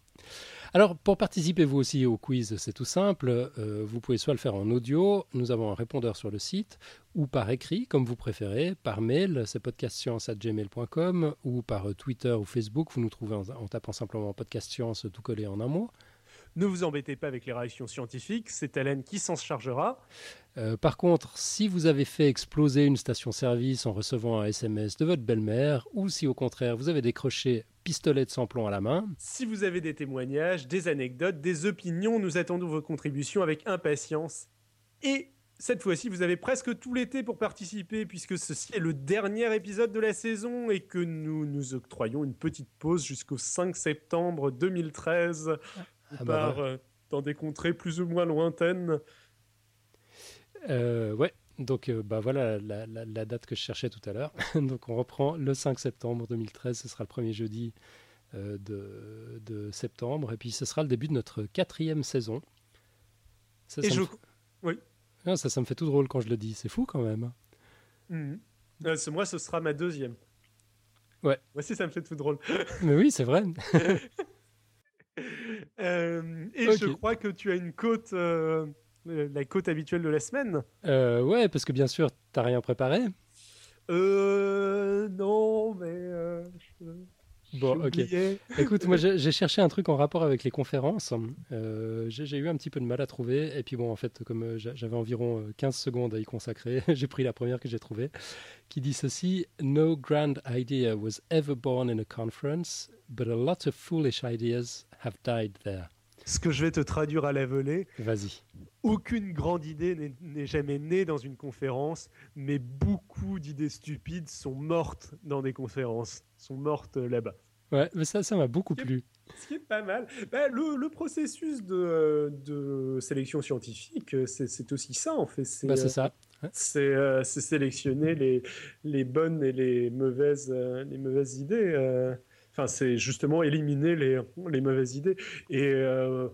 Speaker 1: Alors, pour participer vous aussi au quiz, c'est tout simple. Euh, vous pouvez soit le faire en audio, nous avons un répondeur sur le site, ou par écrit, comme vous préférez, par mail, c'est podcastscience.gmail.com, ou par Twitter ou Facebook, vous nous trouvez en, en tapant simplement podcast science tout collé en un mot.
Speaker 2: Ne vous embêtez pas avec les réactions scientifiques, c'est Hélène qui s'en chargera.
Speaker 1: Euh, par contre, si vous avez fait exploser une station-service en recevant un SMS de votre belle-mère, ou si au contraire vous avez décroché pistolet de sans-plomb à la main.
Speaker 2: Si vous avez des témoignages, des anecdotes, des opinions, nous attendons vos contributions avec impatience. Et cette fois-ci, vous avez presque tout l'été pour participer, puisque ceci est le dernier épisode de la saison et que nous nous octroyons une petite pause jusqu'au 5 septembre 2013.
Speaker 1: Ah bah
Speaker 2: euh, dans des contrées plus ou moins lointaines.
Speaker 1: Euh, ouais, donc euh, bah voilà la, la- la date que je cherchais tout à l'heure. donc on reprend le 5 septembre 2013, ce sera le premier jeudi euh, de, de septembre, et puis ce sera le début de notre quatrième saison. Ça,
Speaker 2: Et
Speaker 1: ça
Speaker 2: je...
Speaker 1: me fait- Ah, ça, ça me fait tout drôle quand je le dis, c'est fou quand même.
Speaker 2: Mhm. Euh, moi, ce sera ma deuxième.
Speaker 1: Ouais.
Speaker 2: Moi aussi, ça me fait tout drôle.
Speaker 1: Mais oui, c'est vrai.
Speaker 2: Euh, et je crois que tu as une cote, euh, euh, la cote habituelle de la semaine.
Speaker 1: Euh, ouais, parce que bien sûr, t'as rien préparé.
Speaker 2: Euh, non, mais je-
Speaker 1: Bon, ok. Écoute, moi j'ai cherché un truc en rapport avec les conférences. J'ai eu un petit peu de mal à trouver. Et puis bon, en fait, comme j'a- j'avais environ euh, 15 secondes à y consacrer, j'ai pris la première que j'ai trouvée, qui dit ceci No grand idea was ever born in a conference, but a lot of foolish ideas have died there.
Speaker 2: Ce que je vais te traduire à la volée,
Speaker 1: Vas-y.
Speaker 2: aucune grande idée n'est- jamais née dans une conférence, mais beaucoup d'idées stupides sont mortes dans des conférences, sont mortes euh, là-bas.
Speaker 1: Ouais, mais ça, ça m'a beaucoup
Speaker 2: Yep.
Speaker 1: plu.
Speaker 2: Ce qui est pas mal. Bah, le, le processus de, euh, de sélection scientifique, euh, c'est aussi ça en fait. C'est
Speaker 1: Bah,
Speaker 2: euh,
Speaker 1: c'est ça.
Speaker 2: c'est euh, c'est sélectionner les, les bonnes et les mauvaises, euh, les mauvaises idées. Enfin, c'est justement éliminer les, les mauvaises idées. Et euh,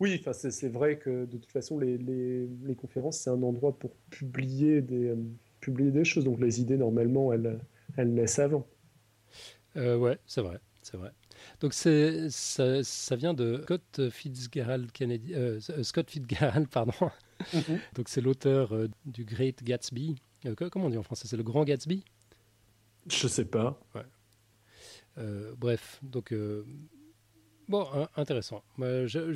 Speaker 2: oui, enfin, c'est c'est vrai que de toute façon, les, les, les conférences, c'est un endroit pour publier des, euh, publier des choses. Donc les idées, normalement, elles, elles naissent avant.
Speaker 1: Euh, ouais, c'est vrai, c'est vrai. Donc c'est ça, ça vient de Scott Fitzgerald Kennedy, euh, Scott Fitzgerald, pardon. Donc c'est l'auteur euh, du Great Gatsby. Euh, co- comment on dit en français? C'est le Grand Gatsby?
Speaker 2: Je sais pas.
Speaker 1: Euh, bref, donc euh, bon, in- intéressant.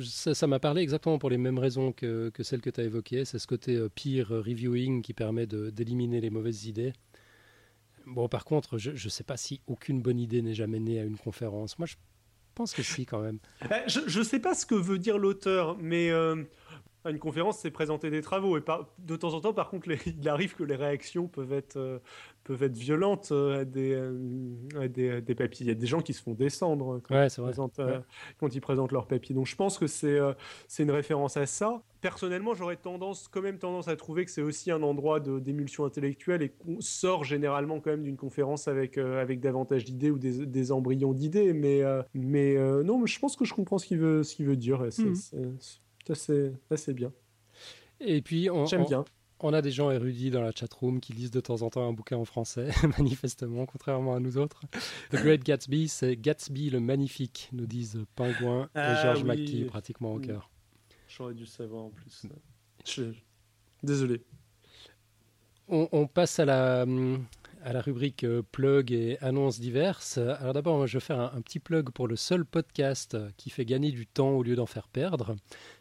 Speaker 1: Ça m'a parlé exactement pour les mêmes raisons que, celles que tu as évoquées. C'est ce côté euh, peer reviewing qui permet d'éliminer les mauvaises idées. Bon, par contre, je ne sais pas si aucune bonne idée n'est jamais née à une conférence. Moi, je pense que si, quand même.
Speaker 2: Euh, Je ne sais pas ce que veut dire l'auteur, mais euh, à une conférence, c'est présenter des travaux. Et par- de temps en temps, par contre, les- il arrive que les réactions peuvent être, euh, peuvent être violentes euh, à des, euh, à des, à des. Il y a des gens qui se font descendre quand,
Speaker 1: Ouais,
Speaker 2: ils, présentent,
Speaker 1: Ouais.
Speaker 2: quand ils présentent leurs papiers. Donc je pense que c'est c'est une référence à ça. Personnellement, j'aurais tendance, quand même tendance à trouver que c'est aussi un endroit d'émulsion intellectuelle et qu'on sort généralement quand même d'une conférence avec, avec davantage d'idées ou des, des embryons d'idées. Mais, mais non, je pense que je comprends ce qu'il veut, ce qu'il veut dire. C'est
Speaker 1: Mhm.
Speaker 2: c'est- bien.
Speaker 1: Et puis, on,
Speaker 2: J'aime bien.
Speaker 1: on a des gens érudits dans la chatroom qui lisent de temps en temps un bouquin en français, manifestement, contrairement à nous autres. The Great Gatsby, c'est Gatsby le Magnifique, nous disent Pingouin et
Speaker 2: Ah
Speaker 1: George
Speaker 2: oui.
Speaker 1: McKee, pratiquement au
Speaker 2: Mm.
Speaker 1: cœur.
Speaker 2: J'aurais dû savoir en plus. Je- Désolé.
Speaker 1: On, on passe à la, à la rubrique euh, plug et annonces diverses. Alors d'abord, je vais faire un, un petit plug pour le seul podcast qui fait gagner du temps au lieu d'en faire perdre.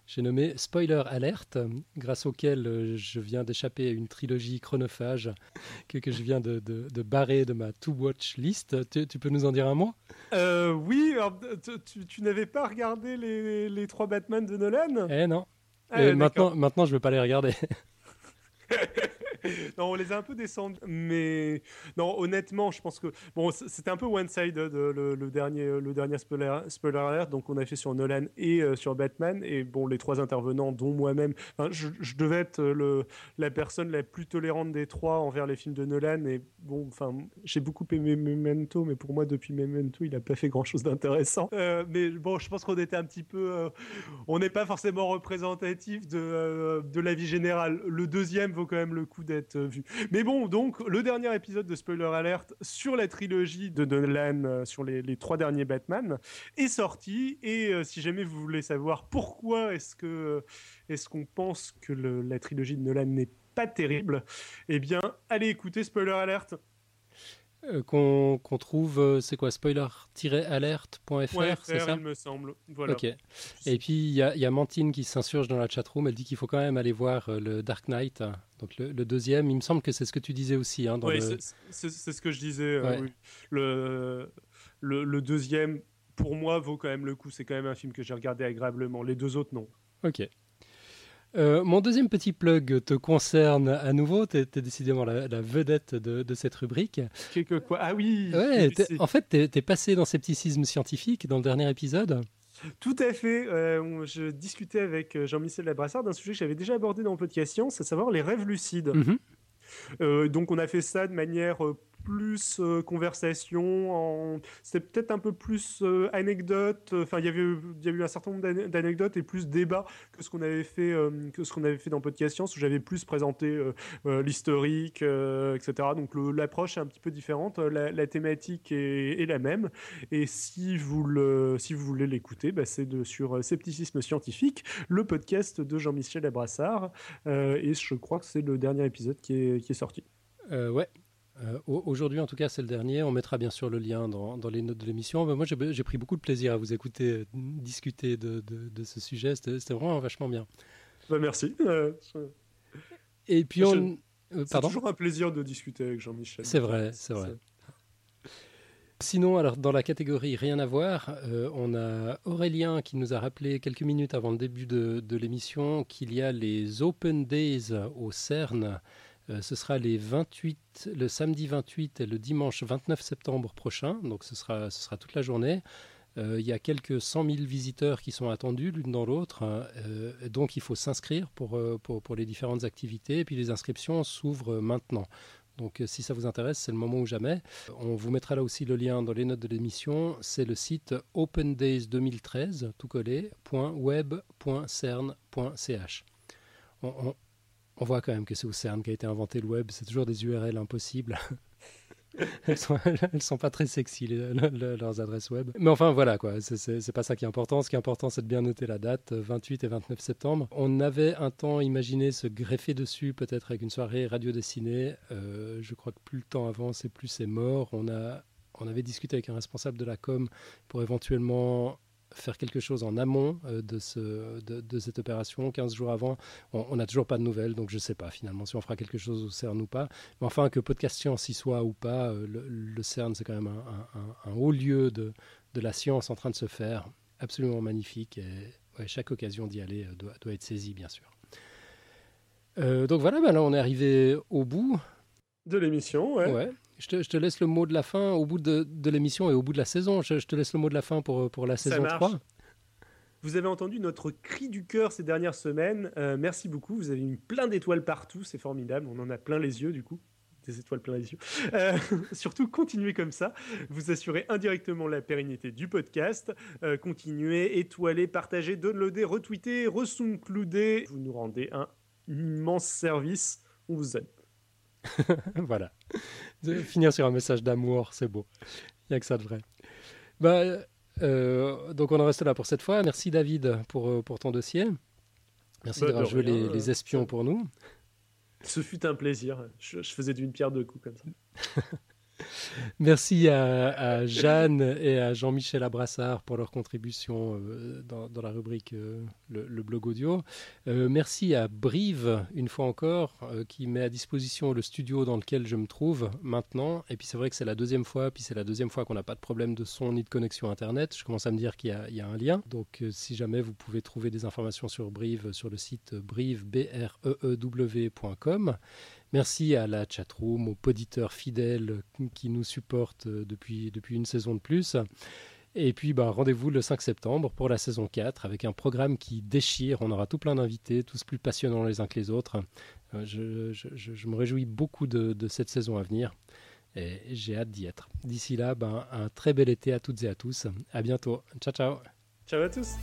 Speaker 1: J'ai nommé Spoiler Alert, grâce auquel euh, je viens d'échapper à une trilogie chronophage que, que je viens de, de- de barrer de ma to-watch list. Tu, tu peux nous en dire un mot?
Speaker 2: Euh, oui, alors, tu, tu- n'avais pas regardé les, les trois Batman de Nolan?
Speaker 1: Eh non.
Speaker 2: Ah,
Speaker 1: Euh, maintenant, maintenant, je ne vais pas les regarder.
Speaker 2: non, on les a un peu descendus, mais non, honnêtement, je pense que bon, c'était un peu one-sided euh, le, dernier, le dernier spoiler, spoiler alert, donc on a fait sur Nolan et euh, sur Batman, et bon, les trois intervenants, dont moi-même, je, devais être euh, le, la personne la plus tolérante des trois envers les films de Nolan, et bon, enfin, j'ai beaucoup aimé Memento, mais pour moi, depuis Memento, il a pas fait grand-chose d'intéressant. Euh, mais bon, je pense qu'on était un petit peu, euh, on n'est pas forcément représentatif de, euh, de la vie générale. Le deuxième vaut quand même le coup d'être euh. Mais bon, donc, le dernier épisode de Spoiler Alert sur la trilogie de Nolan, euh, sur les, trois derniers Batman, est sorti. Et euh, si jamais vous voulez savoir pourquoi est-ce que est-ce qu'on pense que la trilogie de Nolan n'est pas terrible, eh bien, allez écouter Spoiler Alert.
Speaker 1: Euh, Qu'on trouve, euh, c'est quoi, spoiler-alert.fr, c'est ça
Speaker 2: il me semble. Voilà.
Speaker 1: Ok. Et puis, il y, a- il y a Mantine qui s'insurge dans la chatroom. Elle dit qu'il faut quand même aller voir euh, le Dark Knight. hein. Donc, le, le deuxième, il me semble que c'est ce que tu disais aussi. Hein,
Speaker 2: Oui,
Speaker 1: le-
Speaker 2: c'est- ce que je disais. euh,
Speaker 1: Ouais.
Speaker 2: oui. le, le, le deuxième, pour moi, vaut quand même le coup. C'est quand même un film que j'ai regardé agréablement. Les deux autres, non.
Speaker 1: Ok. Euh, mon deuxième petit plug te concerne à nouveau. Tu es, décidément la, vedette de, cette rubrique.
Speaker 2: Quelque quoi? Ah oui
Speaker 1: ouais, En fait, tu es, passé dans scepticisme scientifique dans le dernier épisode.
Speaker 2: Tout à fait. Euh, je discutais avec euh, Jean-Michel Labrassard d'un sujet que j'avais déjà abordé dans le podcast Science, à savoir les rêves lucides. Mhm. donc on a fait ça de manière plus euh, conversation, en... c'était peut-être un peu plus euh, anecdote. Enfin, il y avait y a eu un certain nombre d'anecdotes et plus débat que ce qu'on avait fait euh, que ce qu'on avait fait dans Podcast Science où j'avais plus présenté l'historique, etc. Donc l'approche est un petit peu différente, la, thématique est, la même. Et si vous le si vous voulez l'écouter, bah, c'est de sur scepticisme scientifique, le podcast de Jean-Michel Abrassard. et je crois que c'est le dernier épisode qui est, qui est sorti.
Speaker 1: ouais, euh, aujourd'hui, en tout cas, c'est le dernier. On mettra bien sûr le lien dans, les notes de l'émission. moi, j'ai pris beaucoup de plaisir à vous écouter euh, discuter de, ce sujet. C'était vraiment vachement bien.
Speaker 2: Bah, merci. Euh,
Speaker 1: Et puis, on.
Speaker 2: c'est toujours un plaisir de discuter avec Jean-Michel.
Speaker 1: C'est vrai, c'est vrai. Sinon, alors dans la catégorie rien à voir, on a Aurélien qui nous a rappelé quelques minutes avant le début de, de l'émission qu'il y a les Open Days au CERN euh, ce sera les 28, le samedi 28 et le dimanche 29 septembre prochain, donc ce sera, toute la journée. Euh, il y a quelques 100 000 visiteurs qui sont attendus l'une dans l'autre, hein, euh, donc il faut s'inscrire pour, les différentes activités, et puis les inscriptions s'ouvrent maintenant. Donc si ça vous intéresse, c'est le moment ou jamais. On vous mettra là aussi le lien dans les notes de l'émission. C'est le site opendays2013, tout collé, .web.cern.ch. On, on voit quand même que c'est au CERN qu'a été inventé le web. C'est toujours des URL impossibles. elles, sont, sont pas très sexy, leurs adresses web. Mais enfin, voilà, quoi. C'est pas ça qui est important. Ce qui est important, c'est de bien noter la date, 28 et 29 septembre. On avait un temps imaginé se greffer dessus, peut-être avec une soirée radio dessinée. Euh, je crois que plus le temps avance et plus c'est mort. On a on avait discuté avec un responsable de la com pour éventuellement faire quelque chose en amont euh, de, ce, de, cette opération, 15 jours avant. On n'a toujours pas de nouvelles, donc je ne sais pas finalement si on fera quelque chose au CERN ou pas. Mais enfin, que Podcast Science y soit ou pas, euh, le, CERN, c'est quand même un, haut lieu de, de, la science en train de se faire, absolument magnifique. Et chaque occasion d'y aller euh, doit, doit, être saisie, bien sûr. donc voilà, ben là on est arrivé au bout.
Speaker 2: De l'émission, ouais.
Speaker 1: ouais. Je te, laisse le mot de la fin au bout de, l'émission et au bout de la saison. Je, te laisse le mot de la fin pour, pour la saison 3.
Speaker 2: Vous avez entendu notre cri du cœur ces dernières semaines. Euh, merci beaucoup. Vous avez mis plein d'étoiles partout. C'est formidable. On en a plein les yeux, du coup. Des étoiles plein les yeux. Euh, surtout, continuez comme ça. Vous assurez indirectement la pérennité du podcast. Euh, continuez, étoilez, partagez, downloadez, retweetez, resouncloudez. Vous nous rendez un immense service. On vous aime.
Speaker 1: voilà. De finir sur un message d'amour, c'est beau. Il n'y a que ça de vrai. Bah, euh, donc on en reste là pour cette fois. Merci David pour, euh, pour ton dossier. Merci bah, d'avoir joué les, les, espions pour nous.
Speaker 2: Ce fut un plaisir. Je, je faisais d'une pierre deux coups comme ça.
Speaker 1: Merci à, Jeanne et à Jean-Michel Abrassard pour leur contribution euh, dans, la rubrique euh, le, blog audio. Euh, merci à Brive, une fois encore, qui met à disposition le studio dans lequel je me trouve maintenant. Et puis c'est vrai que c'est la deuxième fois, puis c'est la deuxième fois qu'on n'a pas de problème de son ni de connexion Internet. Je commence à me dire qu'il y, a un lien. Donc si jamais vous pouvez trouver des informations sur Brive sur le site brive.com. Merci à la chatroom, aux poditeurs fidèles qui nous supportent euh, depuis, depuis une saison de plus. Et puis, bah, rendez-vous le 5 septembre pour la saison 4 avec un programme qui déchire. On aura tout plein d'invités, tous plus passionnants les uns que les autres. Euh, je, me réjouis beaucoup de, cette saison à venir et j'ai hâte d'y être. D'ici là, ben, un très bel été à toutes et à tous. À bientôt. Ciao, ciao.
Speaker 2: Ciao à tous.